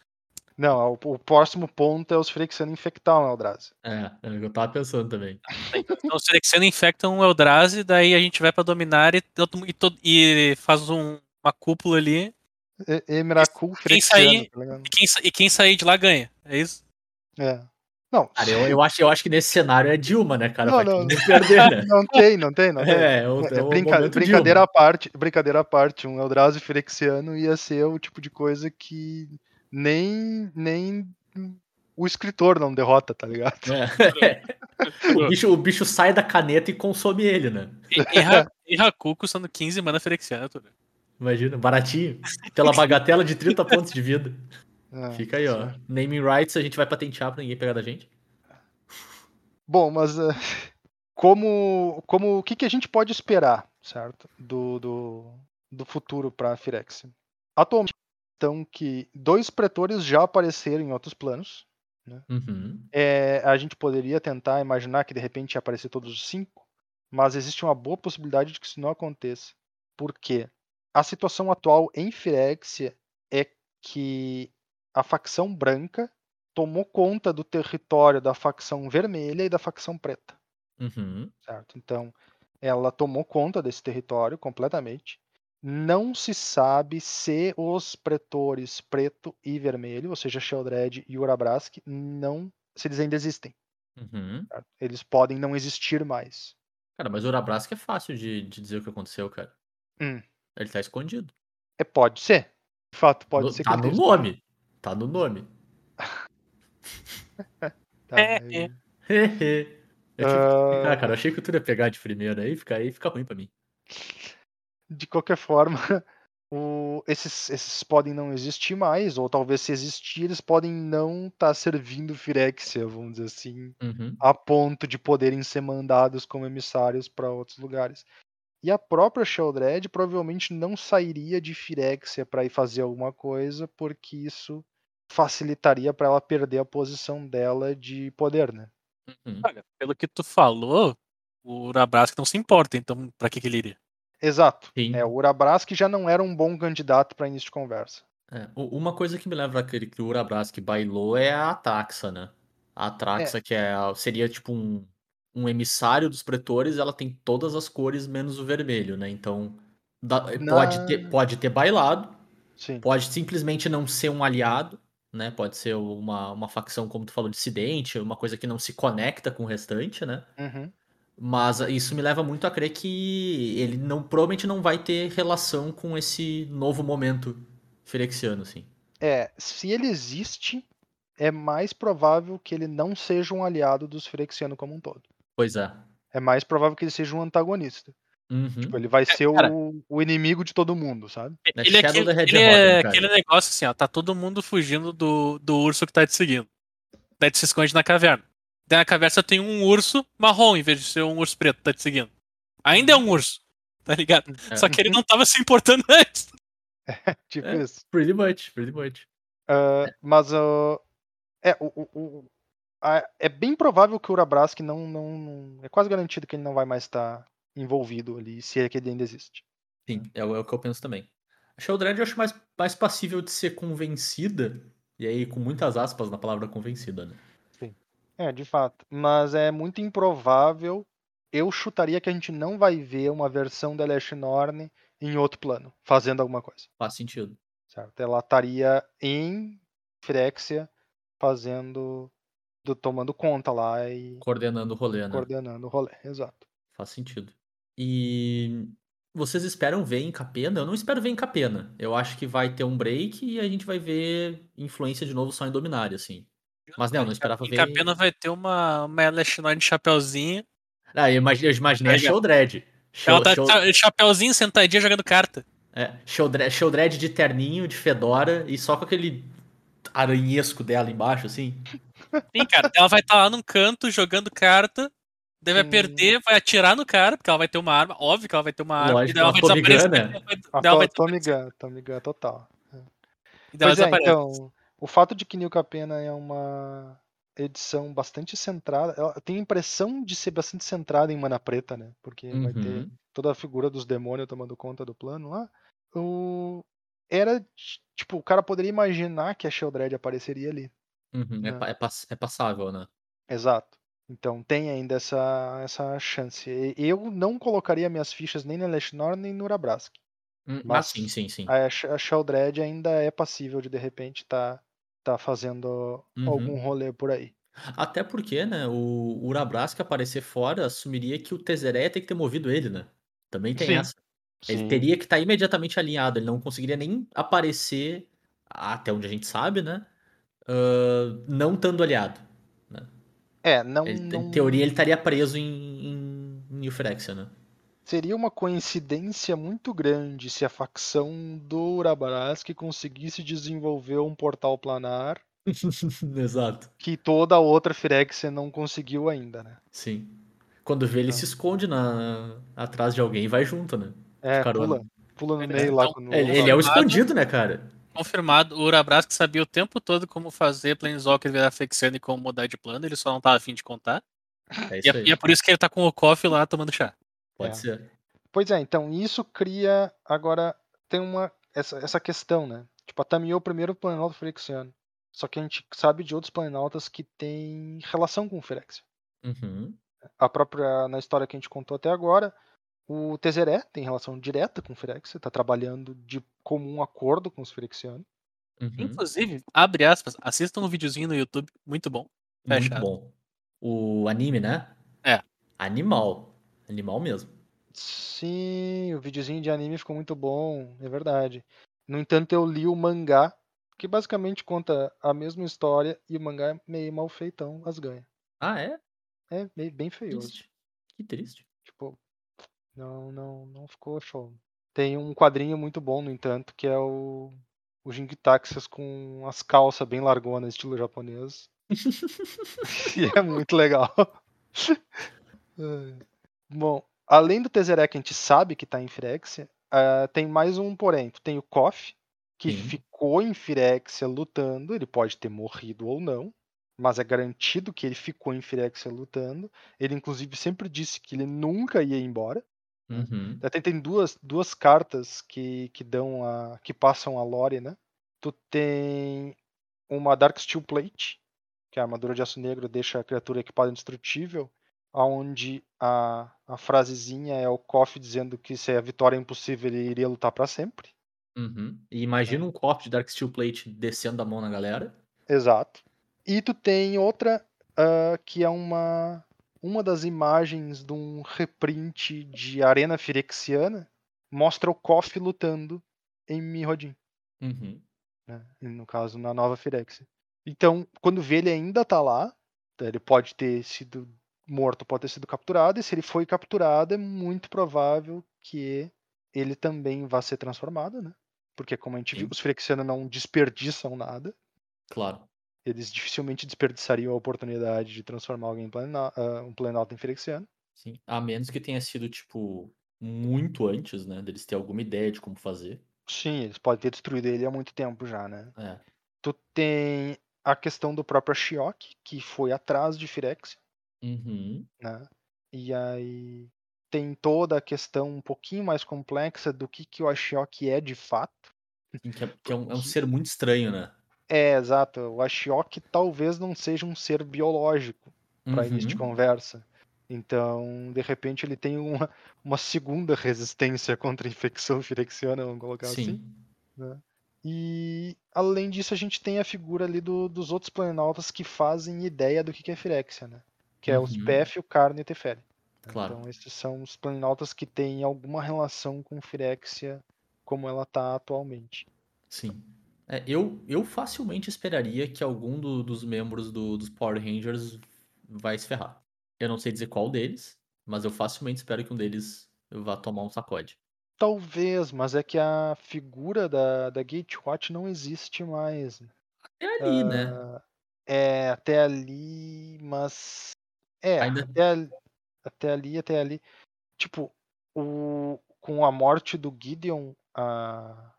Não, o, o próximo ponto é os Phyrexianos infectar um Eldrazi. É, é o que eu tava pensando também. Então os Phyrexianos infectam o Eldrazi, daí a gente vai pra Dominária e, e e faz um- uma cúpula ali. E- Quem sair- tá? E quem, e quem sair de lá ganha. É isso? É. Não, Cara, eu, eu, acho, eu acho que nesse cenário é Dilma, né, cara? Não, não, não perder, né? (laughs) não tem, não tem, não tem. (laughs) É, é, o, É, é o brinca- brincadeira Dilma. à parte, brincadeira à parte, um Eldrazi Phyrexiano ia ser o tipo de coisa que nem, nem o escritor não derrota, tá ligado? É. (laughs) o, bicho, o bicho sai da caneta e consome ele, né? E, e, e Haku custando 15 mana Phyrexiano. tudo. Imagina, baratinho. Pela bagatela de 30 (laughs) pontos de vida. É, Fica aí, ó. certo. Naming rights a gente vai patentear pra ninguém pegar da gente. Bom, mas eh, como, como o que, que a gente pode esperar, certo? Do, do, do futuro para Firexia? Atualmente, então, que dois pretores já apareceram em outros planos. Uhum. É, a gente poderia tentar imaginar que de repente ia aparecer todos os cinco, mas existe uma boa possibilidade de que isso não aconteça. Por quê? A situação atual em Firexia é que a facção branca tomou conta do território da facção vermelha e da facção preta, Uhum. certo? Então, ela tomou conta desse território completamente. Não se sabe se os pretores preto e vermelho, ou seja, Sheldred e Urabrask, não, se eles ainda existem. Uhum. Eles podem não existir mais. Cara, mas o Urabrask é fácil de, de dizer o que aconteceu, cara. Hum. Ele tá escondido. É, pode ser. De fato, pode No- ser que tá no nome. Tá no nome. (laughs) Tá, É, (laughs) eu tive que Ah. explicar, cara. Eu achei que tu ia pegar de primeira aí, fica aí, fica ruim pra mim. De qualquer forma, (laughs) o- esses, esses podem não existir mais, ou talvez se existir, eles podem não estar servindo Firexia, vamos dizer assim, Uhum. a ponto de poderem ser mandados como emissários para outros lugares. E a própria Sheldred provavelmente não sairia de Firexia para ir fazer alguma coisa, porque isso facilitaria para ela perder a posição dela de poder, né? Uhum. Olha, pelo que tu falou, o Urabrask não se importa, então pra que, que ele iria? Exato. Sim. É, o Urabrask já não era um bom candidato para início de conversa. É, uma coisa que me lembra aquele que o Urabrask bailou é a Atraxa, né? A Atraxa, que é, seria tipo um, um emissário dos pretores, ela tem todas as cores menos o vermelho, né? Então, dá- Na- pode, ter, pode ter bailado, Sim. pode simplesmente não ser um aliado, né? Pode ser uma, uma facção, como tu falou, dissidente, uma coisa que não se conecta com o restante, né? Uhum. Mas isso me leva muito a crer que ele não provavelmente não vai ter relação com esse novo momento ferexiano, assim. É, se ele existe, é mais provável que ele não seja um aliado dos Firexianos como um todo. Pois é. É mais provável que ele seja um antagonista. Uhum. Tipo, ele vai ser cara. o, o inimigo de todo mundo, sabe? É Ele é, Shadow aquele, ele é aquele negócio assim, ó. Tá todo mundo fugindo do, do urso que tá te seguindo. Daí tu se esconde na caverna. Daí na caverna tem um urso marrom em vez de ser um urso preto tá te seguindo. Ainda é um urso, tá ligado? É. Só que ele não tava se importando (laughs) antes. (laughs) Tipo É. isso. Pretty much, pretty much. Ah, mas ah, é, o, o- o- a- é bem provável que o Urabrask não, não, não- É quase garantido que ele não vai mais estar envolvido ali, se é que ele ainda existe. Sim, é, o é o que eu penso também. A Sheldred eu acho mais, mais passível de ser convencida, e aí com muitas aspas na palavra convencida, né? É, de fato. Mas é muito improvável. Eu chutaria que a gente não vai ver uma versão da Lash Norne em outro plano, fazendo alguma coisa. Faz sentido. Certo? Ela estaria em Firexia fazendo. do- tomando conta lá e Coordenando o rolê, né? coordenando o rolê. Exato. Faz sentido. E vocês esperam ver em Capena? Eu não espero ver em Capena. Eu acho que vai ter um break e a gente vai ver influência de novo só em Dominária, assim. Mas não, não esperava ver. Capena vai ter uma, uma Elashinoid de chapeuzinho. Ah, eu imagi- eu imaginei a Tá ligado? Sheldred. Ela tá Show- tá- chapeuzinho, sentadinha, jogando carta. É, Sheldred, Sheldred de terninho, de fedora e só com aquele aranhesco dela embaixo, assim. Sim, cara. Ela vai estar lá num canto jogando carta. Daí vai Hum. perder, vai atirar no cara, porque ela vai ter uma arma. Óbvio que ela vai ter uma arma. Lógico, e daí ela vai desaparecer. Né? daí ela vai- ela vai desaparecer, total. e daí ela é, então, o fato de que New Capena é uma edição bastante centrada, ela tem a impressão de ser bastante centrada em Mana Preta, né? Porque vai ter Uhum. toda a figura dos demônios tomando conta do plano lá. O... Era, tipo, o cara poderia imaginar que a Sheldred apareceria ali. Uhum, é, Né. é pass- é passável, né? Exato. Então tem ainda essa, essa chance. Eu não colocaria minhas fichas nem na Leshnor nem no Urabrask. Hum, Mas- ah, sim, sim, sim. A, a Sheldred ainda é passível de de repente estar tá fazendo Uhum. algum rolê por aí. Até porque, né, o Urabrask aparecer fora assumiria que o Tezeré tem que ter movido ele, né? Também tem Sim. essa. Ele teria que estar imediatamente alinhado, ele não conseguiria nem aparecer, até onde a gente sabe, né? ah, não estando aliado. É, não, Ele- não- Em teoria, ele estaria preso em, em, em né? Seria uma coincidência muito grande se a facção do Urabrask conseguisse desenvolver um portal planar (laughs) Exato. que toda a outra Firexia não conseguiu ainda, né? Sim. Quando vê, ele Ah. se esconde na, atrás de alguém e vai junto, né? É, pula, pula no Ele- meio lá então, com o Ele, ele é o escondido, né, cara? Confirmado, o Urabrask sabia o tempo todo como fazer Planeswalker virar Fexiano e como mudar de plano, ele só não tava afim de contar. É E é, e é por isso que ele tá com o Koff lá tomando chá. Pode É. ser. Pois é, então isso cria. Agora tem uma. Essa, essa questão, né? Tipo, a Tamiyo é o primeiro planalto Firexiano. Só que a gente sabe de outros planaltas que têm relação com o Firexia. Uhum. A própria. Na história que a gente contou até agora, o Tezeré tem relação direta com o Firexia, tá trabalhando de comum acordo com os Firexianos. Uhum. Inclusive, abre aspas, assistam um videozinho no YouTube, muito bom. Muito Fechado. bom. O anime, né? É. Animal. Animal mesmo. Sim, o videozinho de anime ficou muito bom, é verdade. No entanto, eu li o mangá, que basicamente conta a mesma história e o mangá é meio mal feitão, as ganha. Ah, é? É meio, bem feioso. Triste. Que triste. Tipo, não, não, não ficou show. Tem um quadrinho muito bom, no entanto, que é o, o Jing Taxas com as calças bem largonas, estilo japonês. (laughs) (laughs) e é muito legal. (laughs) Bom, além do Tezeré que a gente sabe que tá em Firexia, ah, tem mais um porém. Tu tem o Koff, que Sim. ficou em Firexia lutando, ele pode ter morrido ou não, mas é garantido que ele ficou em Firexia lutando. Ele, inclusive, sempre disse que ele nunca ia embora. Uhum. Até tem duas, duas cartas que, que dão a. que passam a lore, né? Tu tem uma Dark Steel Plate, que é a armadura de aço negro deixa a criatura equipada indestrutível, onde a, a frasezinha é o Koff dizendo que se a vitória é impossível, ele iria lutar pra sempre. Uhum. E imagina um copo de Dark Steel Plate descendo a mão na galera. Exato. E tu tem outra ah, que é uma uma das imagens de um reprint de Arena Firexiana mostra o Koff lutando em Mirrodin, Uhum. né? No caso, na nova Firexia. Então, quando vê ele ainda tá lá, tá? ele pode ter sido morto, pode ter sido capturado, e se ele foi capturado, é muito provável que ele também vá ser transformado, né? Porque como a gente viu, Sim. os Firexianos não desperdiçam nada. Claro. Eles dificilmente desperdiçariam a oportunidade de transformar alguém em plena- ah, um Planalto em Firexiano. Sim. A menos que tenha sido, tipo, muito antes, né? Deles ter alguma ideia de como fazer. Sim, eles podem ter destruído ele há muito tempo já, né? É. Tu tem a questão do próprio Ashiok, que foi atrás de Firexia, Uhum. né? E aí tem toda a questão um pouquinho mais complexa do que, que o Ashiok é de fato. Sim, que é, que é um, é um ser muito estranho, né? É, exato. O Ashiok talvez não seja um ser biológico para início de Uhum. conversa. Então, de repente, ele tem uma, uma segunda resistência contra a infecção firexiana, vamos colocar assim. Sim. E além disso, a gente tem a figura ali do- dos outros planaltas que fazem ideia do que que é Firexia, né? Que é os Uhum. O Carne e o Teferi. Claro. Então, esses são os planaltas que têm alguma relação com Firexia como ela tá atualmente. Sim. É, eu, eu facilmente esperaria que algum do- dos membros do- dos Power Rangers vai se ferrar. Eu não sei dizer qual deles, mas eu facilmente espero que um deles vá tomar um sacode. Talvez, mas é que a figura da, da Gatewatch não existe mais. É ali, né? Ah, É, até ali, mas. É, Ainda- até, ali, até ali, até ali. Tipo, o, com a morte do Gideon, a,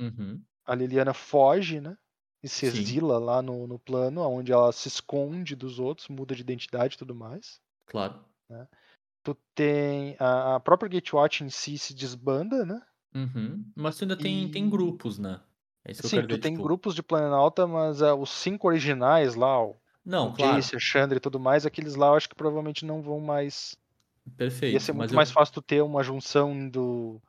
Uhum. a Liliana foge, né? E se Sim. exila lá no, no plano, onde ela se esconde dos outros, muda de identidade e tudo mais. Claro. Tu tem. A, a própria Gatewatch em si se desbanda, né? Uhum. Mas tu ainda tem, tem E- grupos, né? É isso que Sim, tu dizer, tem tipo... grupos de Planalta, mas ah, os cinco originais lá, o, Não, claro. Jace, a Chandra e tudo mais, aqueles lá eu acho que provavelmente não vão mais. Perfeito. Ia ser muito eu- mais fácil tu ter uma junção do,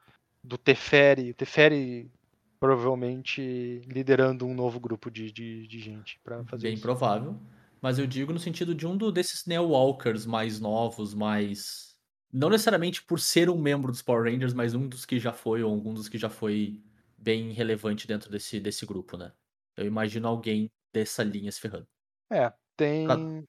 do Teferi. O Teferi provavelmente liderando um novo grupo de, de, de gente pra fazer Bem isso. provável. Mas eu digo no sentido de um do- desses Neo-Walkers mais novos, mais. Não necessariamente por ser um membro dos Power Rangers, mas um dos que já foi, ou algum dos que já foi bem relevante dentro desse, desse grupo, né? Eu imagino alguém dessa linha se ferrando. É, tem.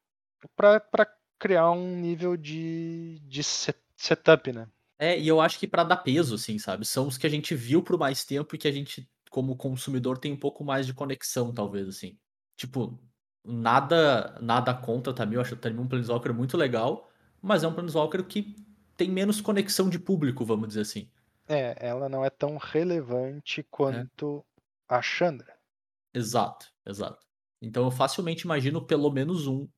Pra, pra criar um nível de, de set- setup, né? É, e eu acho que pra dar peso, assim, sabe? São os que a gente viu por mais tempo e que a gente, como consumidor, tem um pouco mais de conexão, talvez, assim. Tipo, nada nada contra também. Eu acho o Tamil um Planeswalker muito legal, mas é um Planeswalker que tem menos conexão de público, vamos dizer assim. É, ela não é tão relevante quanto a Chandra. Exato, exato. Então eu facilmente imagino pelo menos um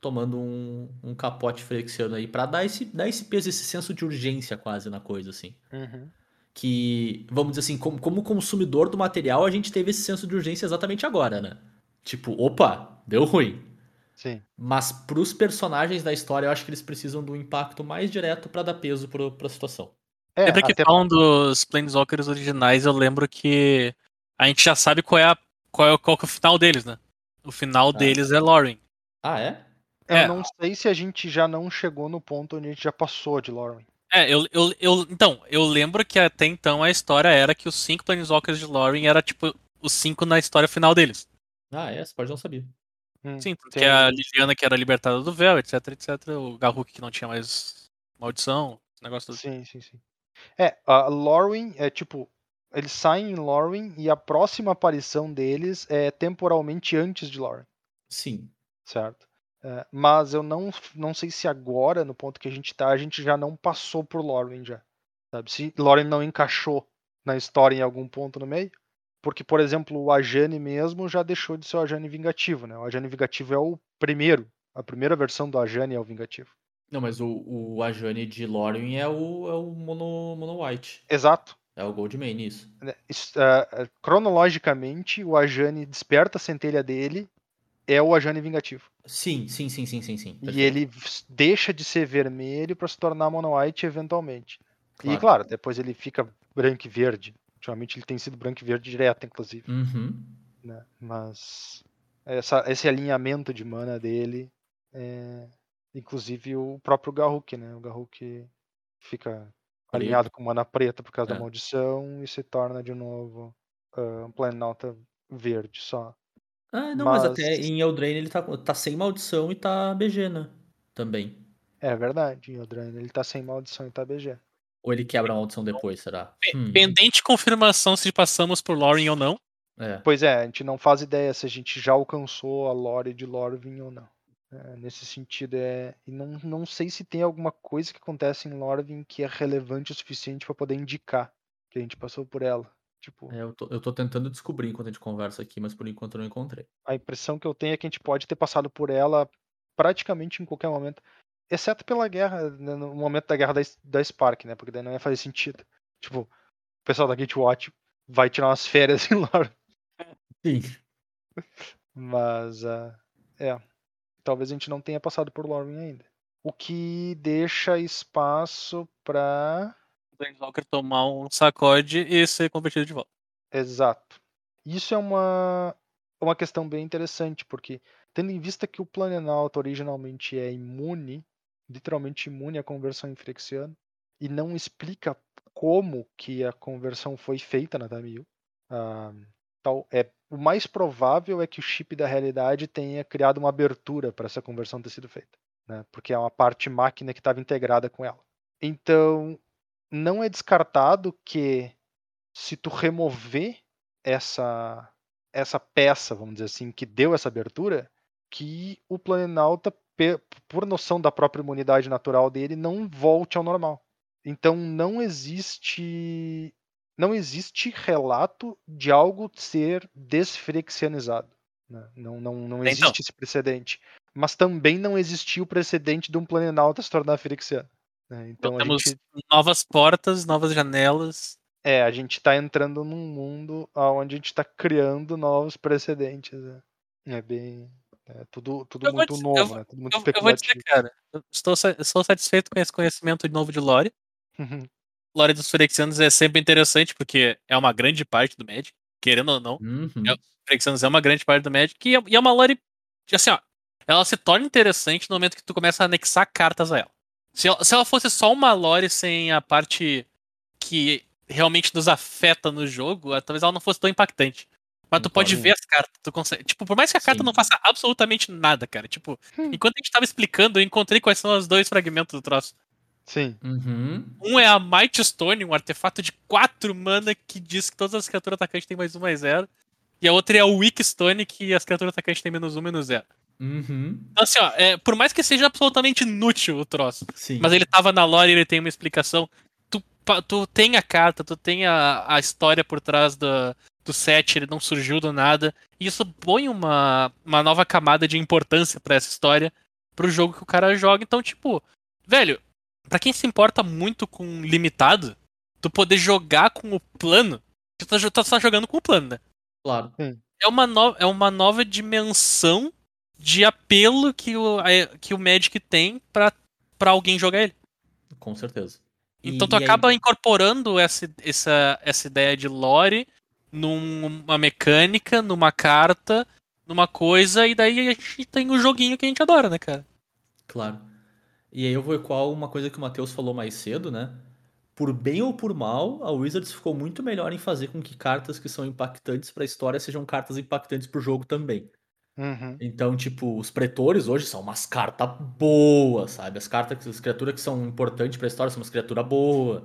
tomando um, um capote frexiano aí pra dar esse, dar esse peso, esse senso de urgência quase na coisa, assim. Uhum. que, vamos dizer assim, como, como consumidor do material, a gente teve esse senso de urgência exatamente agora, né? Tipo, opa, deu ruim. Sim. Mas pros personagens da história, eu acho que eles precisam do impacto mais direto pra dar peso pro, pra situação. É, Sempre que até falam dos Planeswalkers originais, eu lembro que a gente já sabe qual é, a, qual é, qual é o final deles, né? O final deles é Lauren. Ah, é? eu é. não sei se a gente já não chegou no ponto onde a gente já passou de Lauren. É, eu, eu, eu, então, eu lembro que até então a história era que os cinco Planeswalkers de Lauren era tipo os cinco na história final deles. Ah, é? Você pode não saber. Hum, Sim, porque tem- a Liliana que era libertada do véu, etc, etc. O Garruk que não tinha mais maldição, esse negócio todo. Sim, sim, sim. É, a Lorwyn é tipo. Eles saem em Lorwyn e a próxima aparição deles é temporalmente antes de Lorwyn, Sim. certo? É, mas eu não, não sei se agora, no ponto que a gente tá, a gente já não passou por Lorwyn já. Sabe? Se Lorwyn não encaixou na história em algum ponto no meio. Porque, por exemplo, o Ajane mesmo já deixou de ser o Ajane vingativo, né? O Ajane vingativo é o primeiro. A primeira versão do Ajane é o vingativo. Não, mas o, o Ajani de Lorien é o, é o mono, mono White. Exato. É o Goldmane, isso. ah, cronologicamente, o Ajane desperta a centelha dele, é o Ajane vingativo. Sim, sim, sim, sim, sim, sim. E perfeito. ele v- deixa de ser vermelho para se tornar mono white eventualmente. E Claro. claro, depois ele fica branco e verde. Ultimamente ele tem sido branco e verde direto, inclusive. Uhum. né? Mas essa, esse alinhamento de mana dele. é, inclusive o próprio Garruk, né? O Garruk fica alinhado com mana preta por causa É. da maldição e se torna de novo ah, um Planalta verde só. Ah, não, mas, Mas- até em Eldraine ele tá, tá sem maldição e tá BG, né? Também. É verdade, em Eldraine ele tá sem maldição e tá BG. Ou ele quebra a maldição depois, será? Hum, Pendente de confirmação se passamos por Lauren ou não. é. Pois é, a gente não faz ideia se a gente já alcançou a lore de Lorvin ou não. É, nesse sentido, é. E não, não sei se tem alguma coisa que acontece em Lorvin que é relevante o suficiente pra poder indicar que a gente passou por ela. Tipo, É, eu, tô, eu tô tentando descobrir enquanto a gente conversa aqui, mas por enquanto eu não encontrei. a impressão que eu tenho é que a gente pode ter passado por ela praticamente em qualquer momento. Exceto pela guerra, né, no momento da guerra da, da Spark, né? Porque daí não ia fazer sentido. Tipo, o pessoal da Gatewatch vai tirar umas férias (laughs) em Lorvin. Sim. Mas, ah, é. Talvez a gente não tenha passado por Lorwyn ainda. O que deixa espaço pra. O Planeswalker tomar um sacode e ser convertido de volta. Exato. Isso é uma, uma questão bem interessante, porque, tendo em vista que o Planalto originalmente é imune, literalmente imune à conversão em Phyrexiano, e não explica como que a conversão foi feita na Tamil, ah, tal, é, o mais provável é que o chip da realidade tenha criado uma abertura para essa conversão ter sido feita, né? porque é uma parte máquina que estava integrada com ela. Então, não é descartado que se tu remover essa essa peça, vamos dizer assim, que deu essa abertura, que o Planalta, por noção da própria imunidade natural dele, não volte ao normal. Então não existe não existe relato de algo ser desfrexianizado. né? Não, não, não Então. existe esse precedente. Mas também não existiu o precedente de um Planalta se tornar firexiano. né? Então a Temos gente novas portas, novas janelas. é, a gente tá entrando num mundo onde a gente tá criando novos precedentes. né? É bem. É tudo, tudo Eu muito dizer- novo, eu né? Tudo muito Eu, eu vou dizer, especulativo. cara, estou, estou satisfeito com esse conhecimento novo de Lore. Lore dos Phyrexianos é sempre interessante, porque é uma grande parte do Magic, querendo ou não. Uhum. É- Phyrexianos é uma grande parte do Magic, e é, e é uma Lore, assim, ó, ela se torna interessante no momento que tu começa a anexar cartas a ela. Se ela, se ela fosse só uma Lore sem a parte que realmente nos afeta no jogo, ah, talvez ela não fosse tão impactante. Mas tu pode ver as cartas, tu consegue. Tipo, por mais que a carta Sim. não faça absolutamente nada, cara. Tipo, Hum. enquanto a gente tava explicando, eu encontrei quais são os dois fragmentos do troço. Sim. Uhum. Um é a Might Stone, um artefato de 4 mana que diz que todas as criaturas atacantes têm mais um, mais zero. E a outra é a Weak Stone, que as criaturas atacantes têm menos um, menos zero. Uhum. Então, assim, ó, é, por mais que seja absolutamente inútil o troço, Sim. mas ele tava na lore e ele tem uma explicação. Tu, tu tem a carta, tu tem a, a história por trás do, do set, ele não surgiu do nada. E isso põe uma, uma nova camada de importância pra essa história, pro jogo que o cara joga. Então, tipo, velho, pra quem se importa muito com limitado, tu poder jogar com o plano, tu tá, tu tá jogando com o plano, né? Claro. é uma, no- é uma nova dimensão de apelo que o, que o Magic tem pra, pra alguém jogar ele. Com certeza. Então E- tu e aí- acaba incorporando essa, essa, essa ideia de lore numa mecânica, numa carta, numa coisa, e daí a gente tem o joguinho que a gente adora, né, cara? Claro. E aí eu vou ecoar uma coisa que o Matheus falou mais cedo, né? Por bem ou por mal, a Wizards ficou muito melhor em fazer com que cartas que são impactantes pra história sejam cartas impactantes pro jogo também. Uhum. Então, tipo, os pretores hoje são umas cartas boas, sabe? As cartas, as criaturas que são importantes pra história são umas criaturas boas.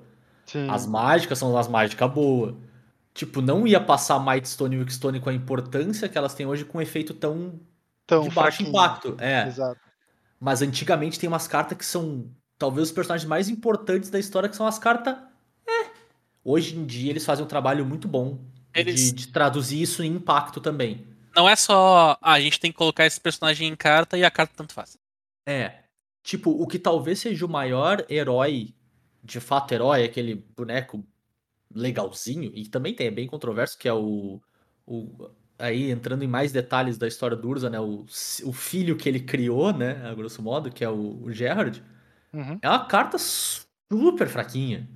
As mágicas são umas mágicas boas. Tipo, não ia passar Might Stone e Wick Stone com a importância que elas têm hoje com um efeito tão Tão de baixo fraquinho. impacto. É. Exato. Mas antigamente tem umas cartas que são talvez os personagens mais importantes da história, que são as cartas. É. Hoje em dia eles fazem um trabalho muito bom Eles- de, de traduzir isso em impacto também. Não é só, ah, a gente tem que colocar esse personagem em carta e a carta tanto faz. É. Tipo, o que talvez seja o maior herói, de fato herói, aquele boneco legalzinho, e também tem, é bem controverso, que é o. o aí entrando em mais detalhes da história do Urza, né? O, o filho que ele criou, né? A grosso modo, que é o, o Gerard. Uhum. É uma carta super fraquinha.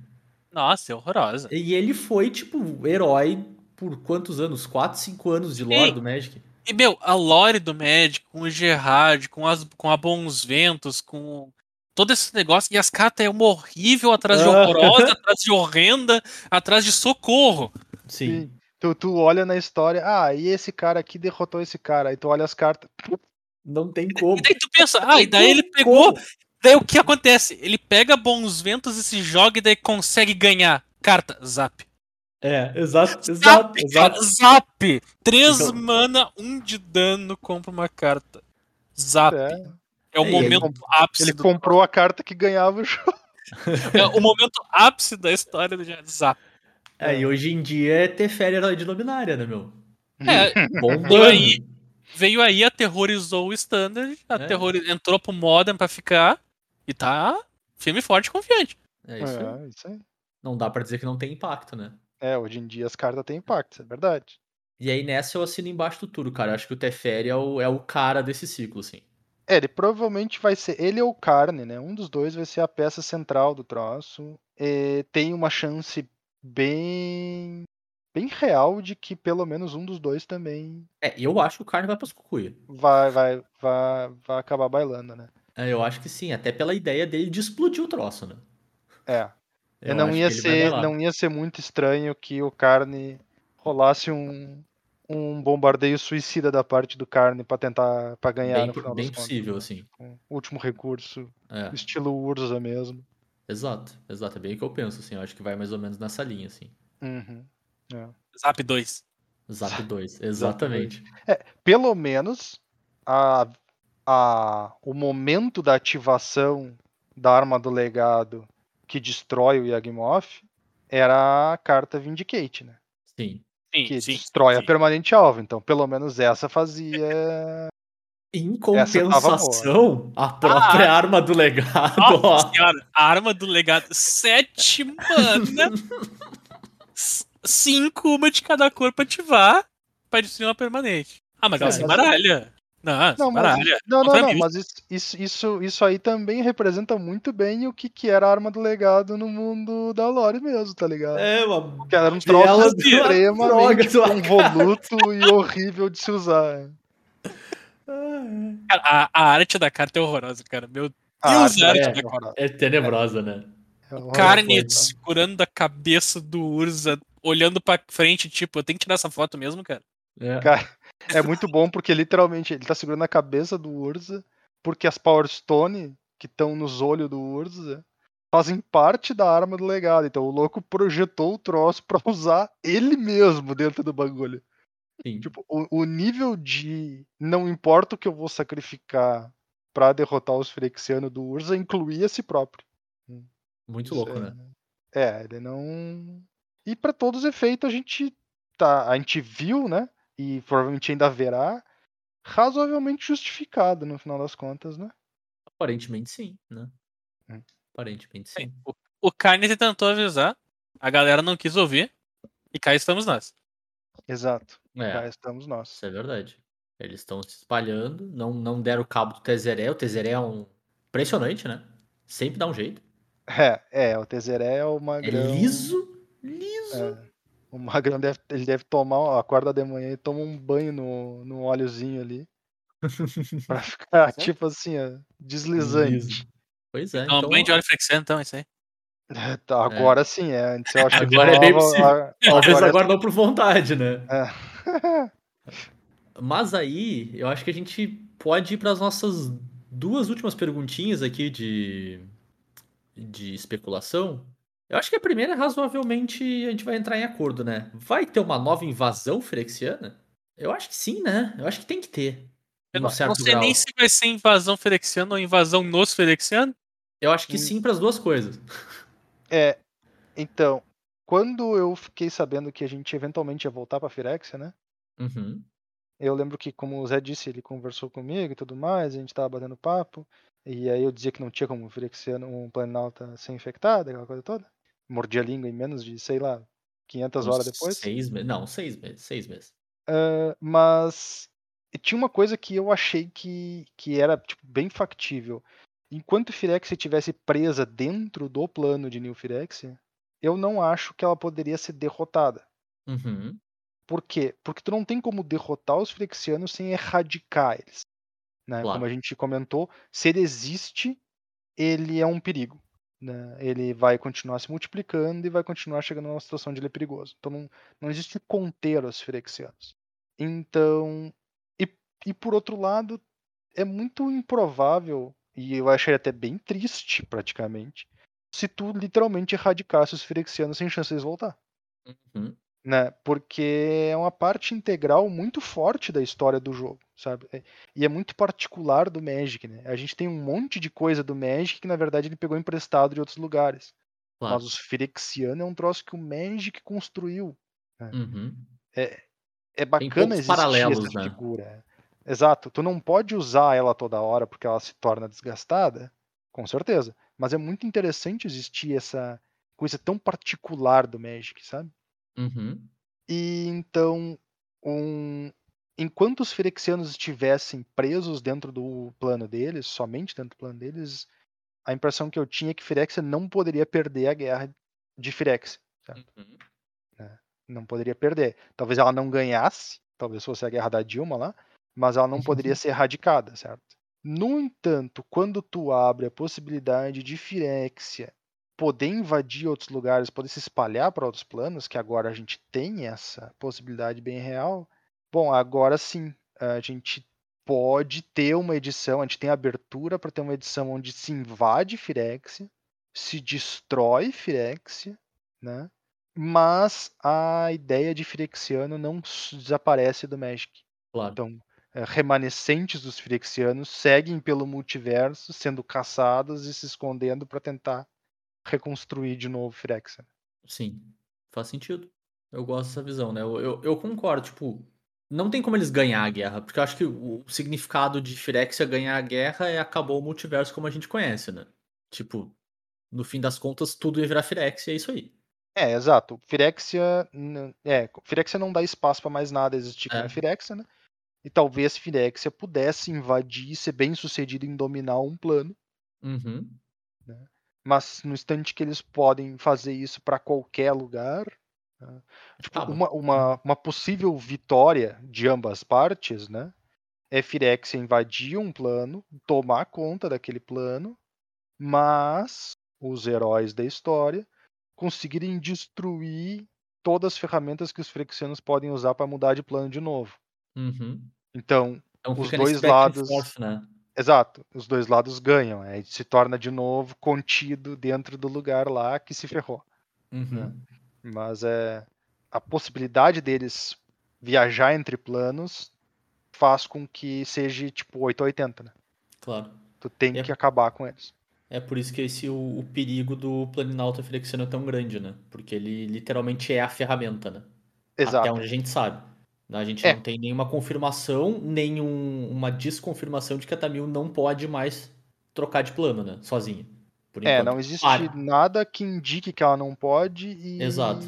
Nossa, é horrorosa. E ele foi, tipo, herói por quantos anos? 4, 5 anos de lore Sim. do Magic. E, meu, a lore do Magic, com o Gerard, com, as, com a Bons Ventos, com todo esse negócio. E as cartas é uma horrível atrás de Ah. horrorosa, (laughs) atrás de horrenda, atrás de socorro. Sim. Tu, tu olha na história, ah, e esse cara aqui derrotou esse cara. Aí tu olha as cartas. Não tem como. E daí tu pensa, ah, e daí ele pegou. Daí o que acontece? Ele pega Bons Ventos e se joga e daí consegue ganhar. Carta, zap. É, exato, exato, Zap, cara, exato. zap. Três Então- mana, um de dano, compra uma carta. Zap. É, É, o É, momento ele- ápice ele do comprou a carta que ganhava o jogo. É o momento ápice da história do Zap. É, e hoje em dia é ter férias de luminária, né, meu? É, Bombando. E aí? veio aí, aterrorizou o Standard, aterrori... entrou pro Modern pra ficar e tá firme, forte e confiante. É isso aí. É, isso aí. Não dá pra dizer que não tem impacto, né? É, hoje em dia as cartas têm impacto, é verdade. E aí nessa eu assino embaixo do tudo, cara. Acho que o Teferi é o, é o cara desse ciclo, assim. É, ele provavelmente vai ser. Ele ou o Carne, né? Um dos dois vai ser a peça central do troço. É, tem uma chance bem. bem real de que pelo menos um dos dois também É, eu acho que o Carne vai pras cucuia. vai, vai, vai, vai acabar bailando, né? É, eu acho que sim, até pela ideia dele de explodir o troço, né? É. Eu não acho ia ser, não ia ser muito estranho que o Carne rolasse um, um bombardeio suicida da parte do Carne pra tentar para ganhar Bem, no final bem das contas, possível, né? assim. Um último recurso, É, estilo Urza mesmo. Exato, exato. É bem o que eu penso, assim. Eu acho que vai mais ou menos nessa linha, assim. Uhum. Zap 2. Zap 2, exatamente. Pelo menos a, a, o momento da ativação da arma do legado que destrói o Yagmoth era a carta Vindicate, né? Sim. Sim, Que sim. destrói a sim. permanente alvo. Então, pelo menos essa fazia. Em compensação, a própria arma do legado, Nossa ó. senhora, a arma do legado. Sete mana. cinco, uma de cada cor pra ativar. Pra destruir uma permanente. Ah, mas ela se baralha. Não, Não, mas, baralha. não, não, não, mas isso, isso, isso, aí também representa muito bem o que, que era a arma do legado no mundo da lore mesmo, tá ligado? É, uma Que era um troço extremamente convoluto (laughs) e horrível de se usar. Cara, a, a arte da carta é horrorosa, cara. Meu Deus, a arte é, da carta. É tenebrosa, né? é segurando da cabeça do Urza, olhando pra frente, tipo, eu tenho que tirar essa foto mesmo, cara. É. Cara, é muito bom porque literalmente ele tá segurando a cabeça do Urza, porque as Power Stone que estão nos olhos do Urza fazem parte da arma do legado. Então o louco projetou o troço pra usar ele mesmo dentro do bagulho. Sim. Tipo, o, o nível de não importa o que eu vou sacrificar pra derrotar os Phyrexianos do Urza incluía a si próprio. Muito louco, Isso né? é- É, ele não. E pra todos os efeitos a gente tá, a gente viu, né? E provavelmente ainda haverá razoavelmente justificado no final das contas, né? Aparentemente sim, né? Hum. Aparentemente sim. O, o Carne tentou avisar, a galera não quis ouvir, e cá estamos nós. Exato. É, Cá estamos nós. isso é verdade. Eles estão se espalhando, não, não deram cabo do Tezeré. O Tezeré é um impressionante, né? Sempre dá um jeito. É, é, o Tezeré é o É Magrão. liso, liso. É, o Magrão deve, ele deve tomar, acorda de manhã e toma um banho no, no óleozinho ali. (laughs) pra ficar, tipo assim, ó, deslizante. Liso. Pois é, Então, então, banho de óleo flexando, então, isso aí. Tá, agora sim, é. Antes eu (laughs) acho que Agora é bem possível. a- talvez agora é agora não por vontade, né? É. (laughs) Mas aí, eu acho que a gente pode ir para as nossas duas últimas perguntinhas aqui de, de especulação. Eu acho que a primeira, razoavelmente, a gente vai entrar em acordo, né? Vai ter uma nova invasão ferexiana? Eu acho que sim, né? Eu acho que tem que ter. Eu não, certo não sei grau. nem se vai ser invasão ferexiana ou invasão nos ferexianos. Eu acho que Hum. sim para as duas coisas. É, então, quando eu fiquei sabendo que a gente eventualmente ia voltar pra Firexia, né? Uhum. Eu lembro que, como o Zé disse, ele conversou comigo e tudo mais, a gente tava batendo papo, e aí eu dizia que não tinha como Firexiano, um planalta ser infectado, aquela coisa toda. Mordi a língua em menos de, sei lá, 500 horas depois. Seis meses. Não, seis meses. Seis meses. Ah, mas tinha uma coisa que eu achei que, que era tipo, bem factível. Enquanto Firexia estivesse presa dentro do plano de New Firexia, eu não acho que ela poderia ser derrotada. Uhum. Por quê? Porque tu não tem como derrotar os Firexianos sem erradicar eles. Né? Claro. Como a gente comentou, se ele existe, ele é um perigo. Né? Ele vai continuar se multiplicando e vai continuar chegando numa situação de ele é perigoso. Então não, não existe conter os Firexianos. Então, e, e por outro lado, é muito improvável, e eu acharia até bem triste, praticamente, se tu literalmente erradicasse os Firexianos sem chance de eles voltar. Uhum. Né? Porque é uma parte integral muito forte da história do jogo, sabe? É- E é muito particular do Magic, né? A gente tem um monte de coisa do Magic que na verdade ele pegou emprestado de outros lugares. Claro. Mas os Phyrexianos é um troço que o Magic construiu. Uhum. É bacana poucos existir paralelos, essa né? figura. Exato. Tu não pode usar ela toda hora porque ela se torna desgastada, com certeza. Mas é muito interessante existir essa coisa tão particular do Magic, sabe? Uhum. E então, um- enquanto os Phyrexianos estivessem presos dentro do plano deles, somente dentro do plano deles, a impressão que eu tinha é que Phyrexia não poderia perder a guerra de Phyrexia. Uhum. Não poderia perder. Talvez ela não ganhasse, talvez fosse a guerra da Dilma lá, mas ela não poderia ser erradicada, certo? No entanto, quando tu abre a possibilidade de Phyrexia poder invadir outros lugares, poder se espalhar para outros planos, que agora a gente tem essa possibilidade bem real, bom, agora sim, a gente pode ter uma edição, a gente tem abertura para ter uma edição onde se invade Phyrexia, se destrói Phyrexia, né? Mas a ideia de Phyrexiano não desaparece do Magic. Claro. Então, eh, remanescentes dos Phyrexianos seguem pelo multiverso, sendo caçados e se escondendo para tentar reconstruir de novo Phyrexia. Sim, faz sentido. Eu gosto dessa visão, né? Eu, eu, eu concordo, tipo, não tem como eles ganhar a guerra, porque eu acho que o, significado de Phyrexia ganhar a guerra é acabou o multiverso como a gente conhece, né? Tipo, no fim das contas, tudo ia virar Phyrexia, é isso aí. É, exato. Phyrexia, n- é, Phyrexia não dá espaço para mais nada existir É. é Phyrexia, né? E talvez Phyrexia pudesse invadir e ser bem sucedido em dominar um plano. Uhum. Mas no instante que eles podem fazer isso para qualquer lugar, né? tipo, Acaba. uma, uma, uma possível vitória de ambas partes, né? É Phyrexia invadir um plano, tomar conta daquele plano, mas os heróis da história conseguirem destruir todas as ferramentas que os Phyrexianos podem usar para mudar de plano de novo. Uhum. Então, Então Os dois lados- forth, né? Exato, os dois lados ganham, aí se torna de novo contido dentro do lugar lá que se ferrou. Uhum. Mas é a possibilidade deles viajar entre planos faz com que seja tipo 880, né? Claro. Tu tem É. que acabar com eles. É por isso que esse o, o perigo do Planinauta Phyrexiano é tão grande, né? Porque ele literalmente é a ferramenta, né? Até Exato. onde a gente sabe. A gente É. não tem nenhuma confirmação, nem um- uma desconfirmação de que a Tamil não pode mais trocar de plano, né? Sozinha. Por É, não existe Para. nada que indique que ela não pode e Exato.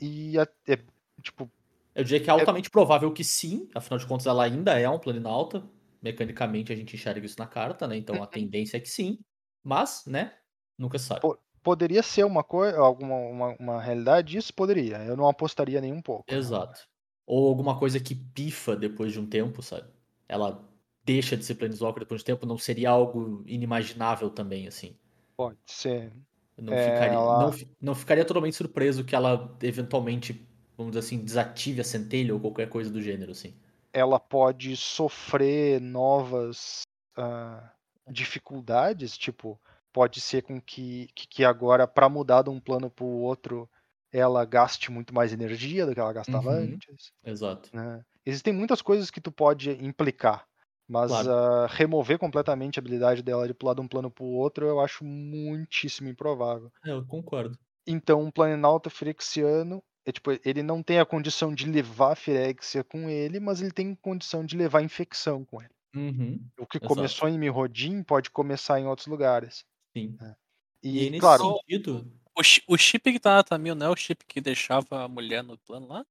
e é, tipo, Eu diria que é altamente provável que sim, afinal de contas ela ainda é um Planinauta. Mecanicamente a gente enxerga isso na carta, né? Então a tendência é que sim. Mas, né? Nunca sabe. Poderia ser uma coisa, alguma uma, uma realidade, isso poderia. Eu não apostaria nem um pouco. né? Exato. Ou alguma coisa que pifa depois de um tempo, sabe? Ela deixa de ser Planeswalker depois de um tempo, não seria algo inimaginável também, assim. Pode ser. Não, É, ficaria, ela- não, não ficaria totalmente surpreso que ela eventualmente, vamos dizer assim, desative a centelha ou qualquer coisa do gênero, assim. ela pode sofrer novas ah, dificuldades, tipo, pode ser com que, que, que agora, para mudar de um plano para o outro, ela gaste muito mais energia do que ela gastava Uhum. antes. Exato. né? Existem muitas coisas que tu pode implicar, mas Claro. ah, remover completamente a habilidade dela de pular de um plano para o outro, eu acho muitíssimo improvável. É, eu concordo. Então, um Planinauta Phyrexiano, é, tipo, ele não tem a condição de levar a Phyrexia com ele, mas ele tem condição de levar infecção com ele. Uhum, O que Exato. começou em Mirrodin pode começar em outros lugares. sim. E, E, aí, nesse claro, sentido, O, o chip que tá na Tamil não é o chip que deixava a mulher no plano lá?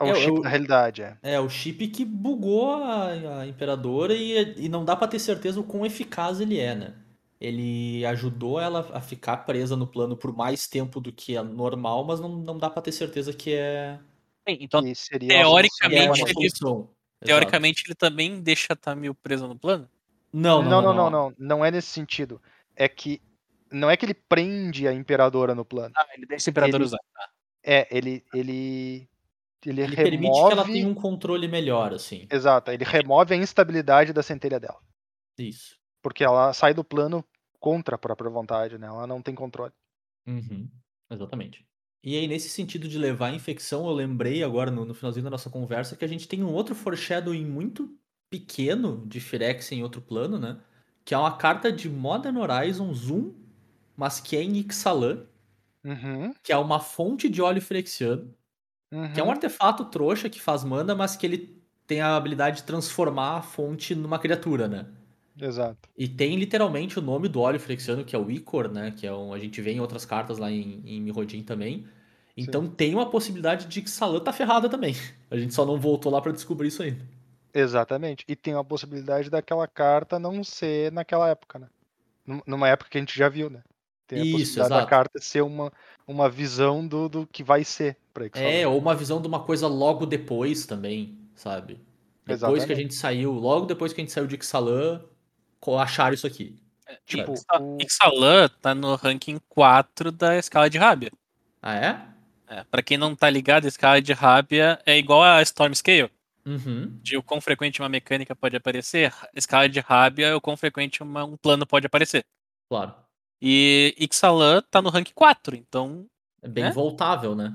é o eu- chip eu- da realidade, é. é o chip que bugou a, a Imperadora e, e não dá pra ter certeza o quão eficaz ele é, né? Ele ajudou ela a ficar presa no plano por mais tempo do que é normal, mas não, não dá pra ter certeza que é Bem, Então, que seria teoricamente, É ele-. Exato. teoricamente, ele também deixa a Tamil presa no plano? Não, Não, não, não, não. Não é nesse sentido. É que não é que ele prende a imperadora no plano. Ah, ele deixa o Imperador Ele- usar. É, ele ele ele, Ele remove permite que ela tenha um controle melhor, assim. Exato, ele remove a instabilidade da centelha dela, Isso. porque ela sai do plano contra a própria vontade, né? Ela não tem controle. Uhum, exatamente. E aí, nesse sentido de levar a infecção, eu lembrei agora no, no finalzinho da nossa conversa que a gente tem um outro foreshadowing muito pequeno de Firex em outro plano, né? Que é uma carta de Modern Horizons 1, mas que é em Ixalan, Uhum, que é uma fonte de óleo firexiano, uhum. que é um artefato trouxa que faz mana, mas que ele tem a habilidade de transformar a fonte numa criatura, né? Exato. E tem literalmente o nome do óleo flexiano, que é o Icor, né? Que é um, a gente vê em outras cartas lá em, em Mirrodin também. Então tem uma possibilidade de que Salan tá ferrada também. (laughs) A gente só não voltou lá pra descobrir isso ainda. Exatamente. E tem a possibilidade daquela carta não ser naquela época, né? Num- Numa época que a gente já viu, né? Tem a Isso, possibilidade da exato. carta ser uma, uma visão do, do que vai ser pra Ixalan. É, ou uma visão de uma coisa logo depois também, sabe? Depois que a Exatamente. gente saiu, logo depois que a gente saiu de Ixalan, acharam isso aqui. Tipo, Ixa- o- Ixalan tá no ranking 4 da escala de Rábia. Ah, é? É, pra quem não tá ligado, a escala de Rábia é igual a Storm Scale. Uhum. De o quão frequente uma mecânica pode aparecer. A escala de Rábia é o quão frequente uma- um plano pode aparecer. Claro. E Ixalan tá no rank 4, então É bem É? voltável, né?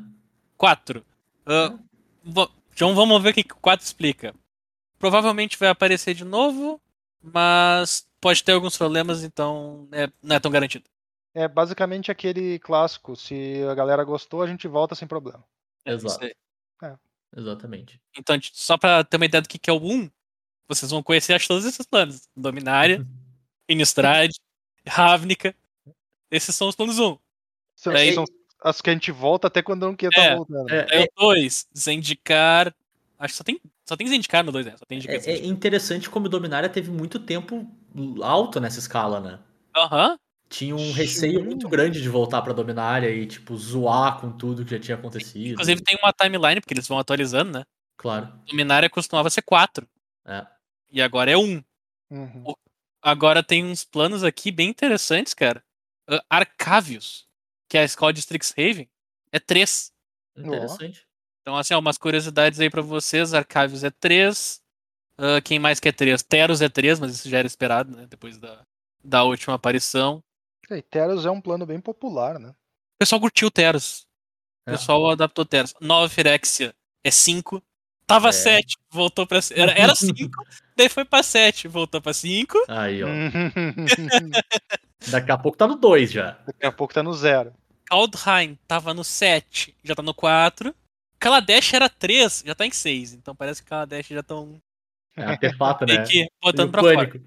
4. Ah, vo- então vamos ver o que o 4 explica. Provavelmente vai aparecer de novo, mas pode ter alguns problemas, então é- não é tão garantido. é basicamente aquele clássico. Se a galera gostou, a gente volta sem problema. É Exato. aí. Exatamente. Então, só pra ter uma ideia do que que é o 1, vocês vão conhecer acho, todos esses planos. Dominária, (laughs) Innistrad, Ravnica. Esses são os planos 1. São, Daí- são as que a gente volta até quando não quer É, tá voltando. É, Aí o 2, Zendikar. Acho que só tem, só tem Zendikar no 2, né? Só tem Zendikar. É, é interessante como Dominária teve muito tempo alto nessa escala, né? Aham. Tinha um Sim. receio muito grande de voltar pra Dominária e, tipo, zoar com tudo que já tinha acontecido. Inclusive tem uma timeline, porque eles vão atualizando, né? Claro. Dominária costumava ser 4. É. E agora é 1. Uhum. Agora tem uns planos aqui bem interessantes, cara. Uh, Arcavius, que é a escola de Strixhaven, é 3. Interessante. Então, assim, ó, umas curiosidades aí pra vocês. Arcavius é 3. Ah, quem mais que é 3? Teros é 3, mas isso já era esperado, né? Depois da, da última aparição. E Teros é um plano bem popular, né? O pessoal curtiu Teros. O É. pessoal adaptou Teros. Nova Firexia é 5. Tava É. 7, voltou pra. Era, era 5, (laughs) daí foi pra 7, voltou pra 5. Aí, ó. (laughs) (laughs) Daqui a pouco tá no 2 já. Daqui a pouco tá no zero. Kaldheim tava no 7, já tá no 4. Kaladesh era 3, já tá em 6. Então parece que Kaladesh já estão É artefato, (laughs) né? que botando pra fora. pânico.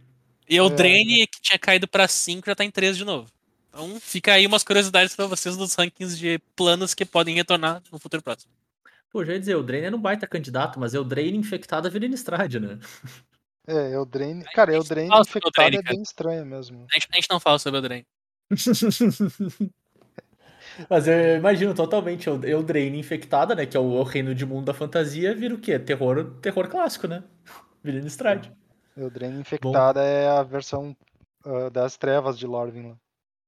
E o É. Drain, que tinha caído pra 5, já tá em 3 de novo. Então fica aí umas curiosidades pra vocês dos rankings de planos que podem retornar no futuro próximo. Pô, já ia dizer, o Drain era um baita candidato, mas é o Drain infectado vira Innistrad, né? (laughs) É, Eldraine. Cara, Eldraine Fala sobre infectado Eldraine, é cara. bem estranho mesmo. A gente, a gente não fala sobre o Drain. (laughs) Mas eu imagino totalmente Eldraine infectada, né? Que é o reino de mundo da fantasia, vira o quê? Terror, terror clássico, né? Vira Innistrad. Eldraine infectada é a versão ah, das trevas de Lorwyn lá.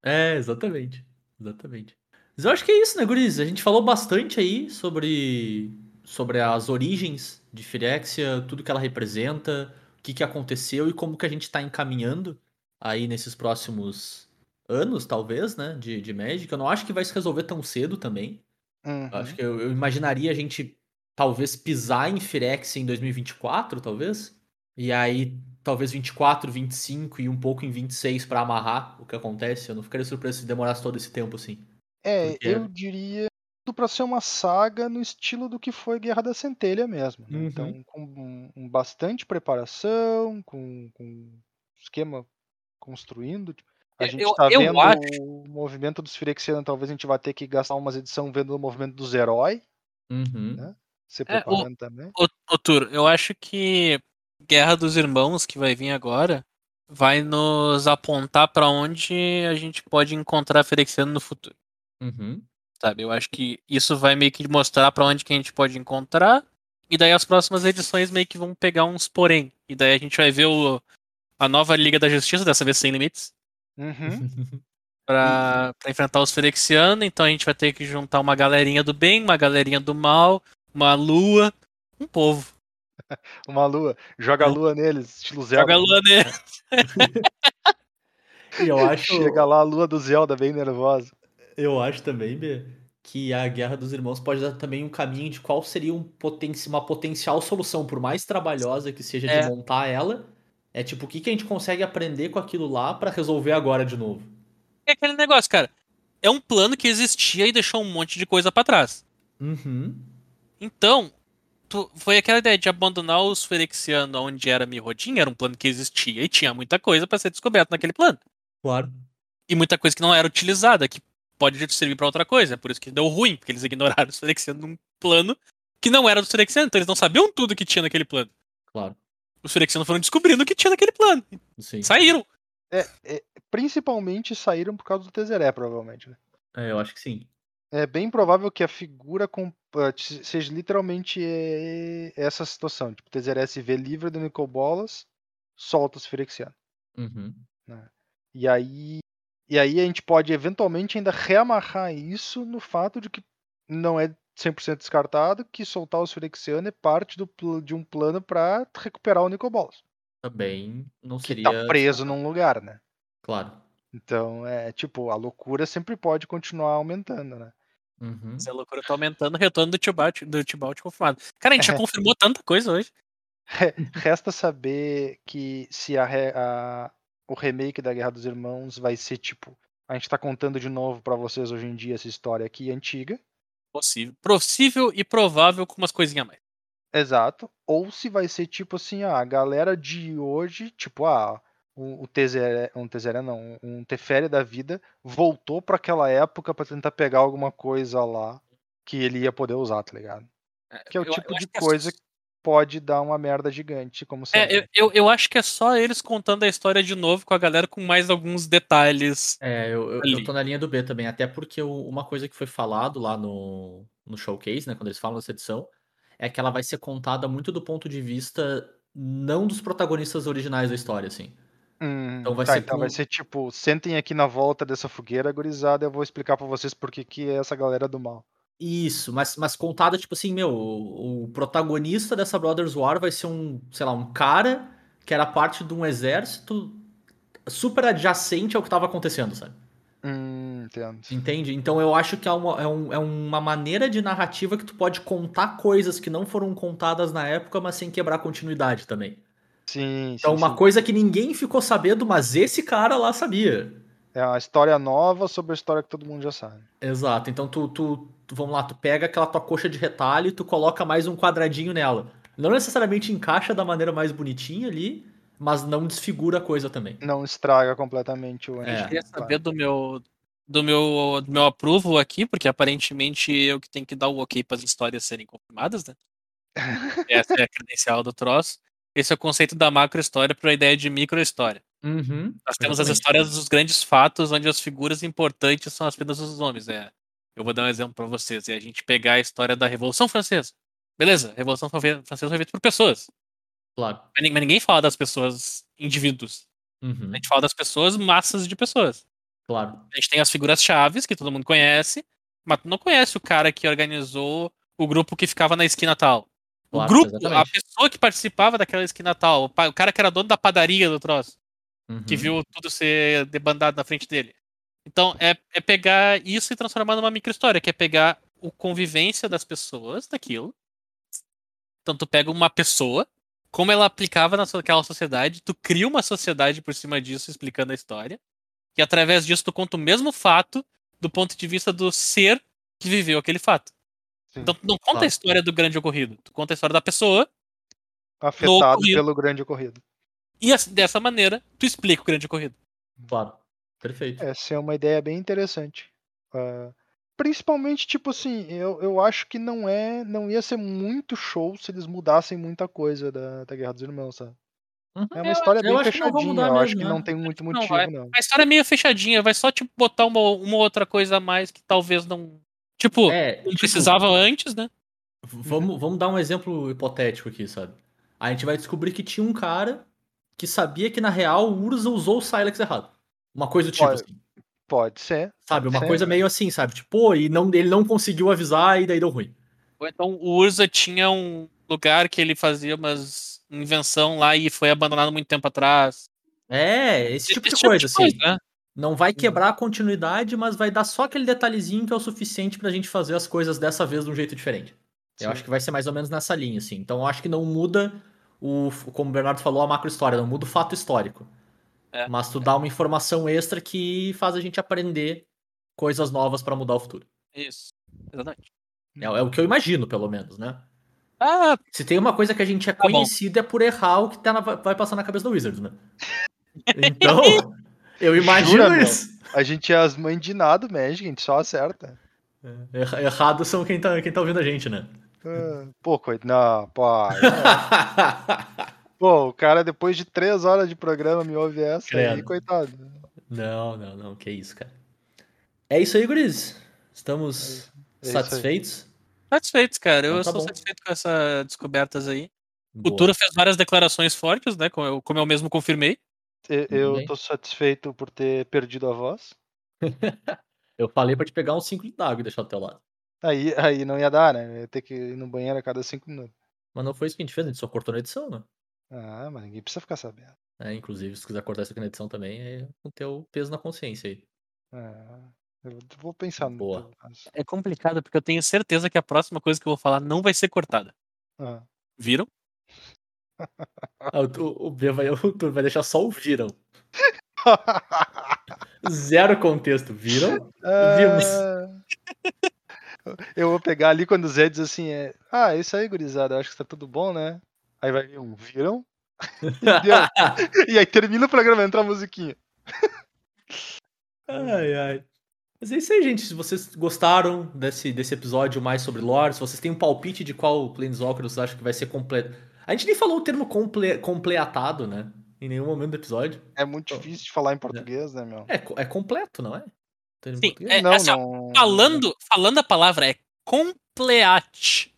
É, exatamente. Exatamente. Mas eu acho que é isso, né, Guris? A gente falou bastante aí sobre, sobre as origens de Firexia, tudo que ela representa, que, que aconteceu e como que a gente tá encaminhando aí nesses próximos anos, talvez, né, de, de Magic. Eu não acho que vai se resolver tão cedo também. Uhum. Acho que eu, eu imaginaria a gente talvez pisar em Firexia em 2024, talvez. E aí, talvez 24, 25 e um pouco em 26 pra amarrar o que acontece. Eu não ficaria surpreso se demorasse todo esse tempo assim. É, Porque- eu diria pra ser uma saga no estilo do que foi Guerra da Centelha mesmo. né? Uhum. Então, com bastante preparação, com, com esquema construindo. A Eu- gente tá eu vendo acho- o movimento dos Firexianos, talvez a gente vá ter que gastar umas edições vendo o movimento dos heróis, Uhum. Né? se É, o- preparando também. Ô, Tur, eu acho que Guerra dos Irmãos, que vai vir agora, vai nos apontar pra onde a gente pode encontrar Ferexiano no futuro. Uhum. Sabe? Eu acho que isso vai meio que mostrar pra onde que a gente pode encontrar. E daí as próximas edições meio que vão pegar uns porém. E daí a gente vai ver o, a nova Liga da Justiça, dessa vez sem limites, Uhum. (laughs) pra, pra enfrentar os Ferexianos. Então a gente vai ter que juntar uma galerinha do bem, uma galerinha do mal, uma lua, um povo. (laughs) Uma lua. Joga a lua neles, estilo Zelda. Joga a lua nele. (laughs) E eu acho, Chega lá a lua do Zelda, bem nervosa. Eu acho também, B, que a Guerra dos Irmãos pode dar também um caminho de qual seria um poten uma potencial solução, por mais trabalhosa que seja É. de montar ela. É tipo, o que, que a gente consegue aprender com aquilo lá pra resolver agora de novo? É aquele negócio, cara. É um plano que existia e deixou um monte de coisa pra trás. Uhum. Então, tu- foi aquela ideia de abandonar os Ferexianos onde era Mirrodin, era um plano que existia e tinha muita coisa pra ser descoberta naquele plano. Claro. E muita coisa que não era utilizada, que pode servir pra outra coisa. É por isso que deu ruim, porque eles ignoraram os Ferexianos num plano que não era dos Ferexianos. Então eles não sabiam tudo que tinha naquele plano. Claro. Os Ferexianos foram descobrindo o que tinha naquele plano. Sim. Saíram. É, é, principalmente saíram por causa do Tezeré, provavelmente. né? É, eu acho que sim. É bem provável que a figura com- se- seja literalmente é, essa situação. Tipo, o Tezeré se vê livre do Nicol Bolas, solta os Firexianos. Uhum. E aí, e aí a gente pode eventualmente ainda reamarrar isso no fato de que não é 100% descartado que soltar os Firexianos é parte do, de um plano para recuperar o Nicol Bolas. Também não Que seria. tá preso num lugar, né? Claro. Então, é tipo, a loucura sempre pode continuar aumentando, né? Uhum. Essa loucura tá aumentando, retorno do Tibalt, do Tibalt confirmado. Cara, a gente já É. (laughs) confirmou tanta coisa hoje. (laughs) Resta saber que se a, a- o remake da Guerra dos Irmãos vai ser tipo. A gente tá contando de novo pra vocês hoje em dia essa história aqui antiga. Possível. Possível e provável com umas coisinhas a mais. Exato. Ou se vai ser tipo assim, ah, a galera de hoje, tipo, ah, o, o Tezeré, um Tezeré não, um Teferi da vida voltou pra aquela época pra tentar pegar alguma coisa lá que ele ia poder usar, tá ligado? Que é o Eu- tipo eu de é coisa que pode dar uma merda gigante, como sempre. É, eu, eu, eu acho que é só eles contando a história de novo com a galera com mais alguns detalhes. É, eu, eu, eu tô na linha do B também, até porque o- uma coisa que foi falado lá no, no showcase, né, quando eles falam dessa edição, é que ela vai ser contada muito do ponto de vista não dos protagonistas originais da história, assim. Hum, Então vai tá, ser então com- vai ser tipo, sentem aqui na volta dessa fogueira, gurizada, eu vou explicar pra vocês por que que é essa galera do mal. Isso, mas, mas contada, tipo assim, meu, o, o protagonista dessa Brothers War vai ser um, sei lá, um cara que era parte de um exército super adjacente ao que tava acontecendo, sabe? Hum, entendo. Entende? Então eu acho que é uma, é, um- é uma maneira de narrativa que tu pode contar coisas que não foram contadas na época, mas sem quebrar a continuidade também. Sim, Então, sim, uma sim. coisa que ninguém ficou sabendo, mas esse cara lá sabia. É uma história nova sobre a história que todo mundo já sabe. Exato. Então, tu, tu, tu- vamos lá, tu pega aquela tua coxa de retalho e tu coloca mais um quadradinho nela. Não necessariamente encaixa da maneira mais bonitinha ali, mas não desfigura a coisa também. Não estraga completamente o É. Queria saber do meu, do meu, do meu approval aqui, porque aparentemente eu que tenho que dar o ok para as histórias serem confirmadas, né? (laughs) Essa é a credencial do troço. Esse é o conceito da macro história para a ideia de micro história. Uhum. Nós temos as exatamente. histórias dos grandes fatos, onde as figuras importantes são apenas os nomes. É. Eu vou dar um exemplo para vocês. É a gente pegar a história da Revolução Francesa. Beleza, a Revolução Fran- Francesa foi feita por pessoas. Claro. Mas mas ninguém fala das pessoas indivíduos. Uhum. A gente fala das pessoas, massas de pessoas. Claro. A gente tem as figuras chaves, que todo mundo conhece, mas tu não conhece o cara que organizou o grupo que ficava na esquina tal. O Claro, grupo, a exatamente. pessoa que participava daquela esquina tal, o o cara que era dono da padaria do troço, que Uhum. viu tudo ser debandado na frente dele. Então, é, é pegar isso e transformar numa micro-história, que é pegar o convivência das pessoas daquilo. Então, tu pega uma pessoa, como ela aplicava naquela sociedade, tu cria uma sociedade por cima disso, explicando a história. E através disso, tu conta o mesmo fato do ponto de vista do ser que viveu aquele fato. Sim. Então, tu não conta a história do grande ocorrido, tu conta a história da pessoa, Afetado ocorrido. pelo grande ocorrido. e assim- dessa maneira, tu explica o grande ocorrido. Claro. Perfeito. Essa é uma ideia bem interessante. Ah, principalmente, tipo assim, eu, eu acho que não é. Não ia ser muito show se eles mudassem muita coisa da, da Guerra dos Irmãos, sabe? Uhum. É uma Eu- história eu bem vão fechadinha. Eu acho que né? não tem muito Não, motivo, vai. não. A história é meio fechadinha, vai só tipo botar uma, uma outra coisa a mais que talvez não Tipo, É, não tipo, precisava antes, né? Vamos, vamos dar um exemplo hipotético aqui, sabe? A gente vai descobrir que tinha um cara que sabia que, na real, o Urza usou o Silex errado. Uma coisa do tipo, Olha, assim. Pode ser. Sabe? Uma Sim. coisa meio assim, sabe? Tipo, pô, e não, ele não conseguiu avisar e daí deu ruim. Ou então o Urza tinha um lugar que ele fazia umas invenção lá e foi abandonado muito tempo atrás. É, esse tipo de Esse coisa, assim. né? Não vai quebrar a continuidade, mas vai dar só aquele detalhezinho que é o suficiente pra gente fazer as coisas dessa vez de um jeito diferente. Eu Sim. acho que vai ser mais ou menos nessa linha, assim. Então eu acho que não muda o, como o Bernardo falou, a macro história, não muda o fato histórico. É. Mas tu dá uma informação extra que faz a gente aprender coisas novas pra mudar o futuro. Isso. Exatamente. É, é o que eu imagino, pelo menos, né? Ah, Se tem uma coisa que a gente é Tá bom. conhecido é por errar o que tá na- vai passar na cabeça do Wizards, né? Então, (laughs) eu imagino Jura, meu? isso. A gente é as mães de nada, Magic, a gente só acerta. Erra- Errado são quem tá, quem tá ouvindo a gente, né? Ah, Pô, coitado. Não, pô. (laughs) aí. Pô, o cara depois de três horas de programa me ouve essa aí, Credo. coitado. não, não, não, que isso, cara. É isso aí, guris. Estamos É aí. satisfeitos? satisfeitos, cara. Eu Então tá sou bom. satisfeito com essas descobertas aí. O Boa. Tura fez várias declarações fortes, né? Como eu, como eu mesmo confirmei. Eu tô satisfeito por ter perdido a voz. (laughs) Eu falei pra te pegar uns 5 litros d'água e deixar do teu lado. Aí, aí não ia dar, né? Eu ia ter que ir no banheiro a cada cinco minutos. Mas não foi isso que a gente fez, a gente só cortou na edição, né? Ah, mas ninguém precisa ficar sabendo. É, inclusive, se quiser cortar isso aqui na edição também, é com teu peso na consciência aí. Ah, eu vou pensar no Boa. É complicado, porque eu tenho certeza que a próxima coisa que eu vou falar não vai ser cortada. Ah. Viram? (laughs) Ah, o, o, B vai, o Tur vai deixar só o viram. (laughs) Zero contexto, viram? Vimos. Ah. Eu vou pegar ali quando o Zé diz assim, é, ah, é isso aí, gurizada, eu acho que tá tudo bom, né? Aí vai vir um, viram? (laughs) E aí termina o programa, entra a musiquinha. Ai, ai. Mas é isso aí, gente. Se vocês gostaram desse, desse episódio mais sobre lore, se vocês têm um palpite de qual Planeswalker vocês acham que vai ser completo. A gente nem falou o termo comple... compleatado, né? Em nenhum momento do episódio. É muito difícil de falar em português, né, meu? É, é completo, não é? Sim? É, não, assim, ó, não. Falando, falando a palavra é compleat.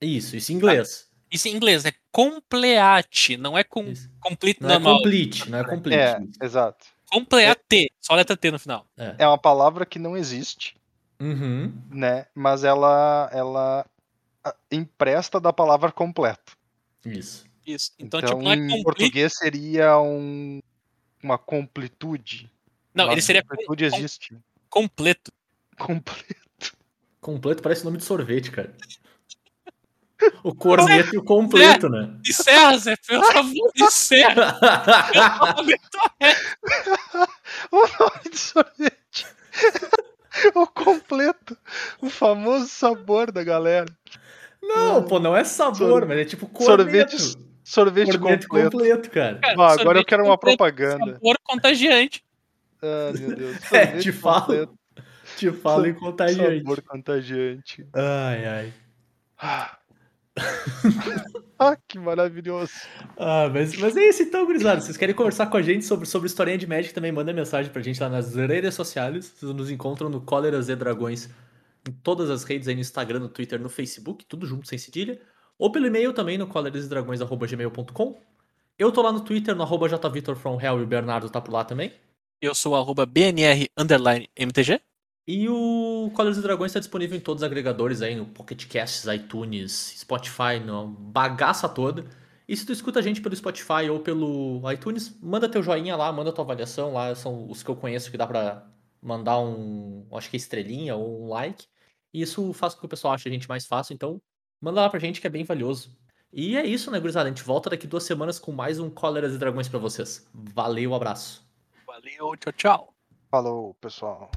Isso, isso em inglês. Isso em inglês é compleat, não é com, Isso. complete Não é normal. complete, não é complete. É, exato. Compleat, só letra T no final. É. É uma palavra que não existe, Uhum. né? Mas ela, ela empresta da palavra completo. Isso. Isso. Então, Então, tipo, não é em complete. português seria um, uma completude. Não, ele seria com- completude com- existe. completo. Completo. Completo parece nome de sorvete, cara. O corneto e o completo, né? Encerra, Zé, por favor, encerra. Eu não aguento mais. O nome de sorvete. o completo. O famoso sabor da galera. Não, pô, não é sabor, Sorvete- mas é tipo corneto. Sorvete, sorvete Corneto completo. completo, cara. Cara, Ah, agora eu quero uma propaganda. Sabor contagiante. Ah, meu (laughs) Deus. É, Sorvete te falo. completo, Te falo em contagiante. Sabor contagiante. Ai, ai. Ah. (laughs) ah, que maravilhoso. Ah, mas, mas é isso então, gurizada. Vocês querem conversar com a gente sobre, sobre historinha de Magic, também manda mensagem pra gente lá nas redes sociais. Vocês nos encontram no Cólera Z Dragões em todas as redes aí no Instagram, no Twitter, no Facebook, tudo junto, sem cedilha. Ou pelo e-mail também no coleradragões.gmail.com. Eu tô lá no Twitter, no arroba jvitorfromhell e o Bernardo tá por lá também. Eu sou o arroba BNR underline MTG. E o Colors e Dragões está disponível em todos os agregadores aí, no Pocket Casts, iTunes, Spotify, no bagaça toda. E se tu escuta a gente pelo Spotify ou pelo iTunes, manda teu joinha lá, manda tua avaliação lá, são os que eu conheço que dá pra mandar um, acho que estrelinha ou um like. E isso faz com que o pessoal ache a gente mais fácil, então manda lá pra gente que é bem valioso. E é isso, né, gurizada? A gente volta daqui duas semanas com mais um Cóleras e Dragões pra vocês. Valeu, abraço. Valeu, tchau, tchau. Falou, pessoal.